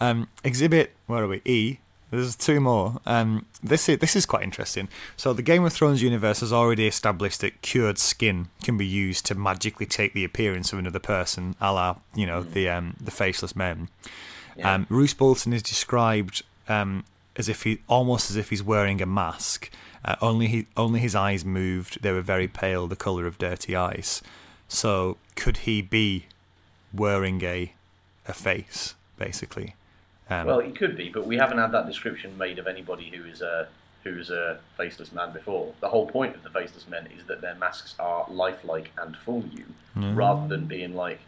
Um, exhibit, where are we? E. There's two more. Um, this is this is quite interesting. So the Game of Thrones universe has already established that cured skin can be used to magically take the appearance of another person, a la you know the um, the faceless men. Yeah. Um, Roose Bolton is described um, as if he almost as if he's wearing a mask. Uh, only he only his eyes moved. They were very pale, the color of dirty ice. So could he be wearing a a face, basically? Um, Well, it could be, but we haven't had that description made of anybody who is a who is a faceless man before. The whole point of the faceless men is that their masks are lifelike and fool you, rather than being like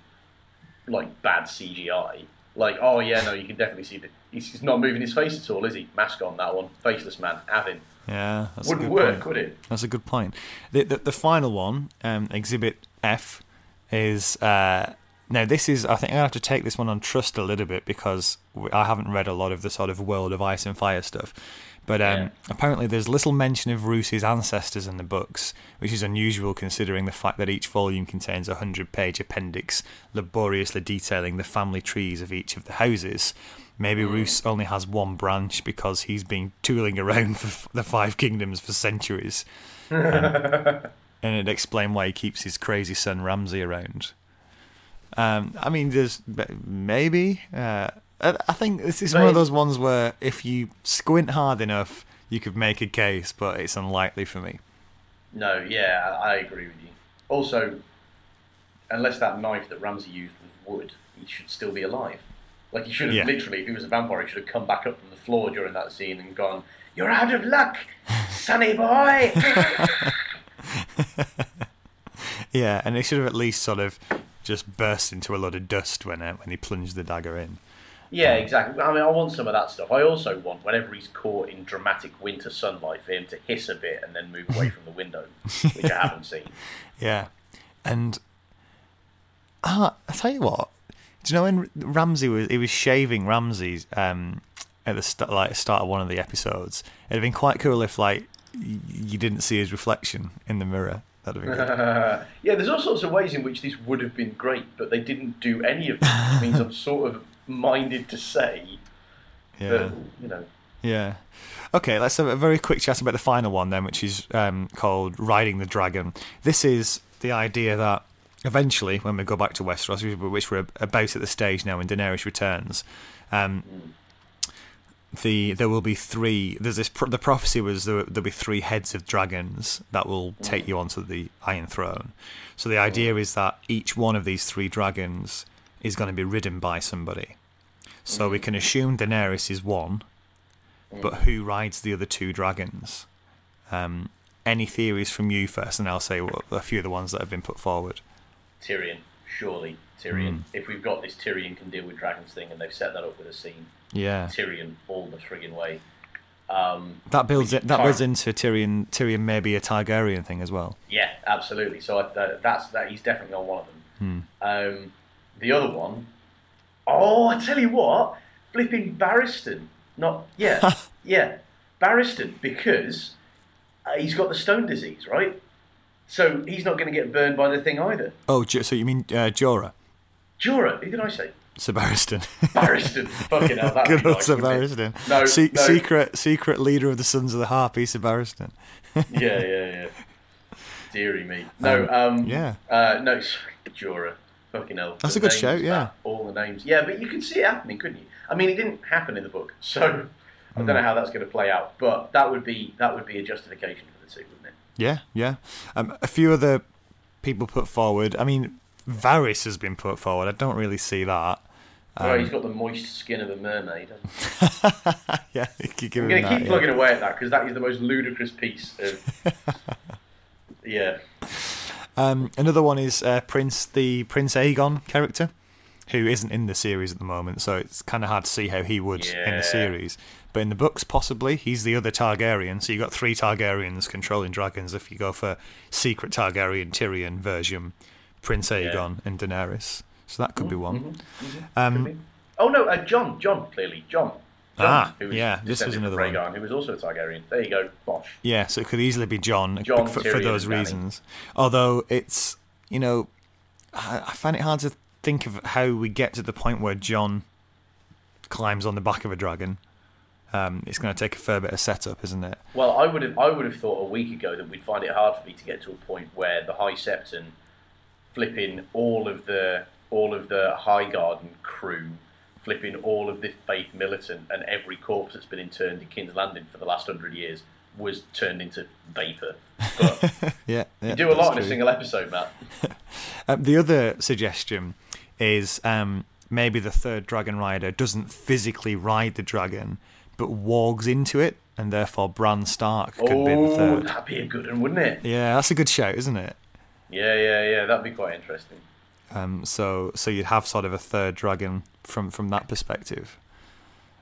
like bad CGI. Like, oh yeah, no, you can definitely see that he's not moving his face at all, is he? Mask on that one, faceless man, him. yeah, that's a Wouldn't good work, point. would it? That's a good point. The the, the final one, um, Exhibit F, is uh, now this is. I think I have to take this one on trust a little bit because I haven't read a lot of the sort of world of ice and fire stuff. But um, Yeah. apparently, there's little mention of Roose's ancestors in the books, which is unusual considering the fact that each volume contains a hundred-page appendix laboriously detailing the family trees of each of the houses. Maybe Roose only has one branch because he's been tooling around [LAUGHS] for f- the Five Kingdoms for centuries [LAUGHS] and it'd explain why he keeps his crazy son Ramsay around. Um, I mean, there's maybe. Uh, I I think this is one of those ones where if you squint hard enough, you could make a case, but it's unlikely for me. No, yeah, I I agree with you. Also, unless that knife that Ramsay used was wood, he should still be alive. Like he should have Yeah. literally, if he was a vampire, he should have come back up from the floor during that scene and gone, "You're out of luck, sonny boy." [LAUGHS] Yeah, and it should have at least sort of just burst into a lot of dust when uh, when he plunged the dagger in. Yeah, exactly. I mean, I want some of that stuff. I also want, whenever he's caught in dramatic winter sunlight, for him to hiss a bit and then move away from the window, [LAUGHS] which I haven't seen. Yeah, and ah, I tell you what. Do you know when Ramsay was he was shaving Ramsay's um, at the start, like start of one of the episodes? It'd have been quite cool if like y- you didn't see his reflection in the mirror. That'd have been good. [LAUGHS] yeah, there's all sorts of ways in which this would have been great, but they didn't do any of them. Which means I'm [LAUGHS] sort of minded to say yeah. that, you know, Yeah. Okay, let's have a very quick chat about the final one then, which is um, called Riding the Dragon. This is the idea that eventually, when we go back to Westeros, which we're about at the stage now when Daenerys returns, um, the there will be three. There's this. The prophecy was there, there'll be three heads of dragons that will mm. take you onto the Iron Throne. So the mm. idea is that each one of these three dragons is going to be ridden by somebody. So we mm. can assume Daenerys is one, but who rides the other two dragons? Um, any theories from you first, and I'll say what, a few of the ones that have been put forward. Tyrion, surely Tyrion. If we've got this Tyrion can deal with dragons thing, and they've set that up with a scene, Yeah, Tyrion all the friggin' way. Um, that builds it. That can't- builds into Tyrion. Tyrion may be a Targaryen thing as well. Yeah, absolutely. So I, that, that's that. He's definitely on one of them. Um, the other one, oh, I tell you what, flipping Barristan. Not yeah, [LAUGHS] yeah, Barristan because uh, he's got the stone disease, right? So he's not going to get burned by the thing either. Oh, so you mean uh, Jorah? Jorah, who did I say? Sir Barristan. Barristan. Fucking hell, that'd [LAUGHS] Good be nice, Sir? Barristan. No, Se- no. Secret, secret leader of the Sons of the Harpy, Sir Barristan. [LAUGHS] yeah, yeah, yeah. Deary me. No, um, yeah. Uh, no, Jorah. Fucking hell. That's The a good names, shout, yeah. that, All the names. Yeah, but you can see it happening, couldn't you? I mean, it didn't happen in the book, so [LAUGHS] I don't know how that's going to play out. But that would be that would be a justification for the two, wouldn't it? Yeah, yeah. Um, a few other people put forward. I mean, Varys has been put forward. I don't really see that. Well, Um, he's got the moist skin of a mermaid. Hasn't [LAUGHS] he? yeah, I'm going to keep yeah. plugging away at that because that is the most ludicrous piece of. [LAUGHS] yeah. Um, another one is uh, Prince, the Prince Aegon character, who isn't in the series at the moment, so it's kind of hard to see how he would in the series. But in the books, possibly he's the other Targaryen. So you have got three Targaryens controlling dragons. If you go for secret Targaryen Tyrion version, Prince Aegon and Daenerys. So that could be one. Um, Oh no, uh, Jon. Jon, clearly, Jon. Jon Ah, who was yeah, this was another one. Who was also a Targaryen. There you go, bosh. Yeah, so it could easily be John, Jon, for, for those reasons. Although it's, you know, I, I find it hard to think of how we get to the point where Jon climbs on the back of a dragon. Um, it's going to take a fair bit of setup, isn't it? Well, I would have I would have thought a week ago that we'd find it hard for me to get to a point where the High Septon flipping all of the all of the High Garden crew, flipping all of the Faith militant, and every corpse that's been interned in King's Landing for the last hundred years was turned into vapor. But [LAUGHS] Yeah, yeah you do a lot in a single episode, Matt. [LAUGHS] Um, the other suggestion is um, maybe the third dragon rider doesn't physically ride the dragon, but wargs into it, and therefore Bran Stark could be the Oh, third. that'd be a good one, wouldn't it? Yeah, that's a good show, isn't it? Yeah, yeah, yeah. That'd be quite interesting. Um, so so you'd have sort of a third dragon from from that perspective.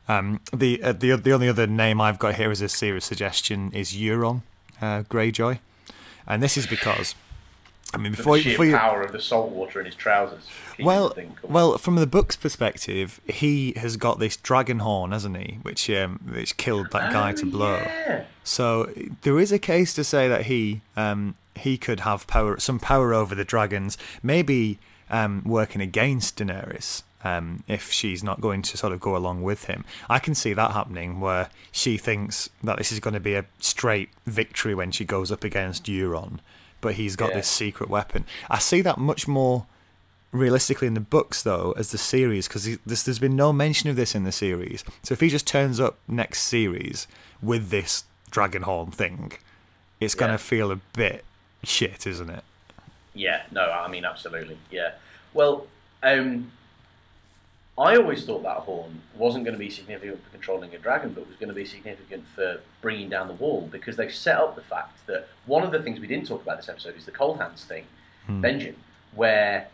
Um, the uh, the the only other name I've got here as a serious suggestion is Euron uh, Greyjoy, and this is because I mean The before you, sheer before you power of the salt water in his trousers. well the well from the book's perspective he has got this dragon horn hasn't he which um, which killed that guy to Oh, blow. Yeah. So there is a case to say that he um, he could have power, some power over the dragons, maybe um, working against Daenerys um, if she's not going to sort of go along with him. I can see that happening where she thinks that this is going to be a straight victory when she goes up against Euron, but he's got Yeah. this secret weapon. I see that much more realistically in the books though as the series because there's, there's been no mention of this in the series so if he just turns up next series with this dragon horn thing it's Yeah. to feel a bit shit isn't it Yeah, no, I mean absolutely, yeah. Well, um, I always thought that horn wasn't going to be significant for controlling a dragon, but was going to be significant for bringing down the wall because they've set up the fact that one of the things we didn't talk about this episode is the cold hands thing, Benjen, where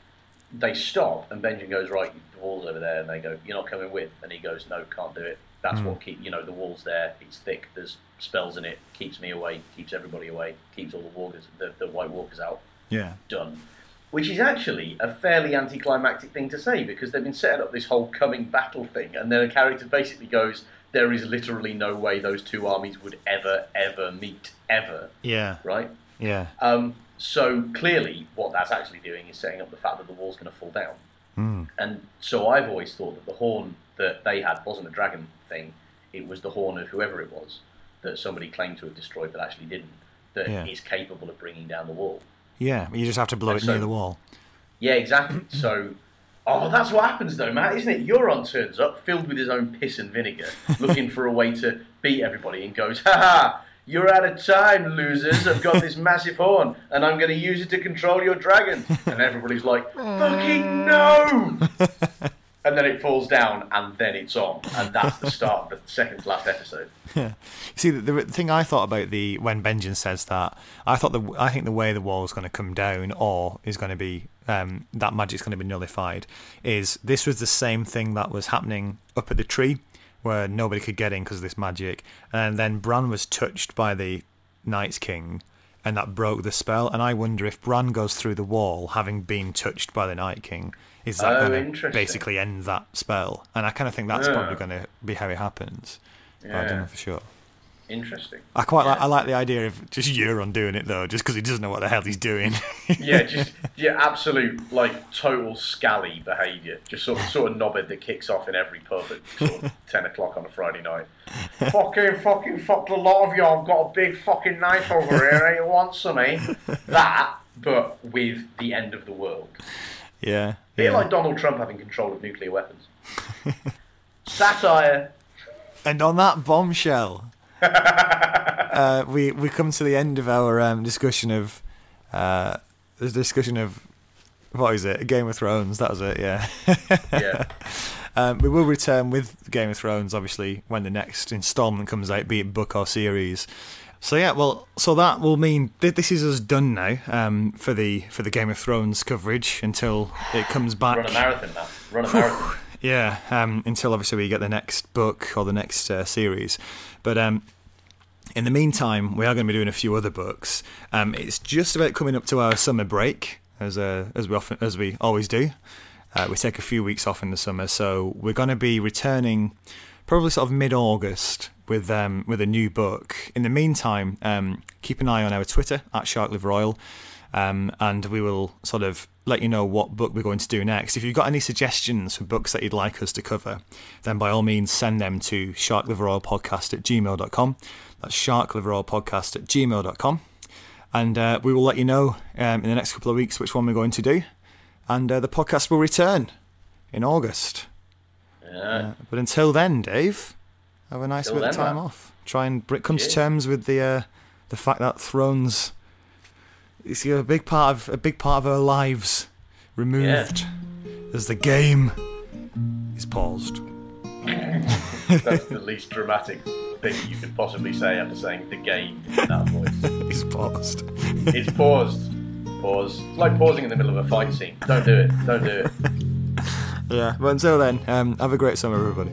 they stop, and Benjen goes, right, the wall's over there, and they go, you're not coming with, and he goes, no, can't do it. That's what keep you know the wall's there. It's thick. There's spells in it. Keeps me away. Keeps everybody away. Keeps all the walkers, the, the White Walkers out. Yeah. Done. Which is actually a fairly anticlimactic thing to say because they've been setting up this whole coming battle thing, and then a character basically goes, "There is literally no way those two armies would ever, ever meet, ever." Yeah. Right. Yeah. Um, so clearly, what that's actually doing is setting up the fact that the wall's going to fall down. Mm. And so I've always thought that the horn that they had wasn't a dragon thing; it was the horn of whoever it was that somebody claimed to have destroyed, but actually didn't. That is Yeah. capable of bringing down the wall. Yeah. You just have to blow And it near the wall. Yeah, exactly. so, oh, that's what happens though, Matt, isn't it? Euron turns up, filled with his own piss and vinegar, [LAUGHS] looking for a way to beat everybody, and goes, "Ha ha! You're out of time, losers. I've got this massive horn, and I'm going to use it to control your dragon." And everybody's like, [LAUGHS] "Fucking no!" [LAUGHS] and then it falls down, and then it's on, and that's the start of the second to last episode. [LAUGHS] Yeah. See, the, the thing I thought about the when Benjen says that, I thought the I think the way the wall is going to come down or is going to be um, that magic's going to be nullified. Is this was the same thing that was happening up at the tree where nobody could get in because of this magic, and then Bran was touched by the Night's King, and that broke the spell. And I wonder if Bran goes through the wall having been touched by the Night King. Is that Oh, going to basically end that spell? And I kind of think that's Yeah. probably going to be how it happens. But I don't know for sure. Interesting. I quite like I like the idea of just Euron doing it though, just because he doesn't know what the hell he's doing. [LAUGHS] yeah, just [LAUGHS] yeah, absolute like total scally behaviour. Just sort of sort of knobhead that kicks off in every pub at sort of [LAUGHS] ten o'clock on a Friday night. fucking fucking fucked a lot of you. I've got a big fucking knife over here. eh? You want some, eh? That, but with the end of the world. Yeah, Bit yeah. like Donald Trump having control of nuclear weapons. [LAUGHS] Satire. and on that bombshell, [LAUGHS] uh, we we come to the end of our um, discussion of uh, the discussion of what is it? Game of Thrones. That was it. Yeah. Yeah. [LAUGHS] Um, we will return with Game of Thrones, obviously, when the next instalment comes out, be it book or series. So yeah, well, so that will mean th- this is us done now um, for the for the Game of Thrones coverage until it comes back. Run a marathon now. Run a marathon. Yeah, um, until obviously we get the next book or the next uh, series. But um, in the meantime, we are going to be doing a few other books. Um, it's just about coming up to our summer break, as uh, as we often as we always do. Uh, we take a few weeks off in the summer, so we're going to be returning probably sort of mid-August with um, with a new book. In the meantime, um, keep an eye on our Twitter at Sharkliver Oil, um, and we will sort of let you know what book we're going to do next. If you've got any suggestions for books that you'd like us to cover, then by all means send them to sharkliveroilpodcast at gmail.com. That's sharkliveroilpodcast at gmail.com. And uh, we will let you know um, in the next couple of weeks which one we're going to do. And uh, the podcast will return in August. Yeah. Uh, but until then, Dave, have a nice Till bit of time man. off. Try and br- come to terms with the uh, the fact that Thrones is a big part of a big part of our lives removed as the game is paused. That's the least dramatic thing you could possibly say after saying the game in that voice. [LAUGHS] Is paused. It's paused. Pause. It's like pausing in the middle of a fight scene. Don't do it. Don't do it. [LAUGHS] Yeah, but until then, um, have a great summer, everybody.